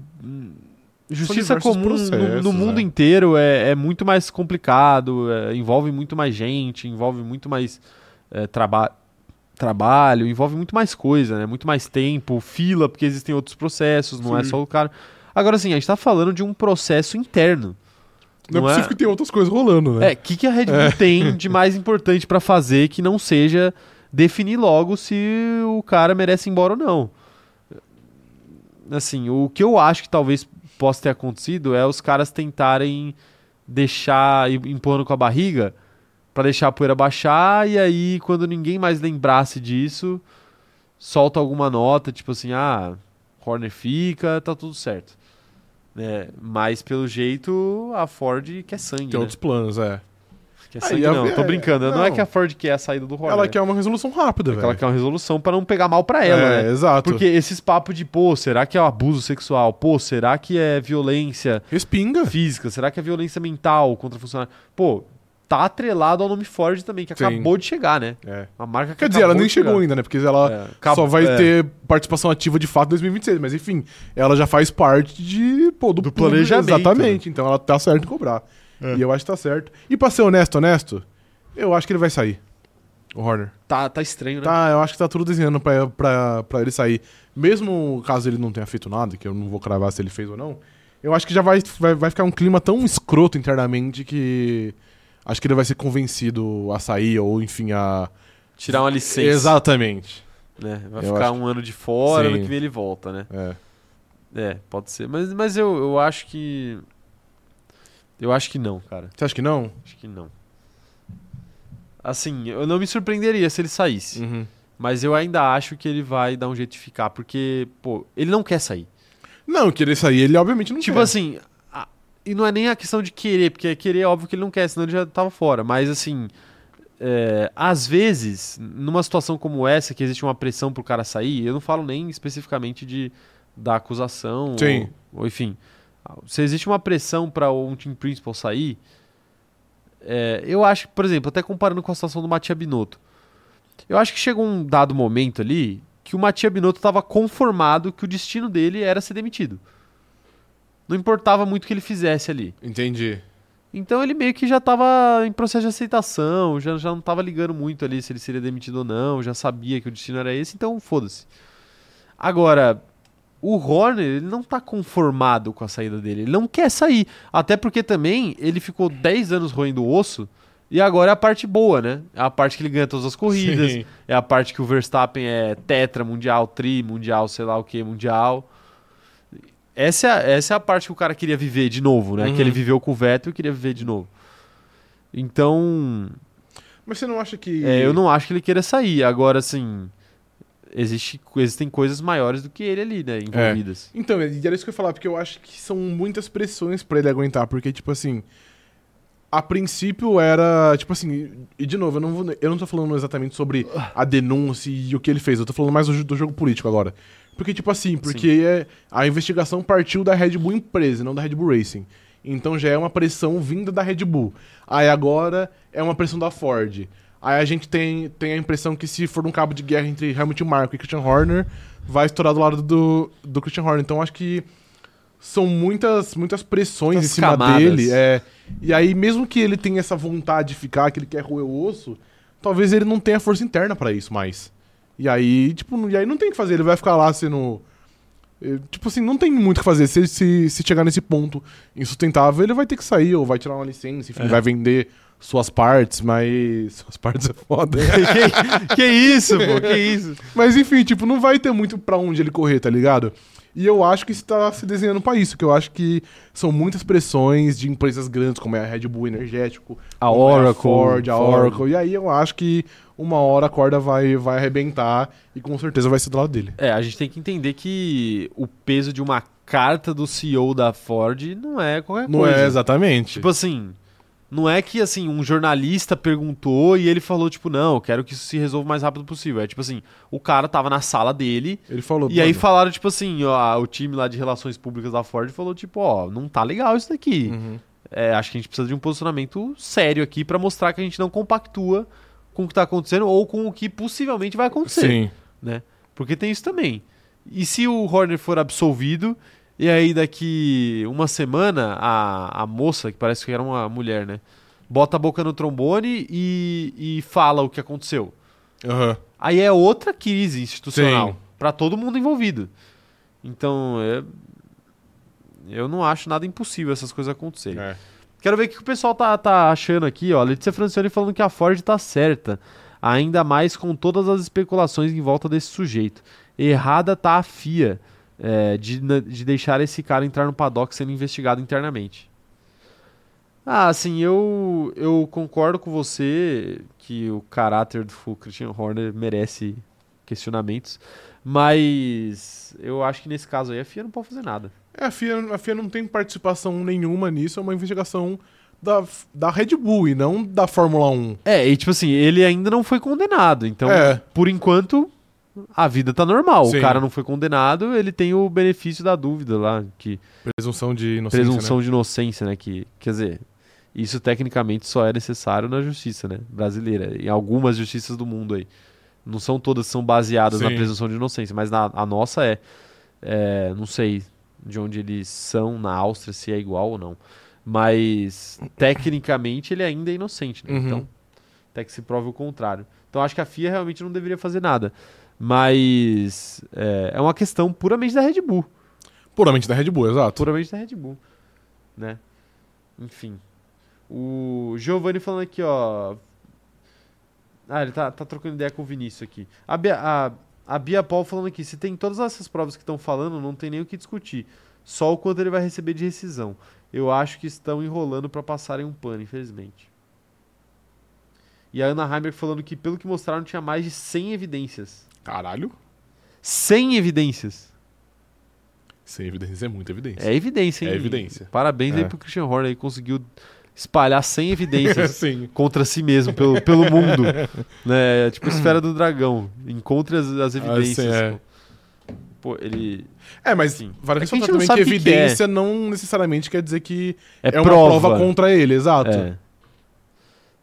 justiça comum no- no, mundo é. inteiro é, é muito mais complicado, é, envolve muito mais gente, envolve muito mais é, traba trabalho, envolve muito mais coisa, né? Muito mais tempo, fila, porque existem outros processos, não é Sim. só o cara. Agora, assim, a gente tá falando de um processo interno. Não, não é é- possível que tenha outras coisas rolando, né? É, o que, que a Red Bull tem de mais importante pra fazer que não seja definir logo se o cara merece ir embora ou não? Assim, o que eu acho que talvez possa ter acontecido é os caras tentarem deixar empurrando com a barriga pra deixar a poeira baixar e aí quando ninguém mais lembrasse disso, solta alguma nota, tipo assim, ah, Horner fica, tá tudo certo. É, mas pelo jeito a Ford quer sangue, Tem né? outros planos, é. Quer sangue a- não, tô é, brincando. Não. é não. que a Ford quer a saída do Horner. Ela quer uma resolução rápida, é velho. ela quer uma resolução pra não pegar mal pra ela, é, né? exato. Porque esses papos de, pô, será que é abuso sexual? Pô, será que é violência Respinga. física? Será que é violência mental contra funcionário? Pô, tá atrelado ao nome Ford também, que Sim. acabou de chegar, né? É. A marca que Quer dizer, ela nem chegou chegar. ainda, né? Porque ela É, só vai é, ter participação ativa de fato em 2026. Mas enfim, ela já faz parte de, pô, do, Do planejamento, né? Exatamente. Então ela tá certo em cobrar. E eu acho que tá certo. E pra ser honesto, honesto, eu acho que ele vai sair. O Horner. Tá, tá estranho, né? Tá, eu acho que tá tudo desenhando pra, pra, pra ele sair. Mesmo caso ele não tenha feito nada, que eu não vou cravar se ele fez ou não, eu acho que já vai, vai, vai ficar um clima tão escroto internamente que acho que ele vai ser convencido a sair ou, enfim, a. Tirar uma licença. Exatamente. Né? Vai Eu ficar acho um ano de fora, Sim. ano que vem ele volta, né? É. É, pode ser. Mas, mas eu, eu acho que. Eu acho que não, cara. Você acha que não? Acho que não. Assim, eu não me surpreenderia se ele saísse. Uhum. Mas eu ainda acho que ele vai dar um jeito de ficar, porque, pô, ele não quer sair. Não, querer sair, ele obviamente não tipo quer. assim, a- e não é nem a questão de querer, porque querer é óbvio que ele não quer, senão ele já tava fora. Mas assim, é, às vezes, numa situação como essa, que existe uma pressão pro cara sair, eu não falo nem especificamente de da acusação, Sim. Ou, ou enfim. Se existe uma pressão para um team principal sair, é, eu acho que, por exemplo, até comparando com a situação do Matia Binotto, eu acho que chegou um dado momento ali que o Matia Binotto estava conformado que o destino dele era ser demitido. Não importava muito o que ele fizesse ali. Entendi. Então ele meio que já estava em processo de aceitação, já, já não estava ligando muito ali se ele seria demitido ou não, já sabia que o destino era esse, então foda-se. Agora, o Horner, ele não tá conformado com a saída dele, ele não quer sair. Até porque também ele ficou 10 anos roendo o osso e agora é a parte boa, né? É a parte que ele ganha todas as corridas, Sim. é a parte que o Verstappen é tetra mundial, tri mundial, sei lá o que mundial. Essa é, a, essa é a parte que o cara queria viver de novo, né? Uhum. Que ele viveu com o Vettel e queria viver de novo. Então, Mas você não acha que. é, eu não acho que ele queira sair. Agora, assim, existe, existem coisas maiores do que ele ali, né? Envolvidas. Então, e era isso que eu ia falar, porque eu acho que são muitas pressões pra ele aguentar, porque, tipo assim, a princípio era, tipo assim, e de novo, eu não, vou, eu não tô falando exatamente sobre a denúncia e o que ele fez, eu tô falando mais do, do jogo político agora. Porque, tipo assim, porque é- a investigação partiu da Red Bull empresa, não da Red Bull Racing. Então já é uma pressão vinda da Red Bull. Aí agora é uma pressão da Ford. Aí a gente tem, tem a impressão que se for um cabo de guerra entre Hamilton Marko e Christian Horner, vai estourar do lado do, do Christian Horner. Então acho que são muitas, muitas pressões Muitas em cima camadas. dele. É, e aí, mesmo que ele tenha essa vontade de ficar, que ele quer roer o osso, talvez ele não tenha força interna pra isso mais. E aí, tipo, não- e aí não tem o que fazer, ele vai ficar lá sendo. eh, Tipo assim, não tem muito o que fazer. Se, se, se chegar nesse ponto insustentável, ele vai ter que sair ou vai tirar uma licença, enfim, É. vai vender suas partes, mas. Suas partes é foda. que, que isso, pô? Que isso? Mas enfim, tipo, não vai ter muito pra onde ele correr, tá ligado? E eu acho que está se desenhando pra isso, que eu acho que são muitas pressões de empresas grandes, como é a Red Bull Energético, A como é Oracle. Ford, a Ford. Oracle. E aí eu acho que uma hora a corda vai, vai arrebentar e com certeza vai ser do lado dele. É, a gente tem que entender que o peso de uma carta do CEO da Ford não é qualquer Não coisa. é exatamente. Tipo assim, não é que assim, um jornalista perguntou e ele falou, tipo, não, eu quero que isso se resolva o mais rápido possível. É tipo assim, o cara tava na sala dele ele falou. e aí mano, falaram, tipo assim, ó, o time lá de relações públicas da Ford falou, tipo, ó, não tá legal isso daqui. uhum. É, acho que a gente precisa de um posicionamento sério aqui pra mostrar que a gente não compactua com o que tá acontecendo ou com o que possivelmente vai acontecer Sim. né? Porque tem isso também. E se o Horner for absolvido, e aí daqui uma semana a, a moça, que parece que era uma mulher, né? Bota a boca no trombone e, e fala o que aconteceu. Aham. Aí é outra crise institucional para todo mundo envolvido. Então, é- eu não acho nada impossível essas coisas acontecerem. É. Quero ver o que o pessoal tá, tá achando aqui, ó. Letícia Francione falando que a Ford tá certa. Ainda mais com todas as especulações em volta desse sujeito. Errada tá a FIA é, de, de deixar esse cara entrar no paddock sendo investigado internamente. Ah, assim, eu, eu concordo com você que o caráter do Christian Horner merece questionamentos, mas eu acho que nesse caso aí a FIA não pode fazer nada. É, a FIA, a FIA não tem participação nenhuma nisso, é uma investigação da, da Red Bull e não da Fórmula 1. É, e tipo assim, ele ainda não foi condenado, então É. por enquanto a vida tá normal. Sim. O cara não foi condenado, ele tem o benefício da dúvida lá, que Presunção de inocência, presunção né? de inocência, né, que quer dizer, isso tecnicamente só é necessário na justiça, né, brasileira, em algumas justiças do mundo aí. Não são todas são baseadas na Sim. presunção de inocência, mas na, a nossa é, é, não sei de onde eles são na Áustria se é igual ou não, mas tecnicamente ele ainda é inocente, né? Uhum. Então, até que se prove o contrário. Então acho que a FIA realmente não deveria fazer nada. Mas é, é uma questão puramente da Red Bull. Puramente da Red Bull, exato. Puramente da Red Bull. Né? Enfim. O Giovanni falando aqui, ó. Ah, ele tá, tá trocando ideia com o Vinícius aqui. A Bia, a, a Bia Paul falando aqui, se tem todas essas provas que estão falando, não tem nem o que discutir. Só o quanto ele vai receber de rescisão. Eu acho que estão enrolando pra passarem um pano, infelizmente. E a Ana Heimberg falando que, pelo que mostraram, tinha mais de 100 evidências. Caralho. 100 evidências! Sem evidência é muita evidência. É evidência, hein? É evidência. Parabéns aí É. pro Christian Horner aí, conseguiu espalhar 100 evidências Sim. contra si mesmo, pelo, pelo mundo. né? Tipo esfera do dragão. Encontre as, as evidências. sim, é. pô. Ele. É, mas Enfim. vale É que também que, sabe o que que é. evidência não necessariamente quer dizer que É, é, prova. uma prova contra ele, exato. É.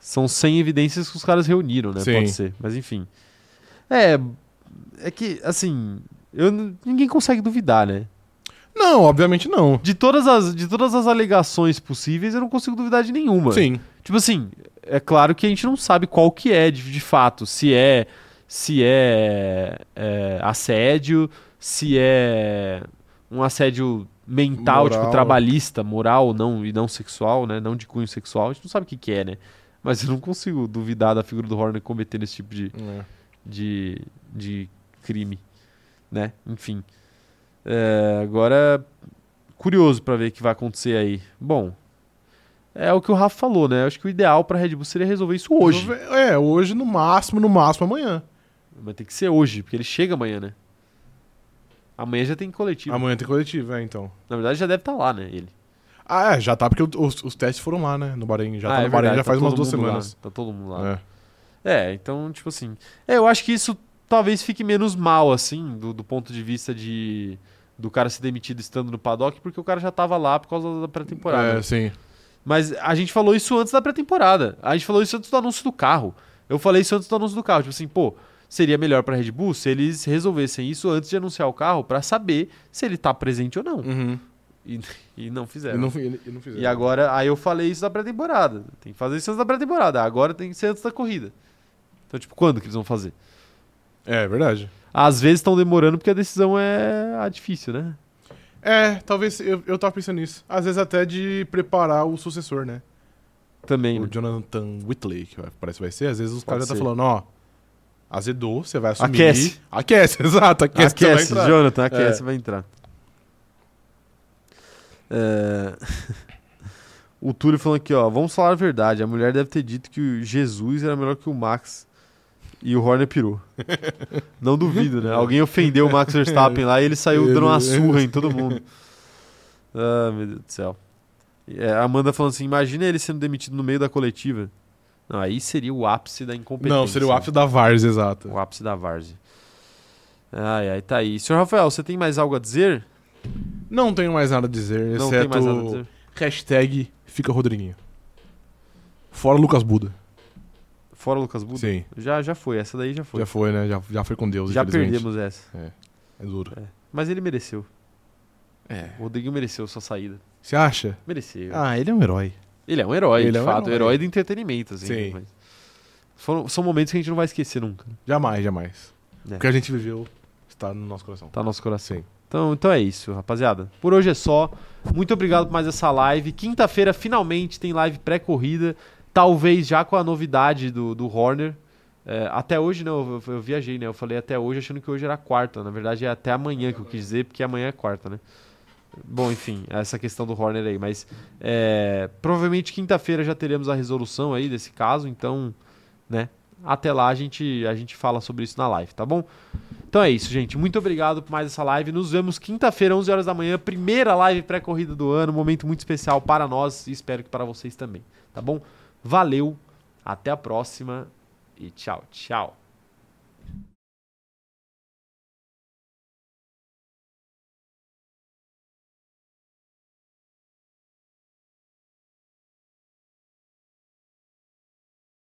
São 100 evidências que os caras reuniram, né? Sim. Pode ser. Mas enfim. É. É que, assim. Eu, ninguém consegue duvidar, né? Não, obviamente não. De todas, as, de todas as alegações possíveis, eu não consigo duvidar de nenhuma. Sim. Tipo assim, é claro que a gente não sabe qual que é de, de fato. Se é se é, é, assédio, se é um assédio mental, Moral. tipo trabalhista, moral não, e não sexual, né? Não de cunho sexual. A gente não sabe o que, que é, né? Mas eu não consigo duvidar da figura do Horner cometendo esse tipo de, É. de, de crime, né? Enfim. É, agora, curioso pra ver o que vai acontecer aí. Bom, é o que o Rafa falou, né? Acho que o ideal pra Red Bull seria resolver isso hoje. É, hoje no máximo, no máximo amanhã. Mas tem que ser hoje, porque ele chega amanhã, né? Amanhã já tem coletivo. Amanhã tem coletivo, é, então. Na verdade, já deve estar lá, né? Ele. Ah, é, já tá, porque os, os testes foram lá, né? No Bahrein. Já Ah, tá é no Bahrein verdade, já tá faz umas duas mundo lá, semanas. Tá todo mundo lá. É. É, então, tipo assim. É, eu acho que isso talvez fique menos mal, assim, do, do ponto de vista de. Do cara ser demitido estando no paddock, porque o cara já tava lá por causa da pré-temporada. É, sim. Mas a gente falou isso antes da pré-temporada. A gente falou isso antes do anúncio do carro. Eu falei isso antes do anúncio do carro. Tipo assim, pô, seria melhor pra Red Bull se eles resolvessem isso antes de anunciar o carro pra saber se ele tá presente ou não. Uhum. E, e não E fizeram. não, e, e não fizeram. E agora, aí eu falei isso da pré-temporada. Tem que fazer isso antes da pré-temporada. Agora tem que ser antes da corrida. Então, tipo, quando que eles vão fazer? É, verdade. Às vezes estão demorando porque a decisão é a difícil, né? É, talvez eu, eu tava pensando nisso. Às vezes até de preparar o sucessor, né? Também. O né? Jonathan Whitley, que vai- parece que vai ser. Às vezes os caras já tá falando, ó, azedou, você vai assumir. Aquece. Aquece, exato. Aquece, vai Aquece, entrar. Jonathan, aquece, É. vai entrar. É... o Túlio falando aqui, ó. Vamos falar a verdade. A mulher deve ter dito que o Jesus era melhor que o Max. E o Horner pirou. Não duvido, né? Alguém ofendeu o Max Verstappen lá e ele saiu dando uma surra em todo mundo. Ah, meu Deus do céu. É, Amanda falando assim: imagina ele sendo demitido no meio da coletiva. Não, aí seria o ápice da incompetência. Não, seria o ápice da Vars, exato. O ápice da Varze. Ai, ai, tá aí. Senhor Rafael, você tem mais algo a dizer? Não tenho mais nada a dizer, Não exceto tem mais nada a dizer. hashtag fica Rodriguinho. Fora Lucas Buda. Fora o Lucas Buda? Sim, Já, já foi, essa daí já foi. já foi, né? Já, já foi com Deus, Já perdemos essa. É duro. Mas ele mereceu. É. O Rodriguinho mereceu sua saída. Você acha? Mereceu. Ah, ele é um herói. Ele é um herói, Ele de é um fato. herói. Herói do entretenimento, assim. Sim. mas foram- são momentos que a gente não vai esquecer nunca. Jamais, jamais. É. O que a gente viveu está no nosso coração. Tá no nosso coração. Sim. Então, então é isso, rapaziada. Por hoje é só. Muito obrigado por mais essa live. Quinta-feira, finalmente, tem live pré-corrida. Talvez já com a novidade do, do Horner. É, até hoje, não, eu, eu viajei, né? Eu falei até hoje achando que hoje era quarta. Na verdade, é até amanhã que eu quis dizer, porque amanhã é quarta, né? Bom, enfim, essa questão do Horner aí. Mas é, provavelmente quinta-feira já teremos a resolução aí desse caso. Então, né? Até lá a gente, a gente fala sobre isso na live, tá bom? Então é isso, gente. Muito obrigado por mais essa live. Nos vemos quinta-feira, 11 horas da manhã. Primeira live pré-corrida do ano. Momento muito especial para nós e espero que para vocês também, tá bom? Valeu, até a próxima e tchau, tchau.